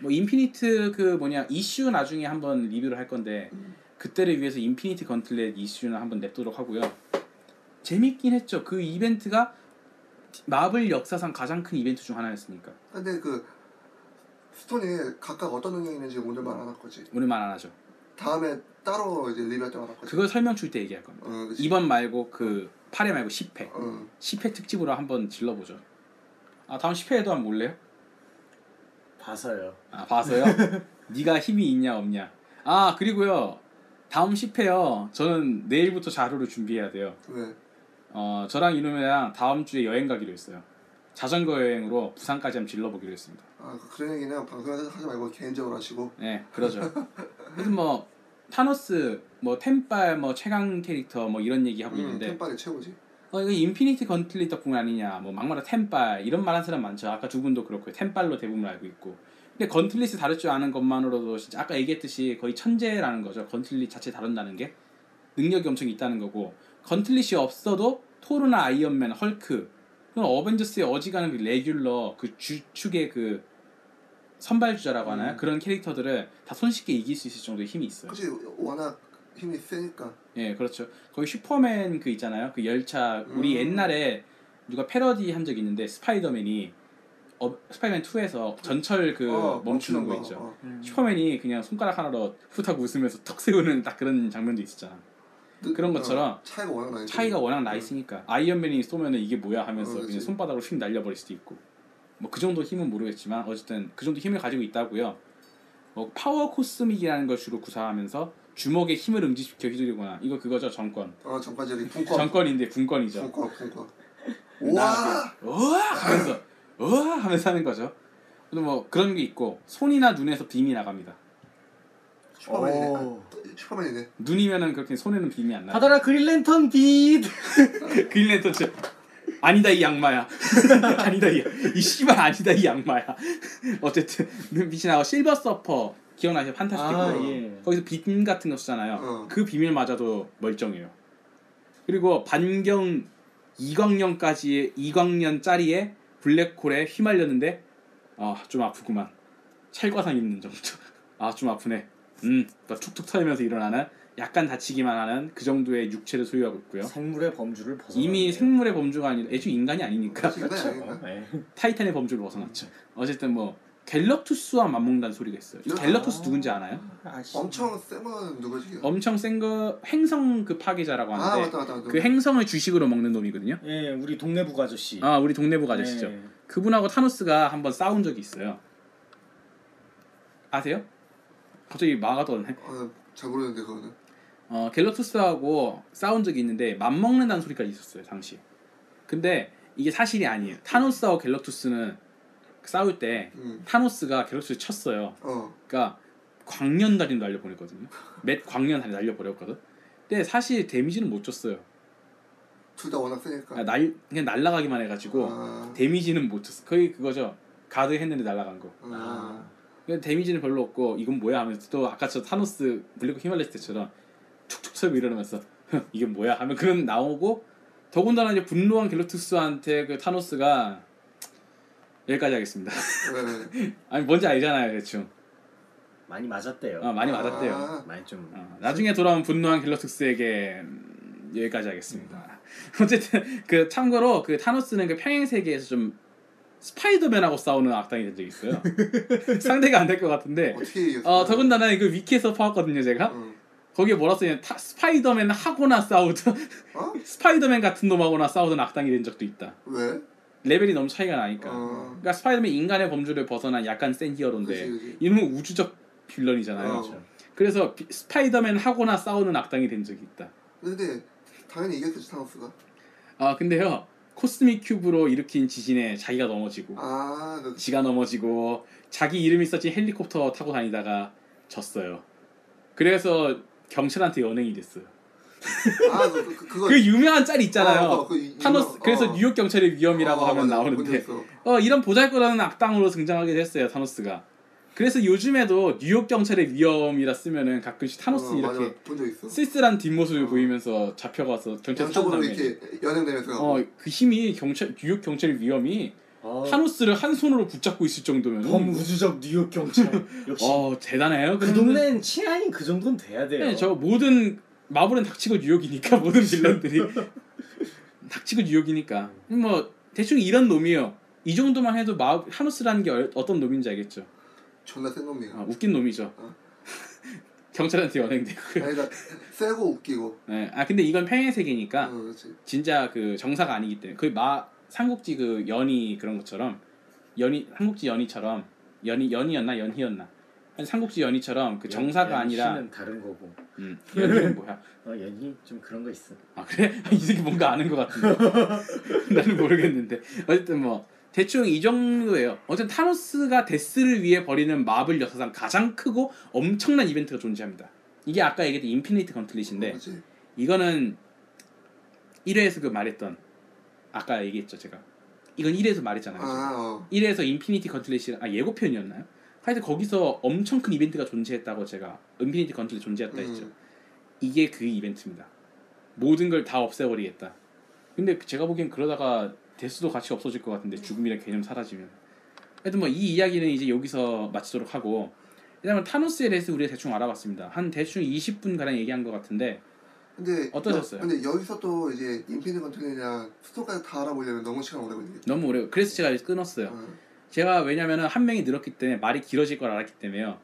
[SPEAKER 1] 뭐 infinite 그 뭐냐 이슈 나중에 한번 리뷰를 할 건데 그때를 위해서 Infinity Gauntlet 이슈는 한번 냅도록 하고요. 재밌긴 했죠. 그 이벤트가 마블 역사상 가장 큰 이벤트 중 하나였으니까
[SPEAKER 2] 근데 그 스톤이 각각 어떤 능력이 있는지 오늘 말안할 거지.
[SPEAKER 1] 오늘만 안 하죠.
[SPEAKER 2] 다음에 따로 이제 리뷰할 때말할 거지.
[SPEAKER 1] 그걸 설명 줄 때 얘기할 겁니다.
[SPEAKER 2] 어, 그치.
[SPEAKER 1] 2번 말고 그 8회 말고 10회.
[SPEAKER 2] 어.
[SPEAKER 1] 10회 특집으로 한번 질러보죠. 아 다음 10회에도 한번 몰래요?
[SPEAKER 3] 봐서요.
[SPEAKER 1] 아 봐서요? 네가 힘이 있냐 없냐. 아 그리고요 다음 10회요. 저는 내일부터 자료를 준비해야 돼요.
[SPEAKER 2] 왜?
[SPEAKER 1] 어 저랑 이놈이랑 다음 주에 여행 가기로 했어요. 자전거 여행으로 부산까지 한번 질러보기로 했습니다.
[SPEAKER 2] 아 그- 그런 얘기는 방송에서 하지 말고 개인적으로 하시고.
[SPEAKER 1] 네, 그러죠. 그래서 뭐 타노스, 뭐 템빨, 뭐 최강 캐릭터 뭐 이런 얘기 하고
[SPEAKER 2] 음,
[SPEAKER 1] 있는데
[SPEAKER 2] 템빨이 최고지.
[SPEAKER 1] 어 이거 Infinity Gauntlet 덕분 아니냐, 뭐 막말로 템빨 이런 말한 사람 많죠. 아까 두 분도 그렇고 템빨로 대부분 알고 있고. 근데 gauntlet을 다룰 줄 아는 것만으로도 진짜 아까 얘기했듯이 거의 천재라는 거죠. gauntlet 자체 다룬다는 게 능력이 엄청 있다는 거고 gauntlet이 없어도 토르나 아이언맨, 헐크, 그런 어벤져스의 어지간한 그 regular 그 주축의 그 선발주자라고 하나요?
[SPEAKER 2] 음.
[SPEAKER 1] 그런 캐릭터들을 다 손쉽게 이길 수 있을 정도의 힘이 있어요.
[SPEAKER 2] 그치 워낙 힘이 세니까.
[SPEAKER 1] 예, 그렇죠. 거기 슈퍼맨 그 있잖아요. 그 열차 우리
[SPEAKER 2] 음.
[SPEAKER 1] 옛날에 누가 패러디 한적 있는데 스파이더맨이 어, 스파이더맨 2에서 전철 그
[SPEAKER 2] 어,
[SPEAKER 1] 멈추는 거
[SPEAKER 2] 거,
[SPEAKER 1] 있죠.
[SPEAKER 2] 어.
[SPEAKER 1] 슈퍼맨이 그냥 손가락 하나로 후딱 웃으면서 턱 세우는 딱 그런 장면도 있었잖아. 그런 것처럼
[SPEAKER 2] 어, 차이가 워낙 나니까.
[SPEAKER 1] 차이가 워낙 나 있으니까 아이언맨이 쏘면은 이게 뭐야 하면서
[SPEAKER 2] 어.
[SPEAKER 1] 그냥 손바닥으로 휙 날려버릴 수도 있고 뭐 그 정도 힘은 모르겠지만 어쨌든 그 정도 힘을 가지고 있다고요. 뭐 Power Cosmic이라는 걸 주로 구사하면서 주먹에 힘을 응집시켜 휘두르거나 이거 그거죠 정권.
[SPEAKER 2] 어 전까지 분권
[SPEAKER 1] 정권인데 군권이죠.
[SPEAKER 2] 분권 분권
[SPEAKER 1] 그다음에
[SPEAKER 2] 우와
[SPEAKER 1] 우와 하면서 우와 하면서 하는 거죠. 그리고 뭐 그런 게 있고 손이나 눈에서 빔이 나갑니다.
[SPEAKER 2] 슈퍼맨이네
[SPEAKER 3] 오.
[SPEAKER 2] 아, 슈퍼맨이네
[SPEAKER 1] 눈이면은 그렇게 손에는 빔이 안 나.
[SPEAKER 3] 받아라 그린랜턴 빛.
[SPEAKER 1] 그린랜턴 저 아니다 이 양마야. 아니다 이, 이 씨발 아니다 이 양마야. 어쨌든 눈빛이 나고 실버 서퍼 기억나세요? 판타스틱
[SPEAKER 3] 아
[SPEAKER 1] 포.
[SPEAKER 3] 예.
[SPEAKER 1] 거기서 빔 같은 거 쓰잖아요.
[SPEAKER 2] 어.
[SPEAKER 1] 그 비밀 맞아도 멀쩡해요. 그리고 반경 2광년까지의 2광년짜리의 블랙홀에 휘말렸는데 아좀 아프구만. 찰과상 입는 정도. 아 좀 아프네. 음, 또 툭툭 터지면서 일어나는 약간 다치기만 하는 그 정도의 육체를 소유하고 있고요.
[SPEAKER 3] 생물의 범주를 벗어.
[SPEAKER 1] 이미 생물의 범주가 아니라 애초 인간이 아니니까.
[SPEAKER 3] 그렇죠.
[SPEAKER 1] 타이탄의 범주를 벗어났죠. 어쨌든 뭐 갤럭투스와 맞먹는다는 소리가 있어요.
[SPEAKER 2] 야.
[SPEAKER 1] 갤럭투스 누군지 아나요?
[SPEAKER 3] 아씨.
[SPEAKER 2] 엄청 센건 누구지?
[SPEAKER 1] 엄청 센 거 행성 그 파괴자라고
[SPEAKER 2] 아
[SPEAKER 1] 하는데
[SPEAKER 2] 맞다 맞다 맞다.
[SPEAKER 1] 그 행성을 주식으로 먹는 놈이거든요.
[SPEAKER 3] 예, 우리 동네 부 아저씨.
[SPEAKER 1] 아 우리 동네부 아저씨죠.
[SPEAKER 3] 네.
[SPEAKER 1] 그분하고 타노스가 한번 싸운 적이 있어요. 아세요? 갑자기 마가 떠네.
[SPEAKER 2] 어, 잘 모르는데 그거는
[SPEAKER 1] 어 갤럭투스하고 싸운 적이 있는데 맞먹는다는 소리가 있었어요 당시. 근데 이게 사실이 아니에요. 타노스하고 갤럭투스는 싸울 때
[SPEAKER 2] 음.
[SPEAKER 1] 타노스가 갤럭투스 쳤어요.
[SPEAKER 2] 어
[SPEAKER 1] 그러니까 광년다리로 날려보냈거든요. 맷 광년다리 날려버렸거든. 근데 사실 데미지는 못 줬어요.
[SPEAKER 2] 둘 다 워낙 세니까
[SPEAKER 1] 아, 날 그냥 날아가기만 해가지고
[SPEAKER 2] 아,
[SPEAKER 1] 데미지는 못 줬어. 거의 그거죠. 가드 했는데 날아간 거.
[SPEAKER 2] 아.
[SPEAKER 3] 아.
[SPEAKER 1] 그냥 데미지는 별로 없고 이건 뭐야 하면서 또 아까 저 타노스 블랙 히말레스 때처럼 툭툭 쳐고 이러면서 이게 뭐야 하면 그런 나오고 더군다나 이제 분노한 갤럭투스한테 그 타노스가 여기까지 하겠습니다.
[SPEAKER 2] 네.
[SPEAKER 1] 아니 뭔지 알잖아요 대충.
[SPEAKER 3] 많이 맞았대요.
[SPEAKER 1] 어, 많이 맞았대요.
[SPEAKER 2] 아,
[SPEAKER 3] 많이 좀.
[SPEAKER 1] 어, 나중에 돌아온 분노한 갤럭투스에게 음, 여기까지 하겠습니다. 어쨌든 그 참고로 그 타노스는 그 평행 세계에서 좀 스파이더맨하고 싸우는 악당이 된 적이 있어요. 상대가 안 될 것 같은데.
[SPEAKER 2] 어떻게? 어
[SPEAKER 1] 더군다나 그 위키에서 파왔거든요 제가.
[SPEAKER 2] 어.
[SPEAKER 1] 거기에 뭐라 써있냐 타, 스파이더맨 하거나 싸우던
[SPEAKER 2] 어?
[SPEAKER 1] 스파이더맨 같은 놈하고나 싸우던 악당이 된 적도 있다.
[SPEAKER 2] 왜?
[SPEAKER 1] 레벨이 너무 차이가 나니까.
[SPEAKER 2] 어.
[SPEAKER 1] 그러니까 스파이더맨 인간의 범주를 벗어난 약간 센 히어로인데. 이놈은 우주적 빌런이잖아요.
[SPEAKER 2] 어.
[SPEAKER 3] 그렇죠.
[SPEAKER 1] 그래서 비- 스파이더맨 하거나 싸우는 악당이 된 적이 있다.
[SPEAKER 2] 근데 당연히 이겼겠지 타노스가
[SPEAKER 1] 아 근데요 Cosmic Cube로 일으킨 지진에 자기가 넘어지고
[SPEAKER 2] 아 그,
[SPEAKER 1] 지가 넘어지고 자기 이름이 써진 헬리콥터 타고 다니다가 졌어요. 그래서 경찰한테 연행이 됐어요.
[SPEAKER 2] 아 그, 그, 그거
[SPEAKER 1] 그 유명한 짤 있잖아요.
[SPEAKER 2] 어, 그 이-
[SPEAKER 1] 타노스
[SPEAKER 2] 유명-
[SPEAKER 1] 그래서
[SPEAKER 2] 어.
[SPEAKER 1] 뉴욕 경찰의 위험이라고
[SPEAKER 2] 어,
[SPEAKER 1] 하면
[SPEAKER 2] 맞아. 본
[SPEAKER 1] 나오는데.
[SPEAKER 2] 어
[SPEAKER 1] 이런 보잘것없는 악당으로 등장하게 됐어요 타노스가. 그래서 요즘에도 뉴욕 경찰의 위험이라 쓰면은 가끔씩 타노스
[SPEAKER 2] 어,
[SPEAKER 1] 이렇게
[SPEAKER 2] 맞아.
[SPEAKER 1] 쓸쓸한 뒷모습을
[SPEAKER 2] 어.
[SPEAKER 1] 보이면서 잡혀가서 경찰 다니면
[SPEAKER 2] 이렇게 연행되면서
[SPEAKER 1] 어그 힘이 경찰 뉴욕 경찰의 위험이
[SPEAKER 3] 어,
[SPEAKER 1] 타노스를 한 손으로 붙잡고 있을 정도면
[SPEAKER 3] 범우주적 뉴욕 경찰. 역시
[SPEAKER 1] 어 대단해요.
[SPEAKER 3] 그 동네는 치안이 그 정도는 돼야 돼요.
[SPEAKER 1] 네, 저 모든 마블은 닥치고 뉴욕이니까 모든 빌런들이 닥치고 뉴욕이니까 뭐 대충 이런 놈이에요. 이 정도만 해도 마 타노스라는 게 얼- 어떤 놈인지 알겠죠.
[SPEAKER 2] 존나 센 놈이야
[SPEAKER 1] 아, 웃긴 놈이죠.
[SPEAKER 2] 어.
[SPEAKER 1] 경찰한테 연행되고요.
[SPEAKER 2] 아니 그러니까 세고 웃기고
[SPEAKER 1] 네, 아 근데 이건 평행 세계니까
[SPEAKER 2] 어,
[SPEAKER 1] 진짜 그 정사가 아니기 때문에 그 마 삼국지 그 연희 그런 것처럼 연희 삼국지 연희처럼 연희 연희였나 연희였나 한 삼국지 연희처럼 그 정사가 아니라
[SPEAKER 3] 연희는 다른 거고.
[SPEAKER 1] 음, 연희는 뭐야?
[SPEAKER 3] 어, 연희 좀 그런 거 있어.
[SPEAKER 1] 아 그래? 이 새끼 뭔가 아는 것 같은데 나는 모르겠는데 어쨌든 뭐 대충 이 정도예요 어쨌든 타노스가 데스를 위해 벌이는 마블 역사상 가장 크고 엄청난 이벤트가 존재합니다 이게 아까 얘기했던 Infinite Gauntlet인데
[SPEAKER 2] 그렇지
[SPEAKER 1] 이거는 1회에서 그 말했던 아까 얘기했죠 제가 이건 1회에서 말했잖아요
[SPEAKER 2] 아 어.
[SPEAKER 1] 1회에서 Infinity Gauntlet이 아 예고편이었나요? 하여튼 거기서 엄청 큰 이벤트가 존재했다고 제가 Infinity Gauntlet 존재했다 했죠
[SPEAKER 2] 음.
[SPEAKER 1] 이게 그 이벤트입니다. 모든 걸 다 없애버리겠다. 근데 제가 보기엔 그러다가 데스도 같이 없어질 것 같은데 죽음이란 개념 사라지면. 하여튼 뭐 이 이야기는 이제 여기서 마치도록 하고 왜냐면 타노스에 대해서 우리가 대충 알아봤습니다. 한 대충 20분 가량 얘기한 것 같은데
[SPEAKER 2] 근데
[SPEAKER 1] 어떠셨어요?
[SPEAKER 2] 여, 근데 여기서 또 이제 Infinite Gauntlet이랑 stone까지 다 알아보려면 너무 시간 오래 걸리겠다
[SPEAKER 1] 너무 오래 그래서 제가 끊었어요.
[SPEAKER 2] 어.
[SPEAKER 1] 제가 왜냐면은 한 명이 늘었기 때문에 말이 길어질 걸 알았기 때문에요.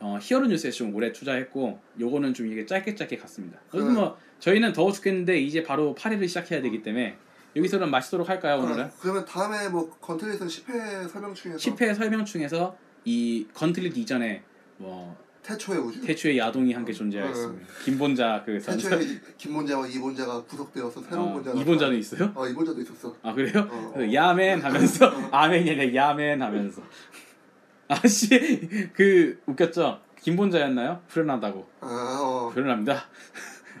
[SPEAKER 1] 어, 히어로 뉴스에 좀 오래 투자했고 요거는 좀 이게 짧게 짧게 갔습니다. 그래서
[SPEAKER 2] 음.
[SPEAKER 1] 뭐 저희는 더워 죽겠는데 이제 바로 8회를 시작해야 되기 때문에 여기서는 마치도록 할까요 오늘은?
[SPEAKER 2] 어, 그러면 다음에 뭐 Gauntlet에서 10회 설명 중에서
[SPEAKER 1] 10회 설명 중에서 이 건틀릿 이전에 뭐
[SPEAKER 2] 태초의 우주.
[SPEAKER 1] 태초의 야동이 함께 존재하였습니다. 김본자 그.
[SPEAKER 2] 태초의 김본자와 이본자가 구속되어서 새로운
[SPEAKER 1] 어,
[SPEAKER 2] 본자가.
[SPEAKER 1] 이본자는 있어요?
[SPEAKER 2] 어 이본자도 있었어.
[SPEAKER 1] 아 그래요?
[SPEAKER 2] 어.
[SPEAKER 1] 그래서 야맨 하면서 아멘이 아니라 야맨 하면서 아씨 그 웃겼죠? 김본자였나요? 불안하다고
[SPEAKER 2] 아 어.
[SPEAKER 1] 불안합니다.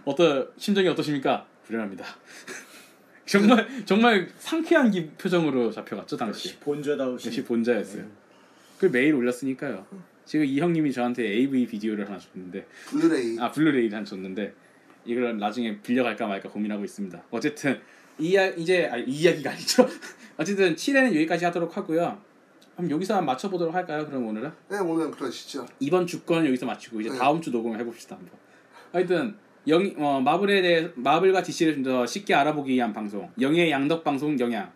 [SPEAKER 1] 어떠 심정이 어떠십니까? 불안합니다. 정말 정말 상쾌한 기, 표정으로 잡혀갔죠 당시.
[SPEAKER 3] 본좌다우시.
[SPEAKER 1] 역시 본자였어요. 그 메일 올렸으니까요. 지금 이 형님이 저한테 AV 비디오를 하나 줬는데
[SPEAKER 2] 블루레이.
[SPEAKER 1] 아 Blu-ray를 하나 줬는데 이걸 나중에 빌려갈까 말까 고민하고 있습니다. 어쨌든 이야 이제 아, 이 이야기가 아니죠. 어쨌든 7회는 여기까지 하도록 하고요. 그럼 여기서 한번 마쳐보도록 할까요? 그럼 오늘은
[SPEAKER 2] 네 오늘 그러시죠.
[SPEAKER 1] 이번 주건 여기서 마치고 이제
[SPEAKER 2] 네.
[SPEAKER 1] 다음 주 녹음을 해봅시다 한번. 하여튼 영 어, 마블에 대해 마블과 DC를 좀 더 쉽게 알아보기 위한 방송 영의 양덕 방송 영양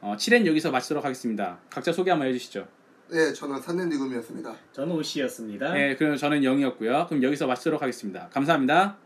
[SPEAKER 1] 어, 7회는 여기서 마치도록 하겠습니다. 각자 소개 한번 해주시죠.
[SPEAKER 2] 네 저는 산넨디금이었습니다.
[SPEAKER 3] 저는 오씨였습니다.
[SPEAKER 1] 네, 그럼 저는 영이었고요. 그럼 여기서 마치도록 하겠습니다. 감사합니다.